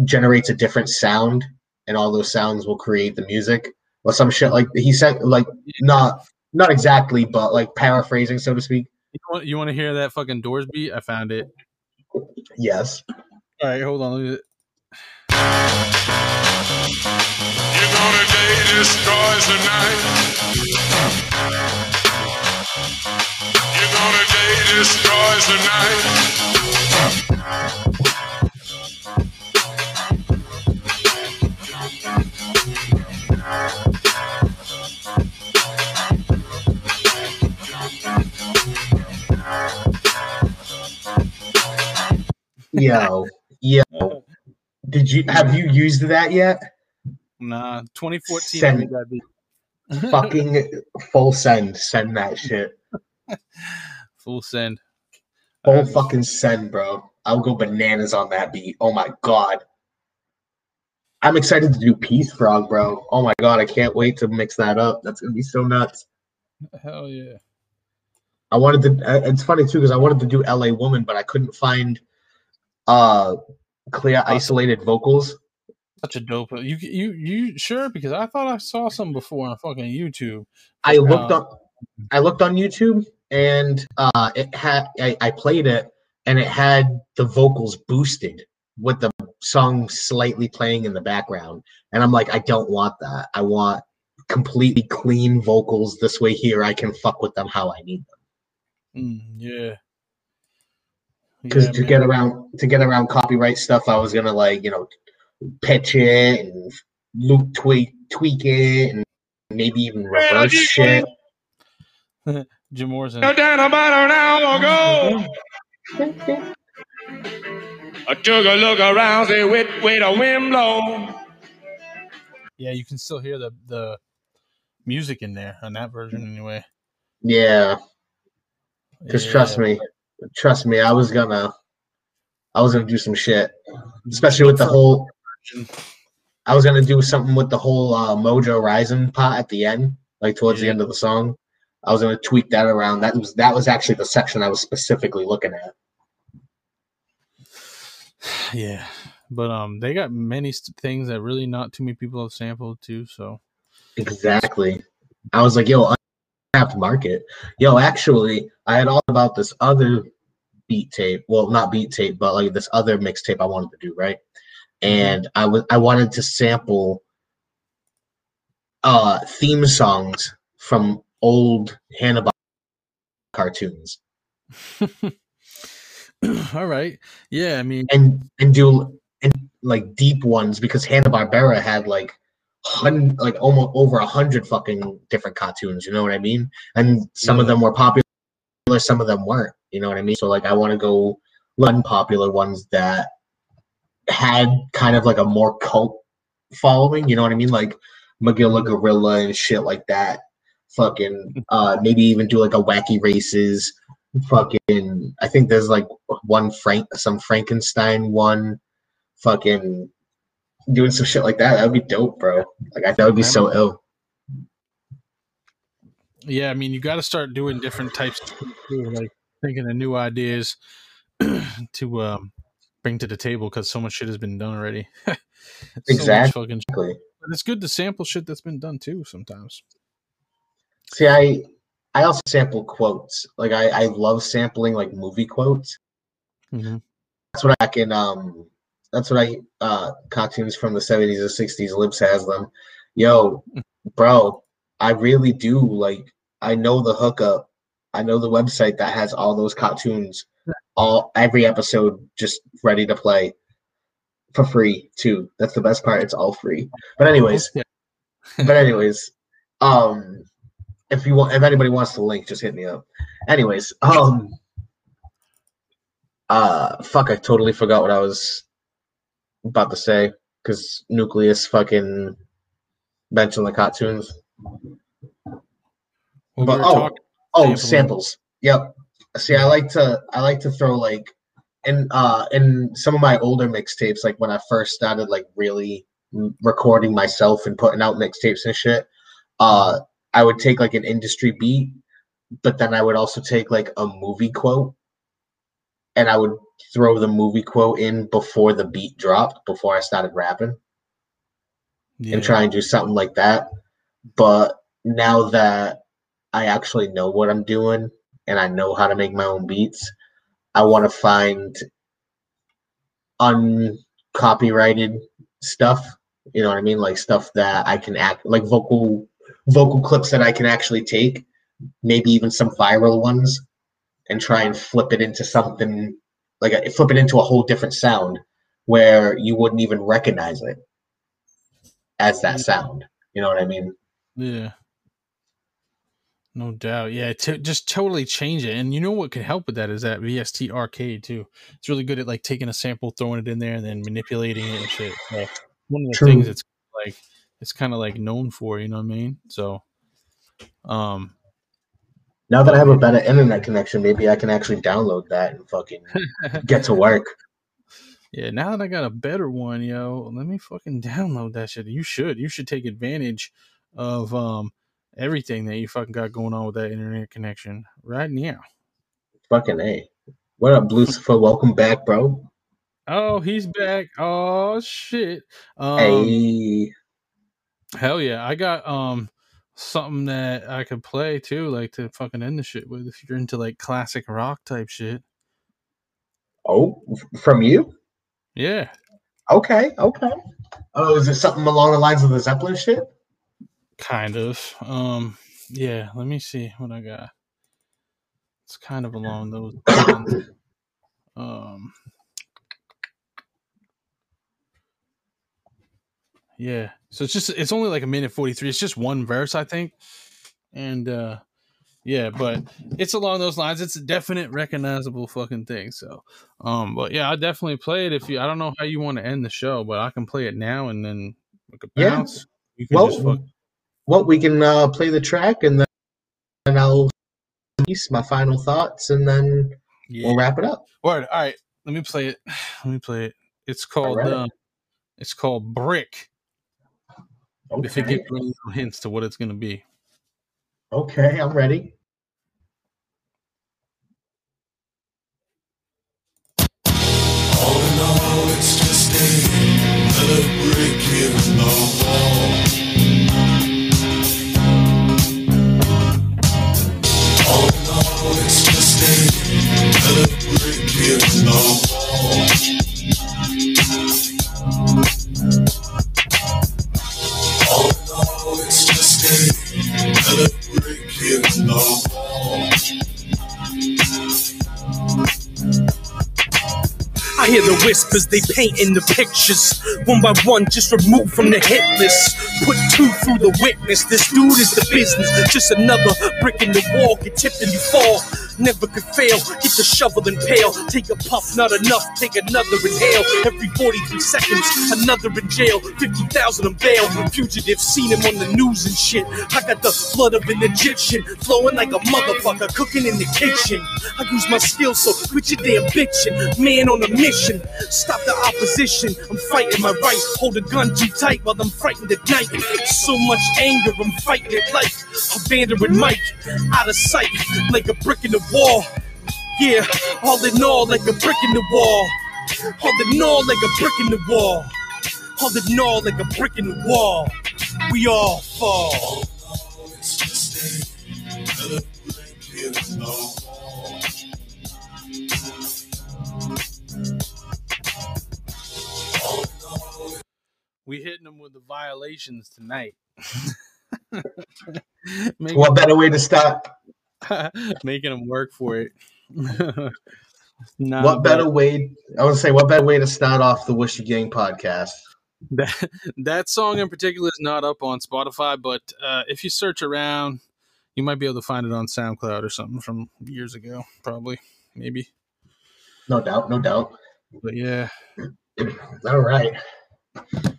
generates a different sound, and all those sounds will create the music or some shit like he said, like not not exactly, but like paraphrasing, so to speak. You want, you want to hear that fucking Doors beat? I found it. Yes. All right, hold on. Let me, You're gonna day destroys the night. You're gonna day destroys the night. Yo, yo. (laughs) Did you have you used that yet? nah, 2014. Send- made that beat. Fucking full send. Send that shit. (laughs) Full send. Full fucking send, bro. I'll go bananas on that beat. Oh my god. I'm excited to do Peace Frog, bro. Oh my god, I can't wait to mix that up. That's gonna be so nuts. Hell yeah. I wanted to. uh, It's funny too because I wanted to do L.A. Woman, but I couldn't find uh clear isolated vocals. Such a dope. You you you sure? Because I thought I saw some before on fucking YouTube. I looked Uh, on I looked on YouTube and uh it had I, I played it and it had the vocals boosted with the song slightly playing in the background. And I'm like, I don't want that. I want completely clean vocals. This way here I can fuck with them how I need them. Mm, yeah. Because Yeah, to man. get around to get around copyright stuff, I was gonna like, you know, pitch it and loop tweak tweak it and maybe even reverse shit. (laughs) Jim Morrison. Down about an hour ago. I took a look around, say, with, with a wind blow. Yeah, you can still hear the the music in there on that version anyway. Yeah. Because trust me, trust me, I was gonna, I was gonna do some shit, especially with the whole. I was gonna do something with the whole uh, Mojo Rising part at the end, like towards the end of the song. I was gonna tweak that around. That was that was actually the section I was specifically looking at. (sighs) Yeah, but um, they got many st- things that really not too many people have sampled too. So Exactly. I was like, yo, untapped market. Yo, actually, I had all about this other beat tape. Well, not beat tape, but like this other mixtape I wanted to do, right? And I was I wanted to sample uh theme songs from old Hanna cartoons (laughs) all right, yeah, I mean, and and do and like deep ones because Hanna Barbera had like like almost over a hundred fucking different cartoons. You know what I mean? And some of them were popular, some of them weren't. You know what I mean? So like, I want to go unpopular ones that had kind of like a more cult following. You know what I mean? Like Magilla Gorilla and shit like that. Fucking (laughs) uh, maybe even do like a wacky races. Fucking, I think there's like one Frank, some Frankenstein one. Fucking doing some shit like that. That would be dope, bro. Like I, that would be so ill. yeah, I mean, you got to start doing different types, too, like thinking of new ideas (clears throat) to um bring to the table because so much shit has been done already. (laughs) So Exactly. But it's good to sample shit that's been done too sometimes. See, I I also sample quotes. Like I, I love sampling like movie quotes. Mhm. That's what I can um that's what I uh cartoons from the 70s or 60s Libs has them. Yo, bro, I really do like I know the hookup I know the website that has all those cartoons, all every episode just ready to play for free too. That's the best part. It's all free. But anyways, (laughs) but anyways, um, if you want, if anybody wants the link, just hit me up. Anyways, um, uh, fuck, I totally forgot what I was about to say because Nucleus fucking mentioned the cartoons. Well, but were oh, talking oh, samples. Yep. See, I like to I like to throw like in uh in some of my older mixtapes, like when I first started like really recording myself and putting out mixtapes and shit. Uh, I would take like an industry beat, but then I would also take like a movie quote, and I would throw the movie quote in before the beat dropped, before I started rapping and try and do something like that. But now that I actually know what I'm doing and I know how to make my own beats, I want to find uncopyrighted stuff. You know what I mean? Like stuff that I can act like vocal vocal clips that I can actually take, maybe even some viral ones, and try and flip it into something like a, flip it into a whole different sound where you wouldn't even recognize it as that sound. You know what I mean? Yeah. No doubt. Yeah, to just totally change it. And you know what could help with that is that VST arcade too. It's really good at like taking a sample, throwing it in there, and then manipulating it and shit. So one of the True. things it's like it's kind of like known for, you know what I mean? So um Now that I have a better internet connection, maybe I can actually download that and fucking get to work. (laughs) yeah, now that I got a better one, yo, let me fucking download that shit. You should. You should take advantage of um everything that you fucking got going on with that internet connection right now. Fucking A. What up, Lucifer? Welcome back, bro. Oh, he's back. Oh shit. Um, hey. Hell yeah. I got um something that I could play too, like to fucking end the shit with if you're into like classic rock type shit. Oh, from you? Yeah. Okay, okay. Oh, is it something along the lines of the Zeppelin shit? Kind of. Um yeah, let me see what I got. It's kind of along those lines. Um Yeah. So it's just it's only like a minute 43. It's just one verse, I think. And uh yeah, but it's along those lines. It's a definite recognizable fucking thing. So um but yeah, I definitely play it if you I don't know how you want to end the show, but I can play it now and then Yeah. You can Well, well, we can uh, play the track and then and I'll release my final thoughts and then Yeah. we'll wrap it up. Word. All right. Let me play it. (sighs) Let me play it. It's called Alright. uh, it's called Brick. If it gives you any hints to what it's gonna be. Okay, I'm ready. All in all, it's just another brick in the wall. All in all, it's just another brick in the wall. It's just wall. I hear the whispers, they paint in the pictures. One by one, just removed from the hit list. Put two through the witness. This dude is the business. Just another brick in the wall. Get tipped and you fall. Never could fail. Get the shovel and pail. Take a puff, not enough. Take another inhale. Every 43 seconds, another in jail. 50,000 on bail. Fugitive, seen him on the news and shit. I got the blood of an Egyptian. Flowing like a motherfucker. Cooking in the kitchen. I use my skills, so quit your damn bitching. Man on a mission. Stop the opposition. I'm fighting my right. Hold a gun too tight while I'm frightened at night. So much anger, I'm fighting it life. Abandoned Mike, out of sight, like a brick in the wall. Yeah, all in all, like a brick in the wall. All in all, like a brick in the wall. All in all, like a brick in the wall. We all fall. It's just another brick in the wall. We hitting them with the violations tonight. (laughs) What better way to start? (laughs) making them work for it. (laughs) what better but way? I would say, what better way to start off the Whooshie Gang podcast? That that song in particular is not up on Spotify, but uh, if you search around, you might be able to find it on SoundCloud or something from years ago, probably, maybe. No doubt, no doubt. But yeah, (clears throat) All right.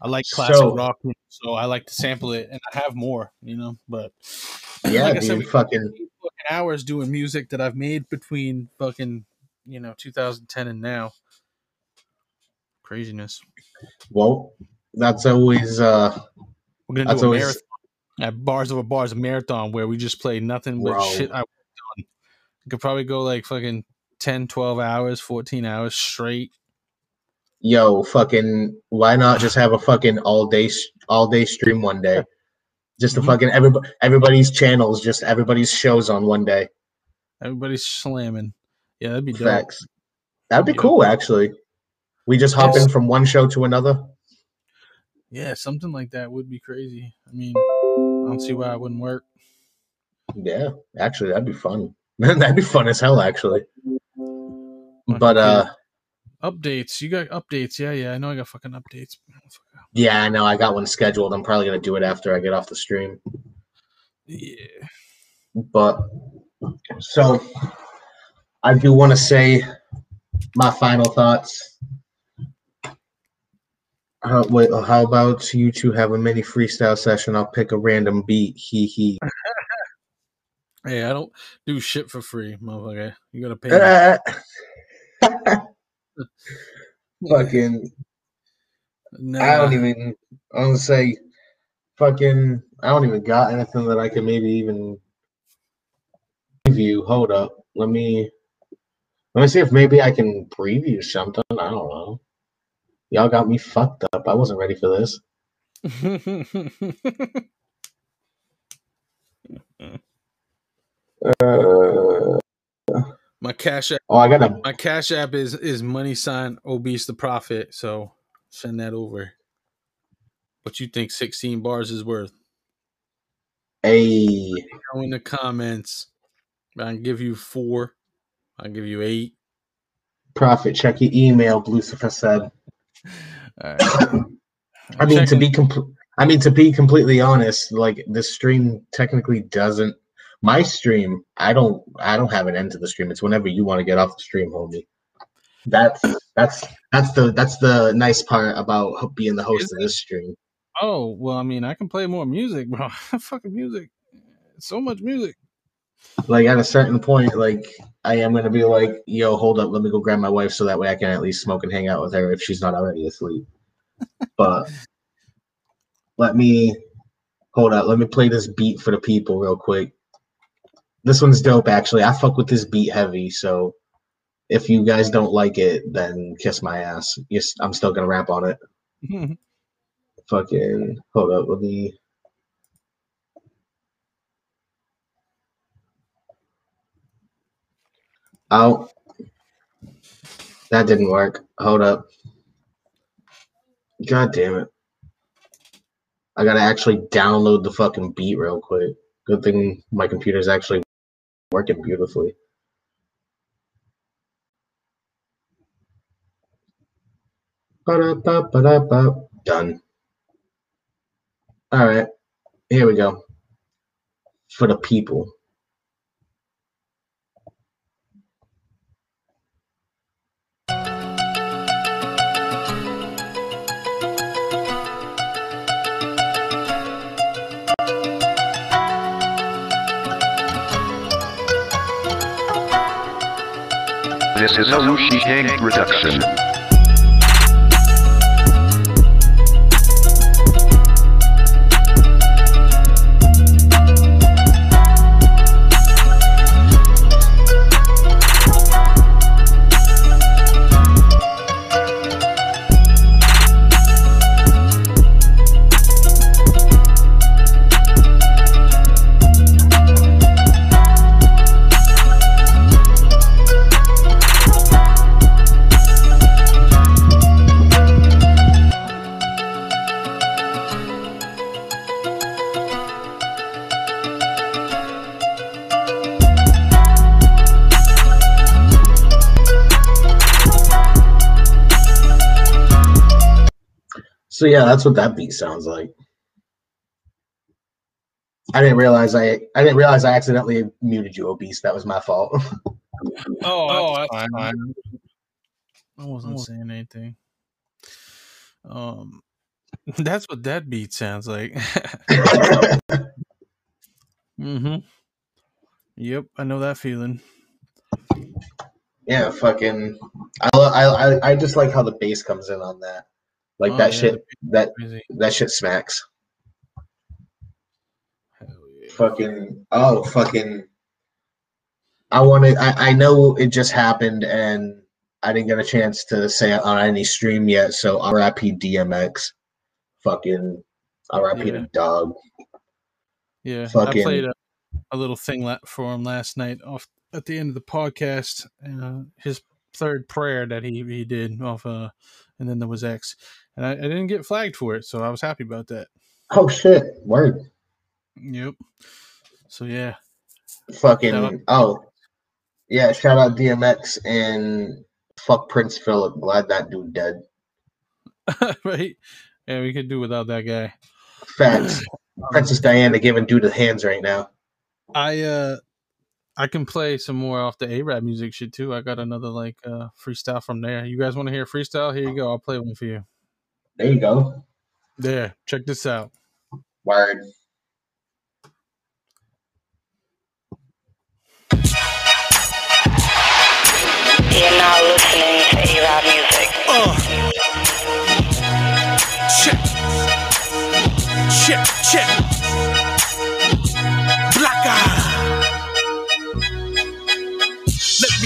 I like classic So- rock, so I like to sample it, and I have more, you know. But Yeah, like I dude. said, fucking hours doing music that I've made between fucking you know 2010 and now. Craziness. well, that's always uh We're gonna That's do a always- marathon at Bars Over Bars, a marathon where we just play nothing but Bro. shit I worked on. We could probably go like fucking 10, 12 hours, 14 hours straight. yo, fucking why not just have a fucking all day all day stream one day? Just Mm-hmm. to fucking everybody everybody's channels, just everybody's shows on one day. Everybody's slamming. Yeah, that'd be dope. Facts. That'd be Yeah. cool actually. We just hop Yes. in from one show to another. Yeah, something like that would be crazy. I mean, I don't see why it wouldn't work. Yeah, actually that'd be fun. (laughs) that'd be fun as hell actually. But uh updates. You got updates. Yeah, yeah. I know I got fucking updates. Yeah, I know I got one scheduled. I'm probably gonna do it after I get off the stream. Yeah. But so I do want to say my final thoughts. How, wait, how about you two have a mini freestyle session? I'll pick a random beat. He he. (laughs) Hey, I don't do shit for free, motherfucker. You gotta pay. me. (laughs) (laughs) fucking. Nah. I don't even. I want to say, fucking. I don't even got anything that I can maybe even preview. Hold up. Let me. Let me see if maybe I can preview something. I don't know. Y'all got me fucked up. I wasn't ready for this. Uh, (laughs) my cash app. Oh, I got a- My cash app is is money sign obese the Prophet. So send that over. What you think 16 bars is worth? Hey. Go in the comments. I can give you four. I can give you eight. Prophet, check your email, Lucifer said. (laughs) I mean, to be complete. I mean, to be completely honest, like this stream technically doesn't. My stream, I don't, I don't have an end to the stream. It's whenever you want to get off the stream, homie. That's that's that's the that's the nice part about being the host of this stream. Oh well, I mean, I can play more music, bro. (laughs) Fucking music, so much music. Like at a certain point, like I am gonna be like, yo, hold up, let me go grab my wife so that way I can at least smoke and hang out with her if she's not already asleep. but let me hold up, let me play this beat for the people real quick. This one's dope actually. I fuck with this beat heavy, so if you guys don't like it, then kiss my ass. Yes, I'm still gonna rap on it. (laughs) Fucking hold up, let me Oh, that didn't work. Hold up. God damn it. I gotta actually download the fucking beat real quick. Good thing my computer's actually working beautifully. Ba-da-ba, ba-da-ba. Done. All right, here we go. For the people. This is a Whooshie Gang production. So yeah, that's what that beat sounds like. I didn't realize I I didn't realize I accidentally muted you, obese. That was my fault. (laughs) Oh, Oh, that's that's fine. I wasn't saying anything. Um, (laughs) that's what that beat sounds like. (laughs) mm-hmm. Yep, I know that feeling. yeah, fucking. I, lo- I I I just like how the bass comes in on that. Like Oh, that yeah, shit. That Crazy. that shit smacks. Fucking oh fucking. I wanted. I I know it just happened and I didn't get a chance to say it on any stream yet. So R.I.P. DMX. Fucking R.I.P. Yeah. the dog. Yeah, Fucking- I played a, a little thing for him last night off at the end of the podcast. Uh, his third prayer that he he did off, uh, and then there was X, and I, I didn't get flagged for it, so I was happy about that. Oh shit! Word. Yep. So yeah, Fucking oh, yeah! Shout out DMX and fuck Prince Philip. Glad that dude dead. (laughs) right. Yeah, we could do without that guy. Facts. (clears throat) Princess Diana giving dude the hands right now. I uh I can play some more off the A-Rap music shit too. I got another like uh freestyle from there. You guys want to hear freestyle? Here you go. I'll play one for you. There you go. There. Check this out. Word. You're now listening to A-Rod music. Uh. Check. Check, check.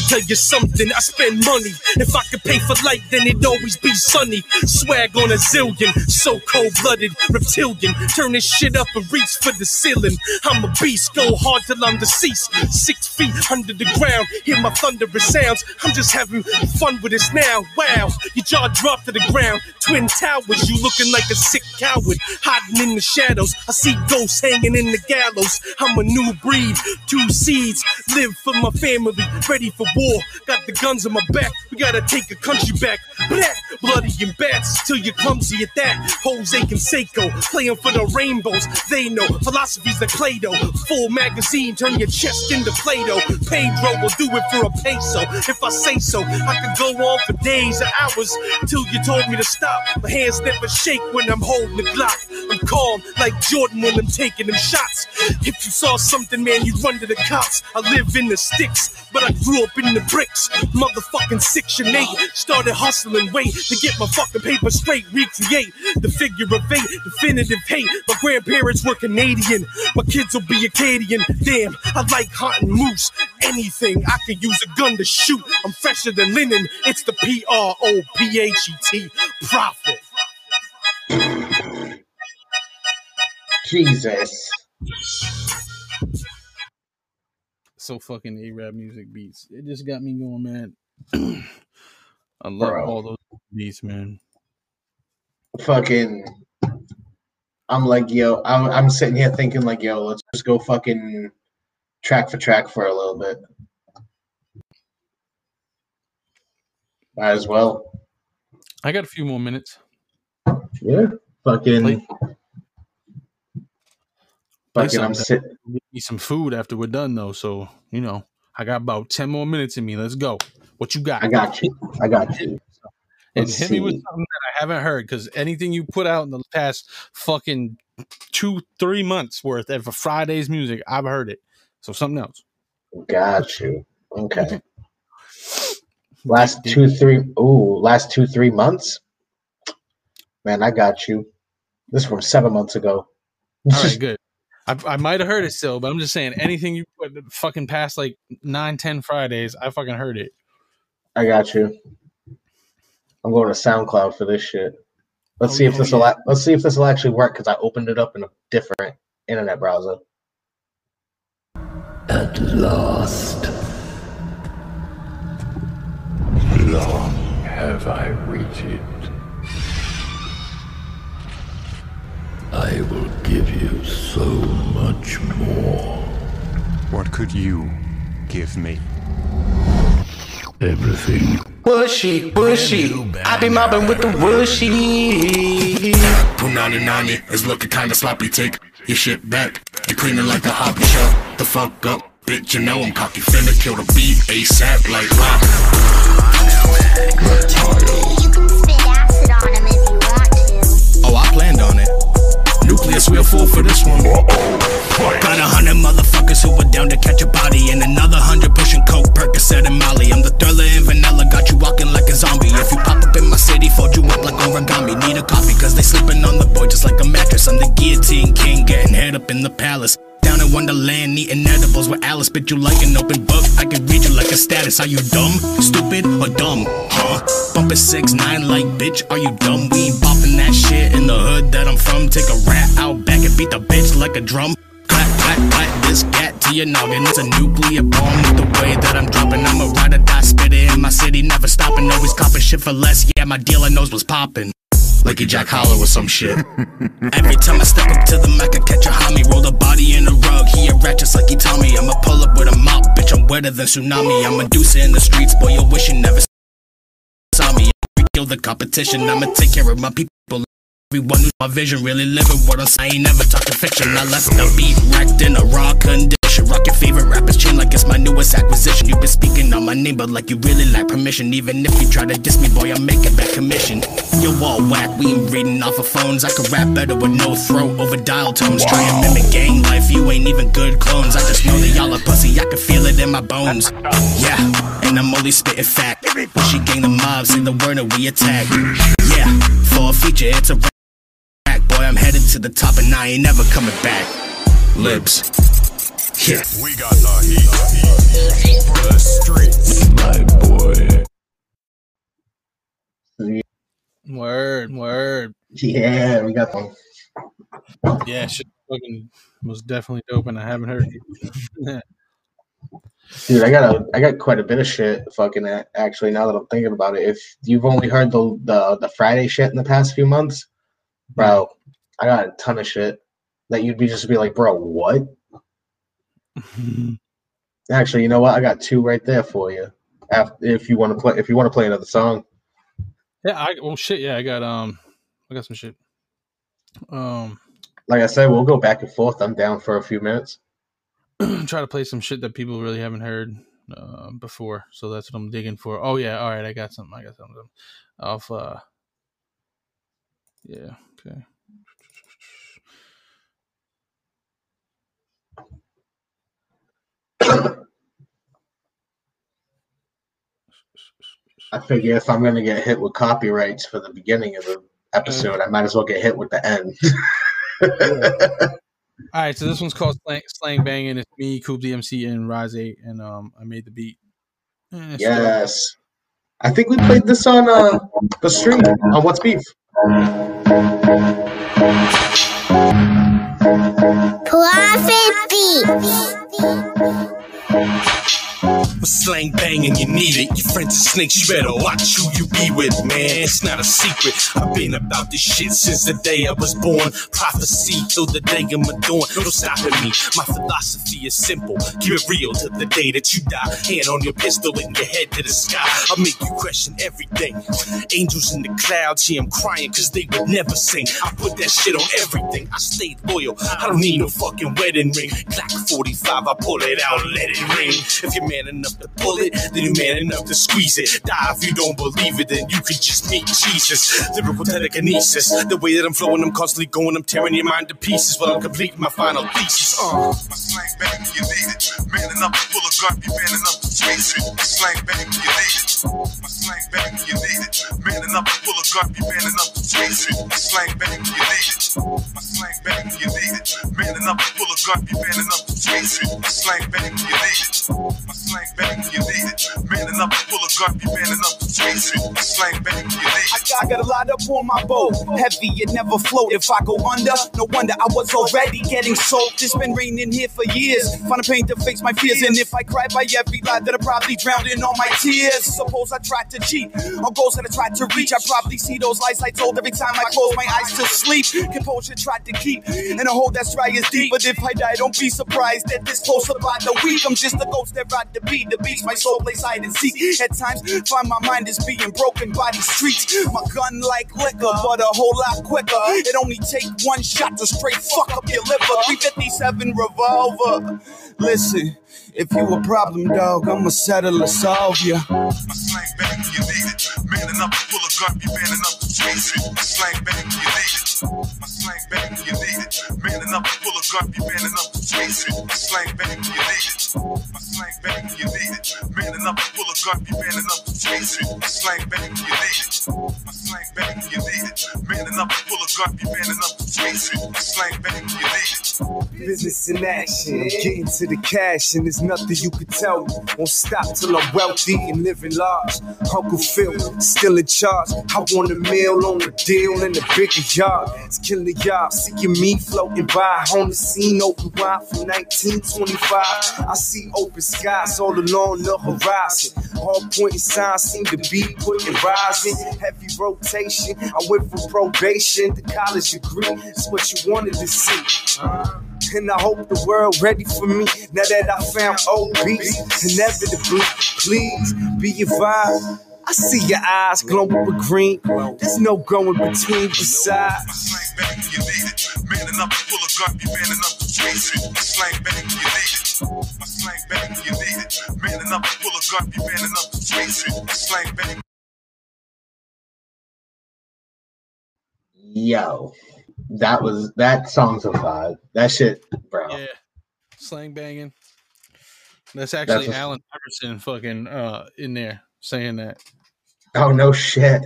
Me tell you something, I spend money. If I could pay for light, then it'd always be sunny. Swag on a zillion, so cold blooded, reptilian. Turn this shit up and reach for the ceiling. I'm a beast, go hard till I'm deceased. Six feet under the ground, hear my thunderous sounds. I'm just having fun with this now. Wow, your jaw dropped to the ground. Twin towers, you looking like a sick coward. Hiding in the shadows, I see ghosts hanging in the gallows. I'm a new breed, two seeds, live for my family, ready for war. Got the guns on my back, we gotta take a country back. Blah, bloody and bats till you're clumsy at that. Jose Canseco, playing for the rainbows. They know philosophy's the Play-Doh. Full magazine, turn your chest into Play-Doh. Pedro will do it for a peso. If I say so, I could go on for days or hours till you told me to stop. My hands never shake when I'm holding the Glock. I'm calm like Jordan when I'm taking them shots. If you saw something, man, you'd run to the cops. I live in the sticks, but I grew up in the bricks. Motherfucking section eight. Started hustling weight to get my fucking paper straight. Recreate the figure of eight, definitive hate. My grandparents were Canadian. My kids will be Acadian. Damn, I like hunting moose. Anything I can use a gun to shoot. I'm fresher than linen. It's the P R O P H E T. Prophet. Jesus. So fucking A-Rap music beats. It just got me going, man. (clears throat) I love Bro. all those beats, man. Fucking. I'm like, yo, I'm, I'm sitting here thinking, like, yo, let's just go fucking track for track for a little bit. Might as well. I got a few more minutes. Yeah. Fucking. Play- Play Fucking, I'm sitting. Eat some food after we're done, though. So you know, I got about ten more minutes in me. Let's go. What you got? I got you. I got you. And Let's hit me with something that I haven't heard because anything you put out in the past fucking two, three months worth of Friday's music, I've heard it. So something else. Got you. Okay. (laughs) Last two, three. Ooh, last two, three months. Man, I got you. This from seven months ago. All right, (laughs) good. I, I might have heard it still, but I'm just saying anything you put the fucking past like nine, ten Fridays, I fucking heard it. I got you. I'm going to SoundCloud for this shit. Let's Oh, see if this will. yeah. Let's see if this will actually work because I opened it up in a different internet browser. At last. Long have I waited. I will give you so much more. What could you give me? Everything. Whooshie, whooshie. I be mobbing with the whooshie. Punani Nani is looking kinda sloppy. Take your shit back. You're cleaning like a hoppy shut the fuck up. Bitch, you know I'm cocky. Finna kill the beat ASAP like rock. Oh, I planned on it. Nucleus, we'll fall for this one. Got a hundred motherfuckers who were down to catch a body, and another hundred pushing coke, Percocet, and Molly. I'm the thriller in vanilla, got you walking like a zombie. If you pop up in my city, fold you up like origami. Need a coffee, cause they sleeping on the boy just like a mattress. I'm the guillotine king, getting head up in the palace. Down in Wonderland, eating edibles with Alice. Spit you like an open book. I can read you like a status. Are you dumb, stupid, or dumb? Huh? Bumping six nine like bitch. Are you dumb? We ain't bopping that shit in the hood that I'm from. Take a rat out back and beat the bitch like a drum. Clap, clap, clap this cat to your noggin. It's a nuclear bomb with the way that I'm dropping. I'm a ride or die spitter in my city, never stopping. Always copping shit for less. Yeah, my dealer knows what's popping. Like a Jack Hollow or some shit. Every time I step up to the mic, I catch a homie, roll the body in a rug. He a rat just like he me. I'ma pull up with a mop, bitch. I'm wetter than tsunami. I'm a deuce in the streets, boy. You wish you never saw me. Kill the competition. I'ma take care of my people. Everyone who's my vision, really living what I'm ain't never talking fiction. I left the beat wrecked in a raw condition. Rock your favorite rapper's chain like it's my newest acquisition. You've been speaking on my name, but like you really lack permission. Even if you try to diss me, boy, I'm making back commission. You're all whack, we ain't reading off of phones. I could rap better with no throat over dial tones. Try and mimic gang life, you ain't even good clones. I just know that y'all are pussy, I can feel it in my bones. Yeah, and I'm only spitting fact. She gang the mobs in the word and we attack. Yeah, for a feature, it's a boy. I'm headed to the top and I ain't never coming back. Libs. Yeah. We got the heat for the streets. My boy. Word, word. Yeah, we got them. Yeah, shit fucking was definitely dope, and I haven't heard it. (laughs) Dude, I got a, I got quite a bit of shit. Fucking a- actually, now that I'm thinking about it, if you've only heard the the the Friday shit in the past few months, bro, I got a ton of shit that you'd be just be like, bro, what? (laughs) Actually, you know what? I got two right there for you. After, if you want to play, if you want to play another song, yeah, I well shit. Yeah, I got um, I got some shit. Um, like I said, we'll go back and forth. I'm down for a few minutes. (clears throat) try to play some shit that people really haven't heard uh, before. So that's what I'm digging for. Oh yeah, all right, I got something. I got something off. Uh, yeah, okay. I figure if I'm gonna get hit with copyrights for the beginning of the episode, I might as well get hit with the end. (laughs) All right, so this one's called Slang, Slang Banging. It's me, Coop DMC, and Rise 8, and um, I made the beat. Eh, yes, I think we played this on uh the stream on What's Beef. Prophet beats. With slang banging, you need it. Your friends are snakes, you better watch who you be with, man. It's not a secret. I've been about this shit since the day I was born. Prophecy till the day I'm adorned. No stopping me. My philosophy is simple. Keep it real till the day that you die. Hand on your pistol and your head to the sky. I'll make you question everything. Angels in the clouds, yeah, I'm crying cause they would never sing. I put that shit on everything. I stayed loyal. I don't need no fucking wedding ring. Glock 45, I pull it out, let it ring. If you're man enough to pull it, then you're man enough to squeeze it. Die if you don't believe it, then you could just meet Jesus. Lyrical telekinesis. The way that I'm flowing, I'm constantly going, I'm tearing your mind to pieces while I'm completing my final thesis. Uh. My slang bang, you need it. Man enough to pull a gun, be man enough to squeeze it. My slang bang, you need it. My slang bang, you need it. Man enough to pull a gun, be man enough to squeeze it. My slang bang, you need it. My slang bang, you need. Man enough to pull a gun, be man enough to squeeze it. My slang bang, you need it. Slang. Man enough to pull a gun, be man enough to squeeze it. Slang. I got, a lot up on my boat. Heavy, it never float. If I go under, no wonder I was already getting soaked. It's been raining here for years. Find a pain to fix my fears. And if I cry by every lie, then I probably drowned in all my tears. Suppose I tried to cheat on goals that I tried to reach. I probably see those lies I told every time I close my eyes to sleep. Composure tried to keep in a hole that's dry as deep. But if I die, don't be surprised that this closer by the week. I'm just a ghost that ride the beat. The beats my soul plays hide and seek. At times, find my mind is being broken by these streets. My gun like liquor, but a whole lot quicker. It only take one shot to straight fuck up your liver. 357 revolver. Listen, if you a problem, dog, I'ma settle or solve ya. My slang when you need it. Man enough to pull a gun, be man enough to chase it. My slang when you need it. My slang bang when you need it. Man enough to pull a gun, be man enough to chase it. My slang bang when you need it. My slang when you need it. Man enough to pull a gun, be man enough to chase it. My slang bang when you need it. My slang when you need it. Man enough to pull a gun, be man enough to chase it. My slang bang when you need it. Business in action, I'm getting to the cash, and there's nothing you can tell me. Won't stop till I'm wealthy and living large. Uncle Phil, still in charge. I want a meal on the deal in the bigger yard. It's killing y'all, seeing me floating by on the scene, open wide from 1925. I see open skies all along the horizon. All pointing signs seem to be putting rising. Heavy rotation, I went from probation to college degree. It's what you wanted to see. And I hope the world ready for me now that I found old obese. Inevitably, please be advised. I see your eyes glowing with green. There's no going between besides. Slang bang when you need it. Man enough to pull a gun, be man enough to chase it. My slang bang when you need it. My slang bang when you need it. Man enough to pull a gun, be man enough to chase it. My slang bang. Yo, that was that song's a vibe. That shit, bro. Yeah, slang banging. That's actually That's a- Allen Iverson fucking uh in there saying that. Oh no shit.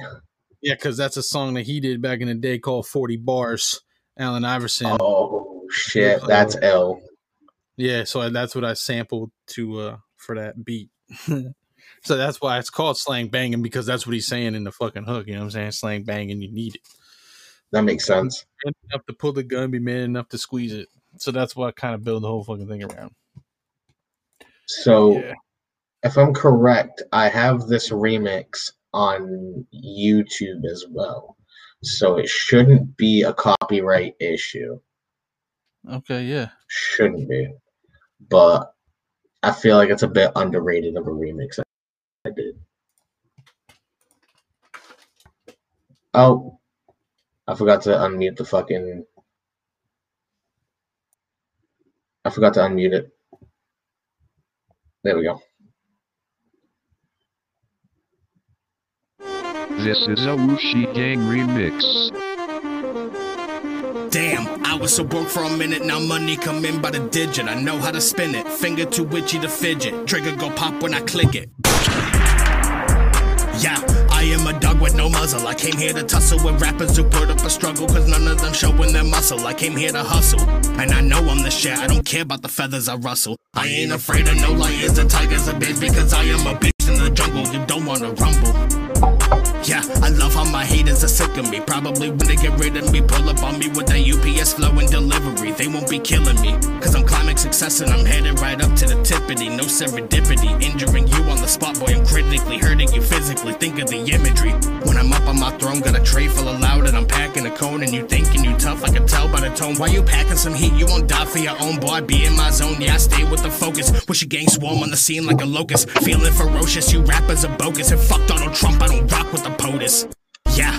Yeah, because that's a song that he did back in the day called 40 Bars. Allen Iverson. Oh shit, that's L. Yeah, so that's what I sampled to uh for that beat. (laughs) so that's why it's called slang banging because that's what he's saying in the fucking hook. You know what I'm saying? Slang banging, you need it. That makes sense. Enough to pull the gun, be man enough to squeeze it. So that's what I kind of build the whole fucking thing around. So, if I'm correct, I have this remix on YouTube as well. So it shouldn't be a copyright issue. Okay, yeah. Shouldn't be. But I feel like it's a bit underrated of a remix I did. Oh, I forgot to unmute the fucking. I forgot to unmute it. There we go. This is a Whooshie Gang remix. Damn, I was so broke for a minute, now money come in by the digit. I know how to spin it, finger too witchy to fidget. Trigger go pop when I click it. Yeah, I am a dog with no muzzle. I came here to tussle with rappers who put up a struggle, cause none of them showing their muscle. I came here to hustle, and I know I'm the shit. I don't care about the feathers I rustle. I ain't afraid of no lions and tigers, a bitch, because I am a beast in the jungle. You don't wanna rumble. Yeah, I love how my haters are sick of me. Probably when they get rid of me, pull up on me with that UPS flow and delivery. They won't be killing me, cause I'm climbing success and I'm headed right up to the tippity. No serendipity, injuring you on the spot, boy. I'm critically hurting you physically. Think of the imagery. When I'm up on my throne, got a tray full of loud and I'm packing a cone. And you thinking you tough, I can tell by the tone. Why you packing some heat? You won't die for your own boy. Be in my zone, yeah, I stay with the focus. Wish your gang swarm on the scene like a locust. Feeling ferocious, you rappers are bogus. And fuck Donald Trump, I don't rock with the POTUS. Yeah.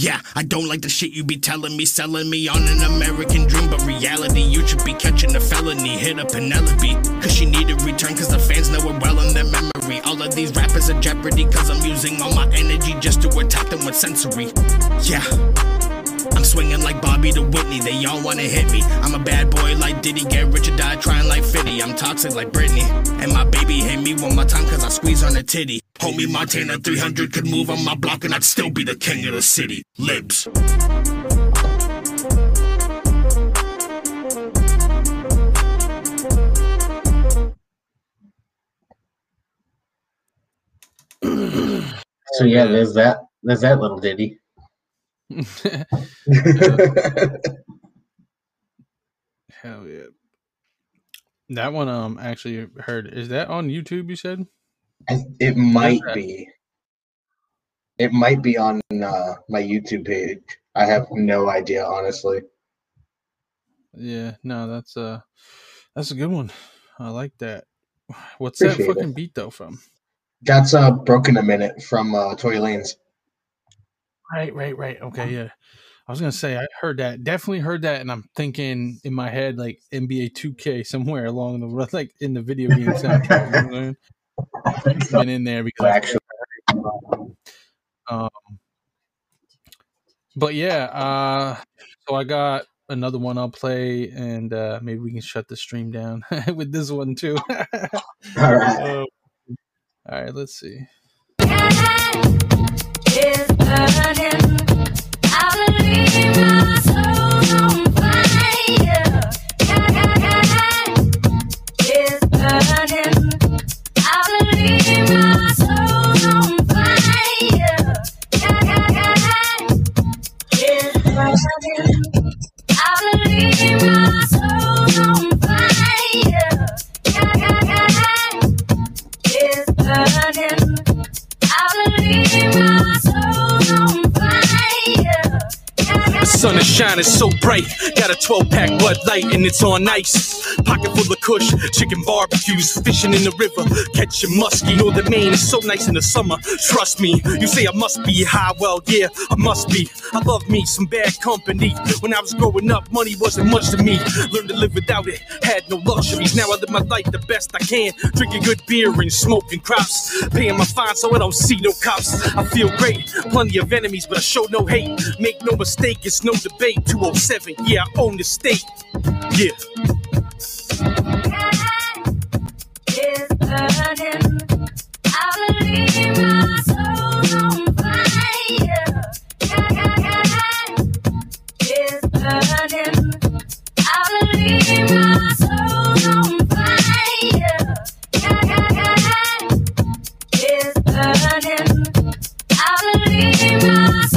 Yeah, I don't like the shit you be telling me, selling me on an American dream, but reality, you should be catching a felony. Hit a Penelope, cause she need a return, cause the fans know it well in their memory. All of these rappers are jeopardy, cause I'm using all my energy just to attack them with sensory. Yeah. Swinging like Bobby to Whitney, they all wanna hit me. I'm a bad boy like Diddy, get rich or die trying like Fitty. I'm toxic like Britney. And my baby hit me one more time cause I squeeze on a titty. Homie Montana 300 could move on my block and I'd still be the king of the city. Libs. So yeah, there's that. There's that little ditty. (laughs) Hell yeah. That one um actually heard is that on YouTube you said? It might be. It might be on uh, my YouTube page. I have no idea, honestly. Yeah, no, that's uh that's a good one. I like that. What's that fucking it. beat though from? That's uh Broke in a Minute from uh Tory Lanez. Right, right, right. Okay, yeah. I was gonna say I heard that, definitely heard that, and I'm thinking in my head like NBA 2K (laughs) somewhere along the run, like in the video game soundtrack. you know what I? It's been in there because I Actually, Um, but yeah, uh, so I got another one I'll play, and uh, maybe we can shut the stream down (laughs) with this one too. (laughs) All right. Uh, all right, let's see. is burning. Burning. I believe. I sun is shining so bright. Got a 12 pack Bud Light and it's on ice. Pocket full of kush, chicken barbecues, fishing in the river, catching muskie. Know the Maine is so nice in the summer. Trust me, you say I must be high. Well, yeah, I must be. I love me some bad company. When I was growing up, money wasn't much to me. Learned to live without it, had no luxuries. Now I live my life the best I can. Drinking good beer and smoking crops. Paying my fine so I don't see no cops. I feel great, plenty of enemies, but I show no hate. Make no mistake, it's no debate. 207, yeah, I own the state. Yeah. burning. I believe my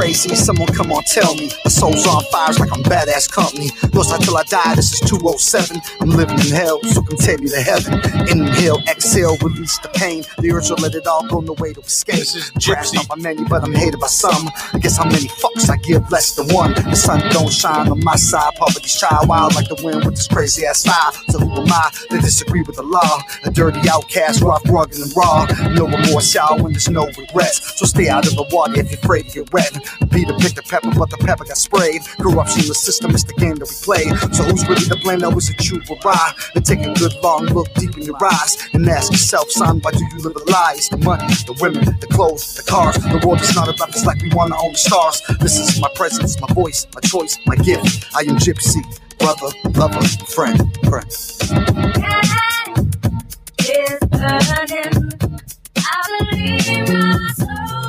crazy. Someone come on, tell me. My soul's on fire, it's like I'm badass company. Lost until I die, this is 207. I'm living in hell, so come take me to heaven. Inhale, exhale, release the pain. The urge to let it all go, no way to escape. This is Crashed on my menu, but I'm hated by some. I guess how many fucks I give less than one. The sun don't shine on my side. Poverty's child, wild like the wind with this crazy ass style. So who am I to disagree with the law? A dirty outcast, rough, rugged, and raw. No remorse, y'all, when there's no regrets. So stay out of the water if you're afraid to get wet. Be the pick the pepper, but the pepper got sprayed. Corruption the system is the game that we play. So who's really to blame? Now is it you or I? Then take a good long look deep in your eyes and ask yourself, son, why do you live a lie? It's the money, the women, the clothes, the cars. The world is not enough. It's like we wanna own the stars. This is my presence, my voice, my choice, my gift. I am Gypsy, brother, lover, friend, friend. Is burning. I believe my soul's on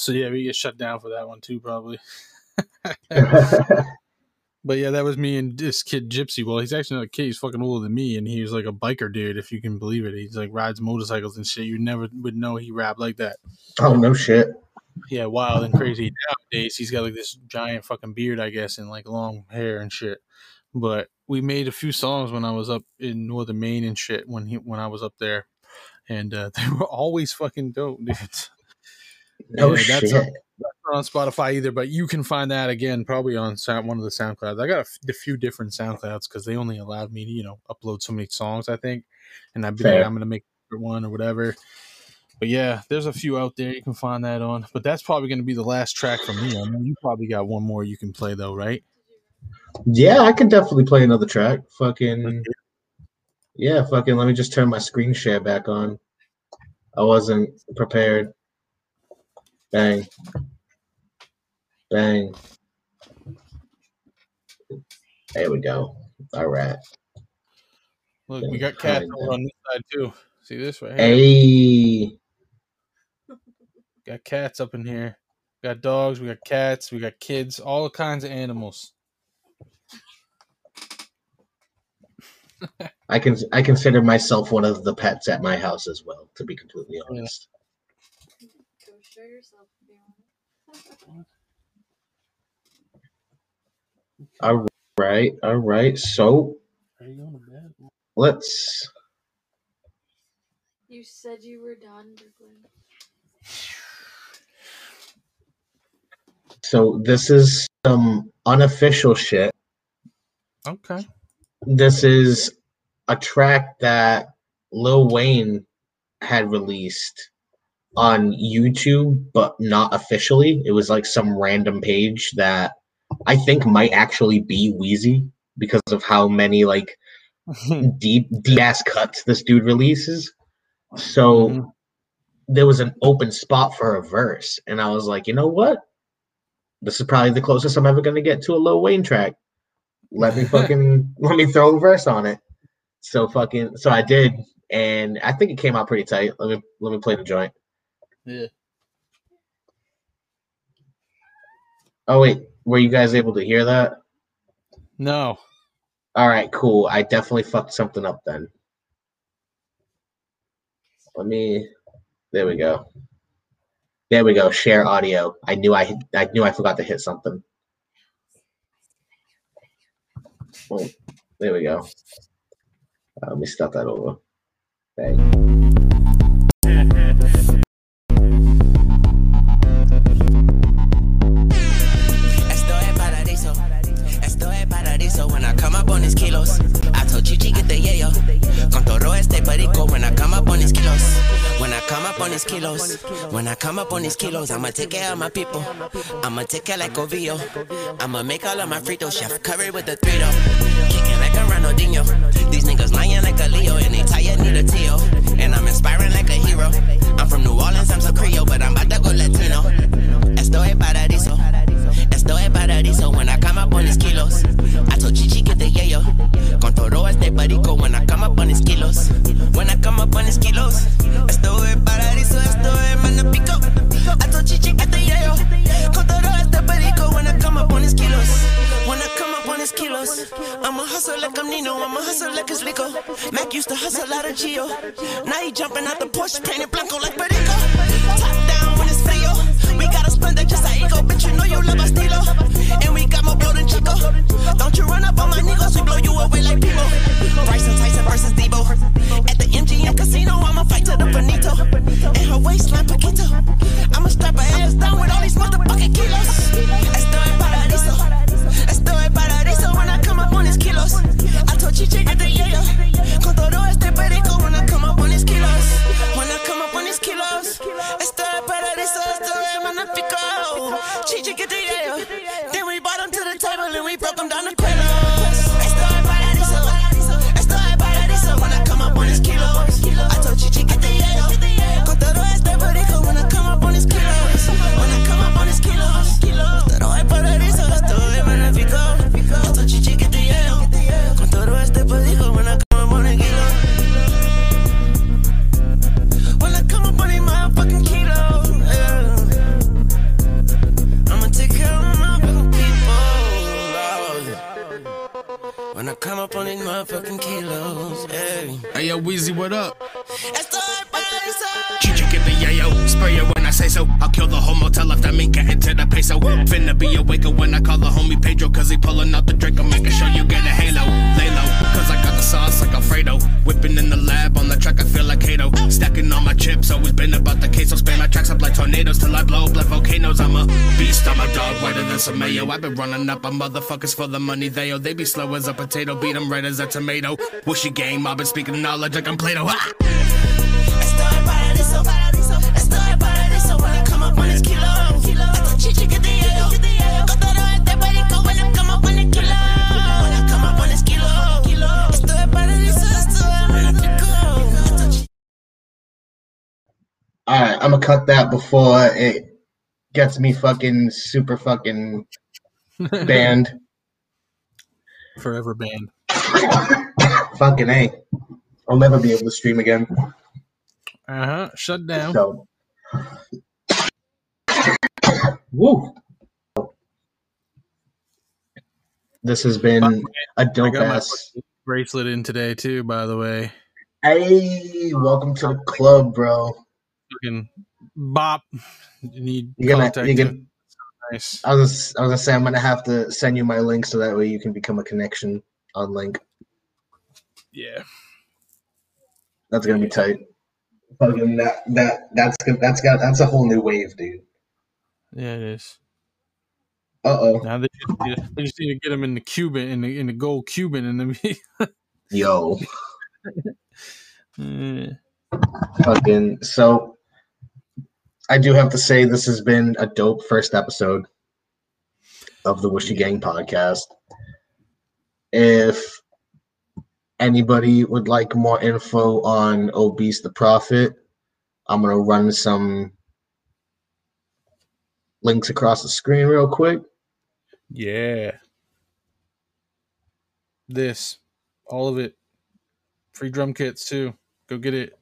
So yeah, we get shut down for that one too, probably. (laughs) but yeah, that was me and this kid Gypsy. Well, he's actually not a kid; he's fucking older than me, and he was like a biker dude, if you can believe it. He's like rides motorcycles and shit. You never would know he rapped like that. Oh no shit. Yeah, wild and crazy. Nowadays, he's got like this giant fucking beard, I guess, and like long hair and shit. But we made a few songs when I was up in northern Maine and shit when he when I was up there, and uh, (laughs) they were always fucking dope, dude. No that's shit. not, that's not on Spotify either, but you can find that again probably on sound, one of the SoundClouds. I got a, f- a few different SoundClouds because they only allowed me to you know upload so many songs, I think, and I'd be like, I'm gonna make one or whatever. But yeah, there's a few out there you can find that on. But that's probably going to be the last track from me. I know you probably got one more you can play though, right? Yeah, I can definitely play another track. Fucking yeah, fucking let me just turn my screen share back on. I wasn't prepared. Bang. Bang. There we go. All right. Look, we got cats on this side too. See this right here? Hey. Got cats up in here. We got dogs. We got cats. We got kids. All kinds of animals. I can I consider myself one of the pets at my house as well, to be completely honest. All right, all right. So Are you going to bed? let's You said you were done, Brooklyn. So this is some unofficial shit. Okay. This is a track that Lil Wayne had released on YouTube, but not officially. It was like some random page that I think might actually be Weezy because of how many like (laughs) deep ass cuts this dude releases. So mm-hmm. there was an open spot for a verse, and I was like, you know what? This is probably the closest I'm ever gonna get to a Lil Wayne track. Let me (laughs) fucking let me throw a verse on it. So fucking so I did, and I think it came out pretty tight. Let me let me play the joint. Yeah. Oh wait, were you guys able to hear that? No. All right, cool. I definitely fucked something up then. Let me. There we go. There we go. Share audio. I knew I I knew I forgot to hit something. Oh, there we go. Uh, let me start that over. Okay. Kilos, I told Chichi get the yayo. Con todo este perico. When I come up on these kilos, when I come up on these kilos, when I come up on these kilos, I'ma take care of my people. I'ma take care like Ovillo. I'ma make all of my Frito chef covered with the three Kicking like a Ronaldinho. These niggas lying like a Leo, and they tired need a Tio. And I'm inspiring like a hero. I'm from New Orleans, I'm so Creole, but I'm about to go Latino. Esto es paradiso. Esto es paradiso when I come up on these kilos. I told Chichi get the yayo. Con todo este perico when I come up on these kilos. When I come up on these kilos. Esto es paradiso, esto es manapico. I told Chichi get the yayo. Con todo este perico when I come up on these kilos. When I come up on these kilos. I'ma hustle like I'm Nino, I'ma hustle like it's Rico. Mac used to hustle out of Gio. Now he jumping out the Porsche, painted blanco like Perico. Top down when it's frio. We gotta spend it just like ego. You love a stilo. And we got more blow I've been running up on motherfuckers for the money they owe. They be slow as a potato, beat 'em red as a tomato. Whooshy game, I've been speaking knowledge like I'm Plato. Ah! All right, I'm gonna cut that before it gets me fucking super fucking banned. (laughs) Forever banned. fucking a. I'll never be able to stream again. Uh huh. Shut down. So, woo. This has been a I dope got my ass. bracelet in today too. By the way, Hey, welcome to the club, bro. fucking bop. You need You're gonna, you're gonna. Nice. I was, I was gonna say I'm gonna have to send you my link so that way you can become a connection on link. Yeah. That's gonna be tight. Fucking that, that, that's. That's got, that's a whole new wave, dude. Yeah, it is. Uh oh. Now they just, need to- they just need to get him in the Cuban in the in the gold Cuban and then Yo. (laughs) be. Fucking so I do have to say this has been a dope first episode of the Whooshie Gang podcast. If anybody would like more info on Obese the Prophet, I'm gonna run some links across the screen real quick. Yeah. This, all of it, free drum kits too. Go get it.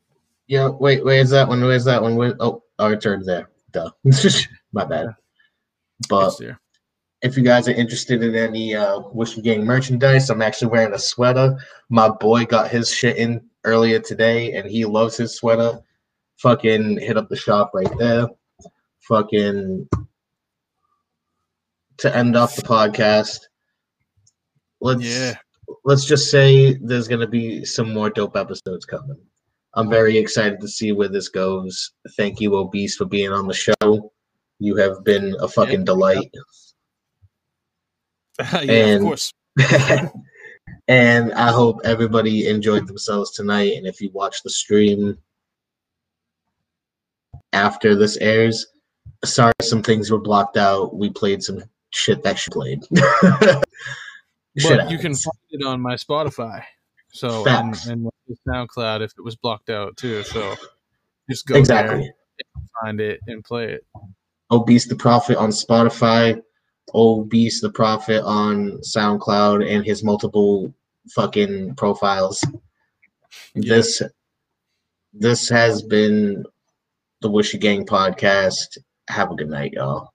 Yeah, wait, where's that one? Where's that one? Where, oh, oh, right there. Duh. (laughs) My bad. But if you guys are interested in any uh Whooshie Gang merchandise, I'm actually wearing a sweater. My boy got his shit in earlier today and he loves his sweater. Fucking hit up the shop right there. Fucking to end off the podcast. Let's Yeah. let's just say there's gonna be some more dope episodes coming. I'm very excited to see where this goes. Thank you, Obese, for being on the show. You have been a fucking delight. (laughs) yeah, And- of course. (laughs) and I hope everybody enjoyed themselves tonight. And if you watch the stream after this airs, sorry some things were blocked out. We played some shit that she played. (laughs) But you can find it on my Spotify. So and, Facts. and SoundCloud if it was blocked out too. So just go Exactly. there, find it, and play it. Obese the Prophet on Spotify, Obese the Prophet on SoundCloud, and his multiple fucking profiles. This this has been the Whooshie Gang podcast. Have a good night, y'all.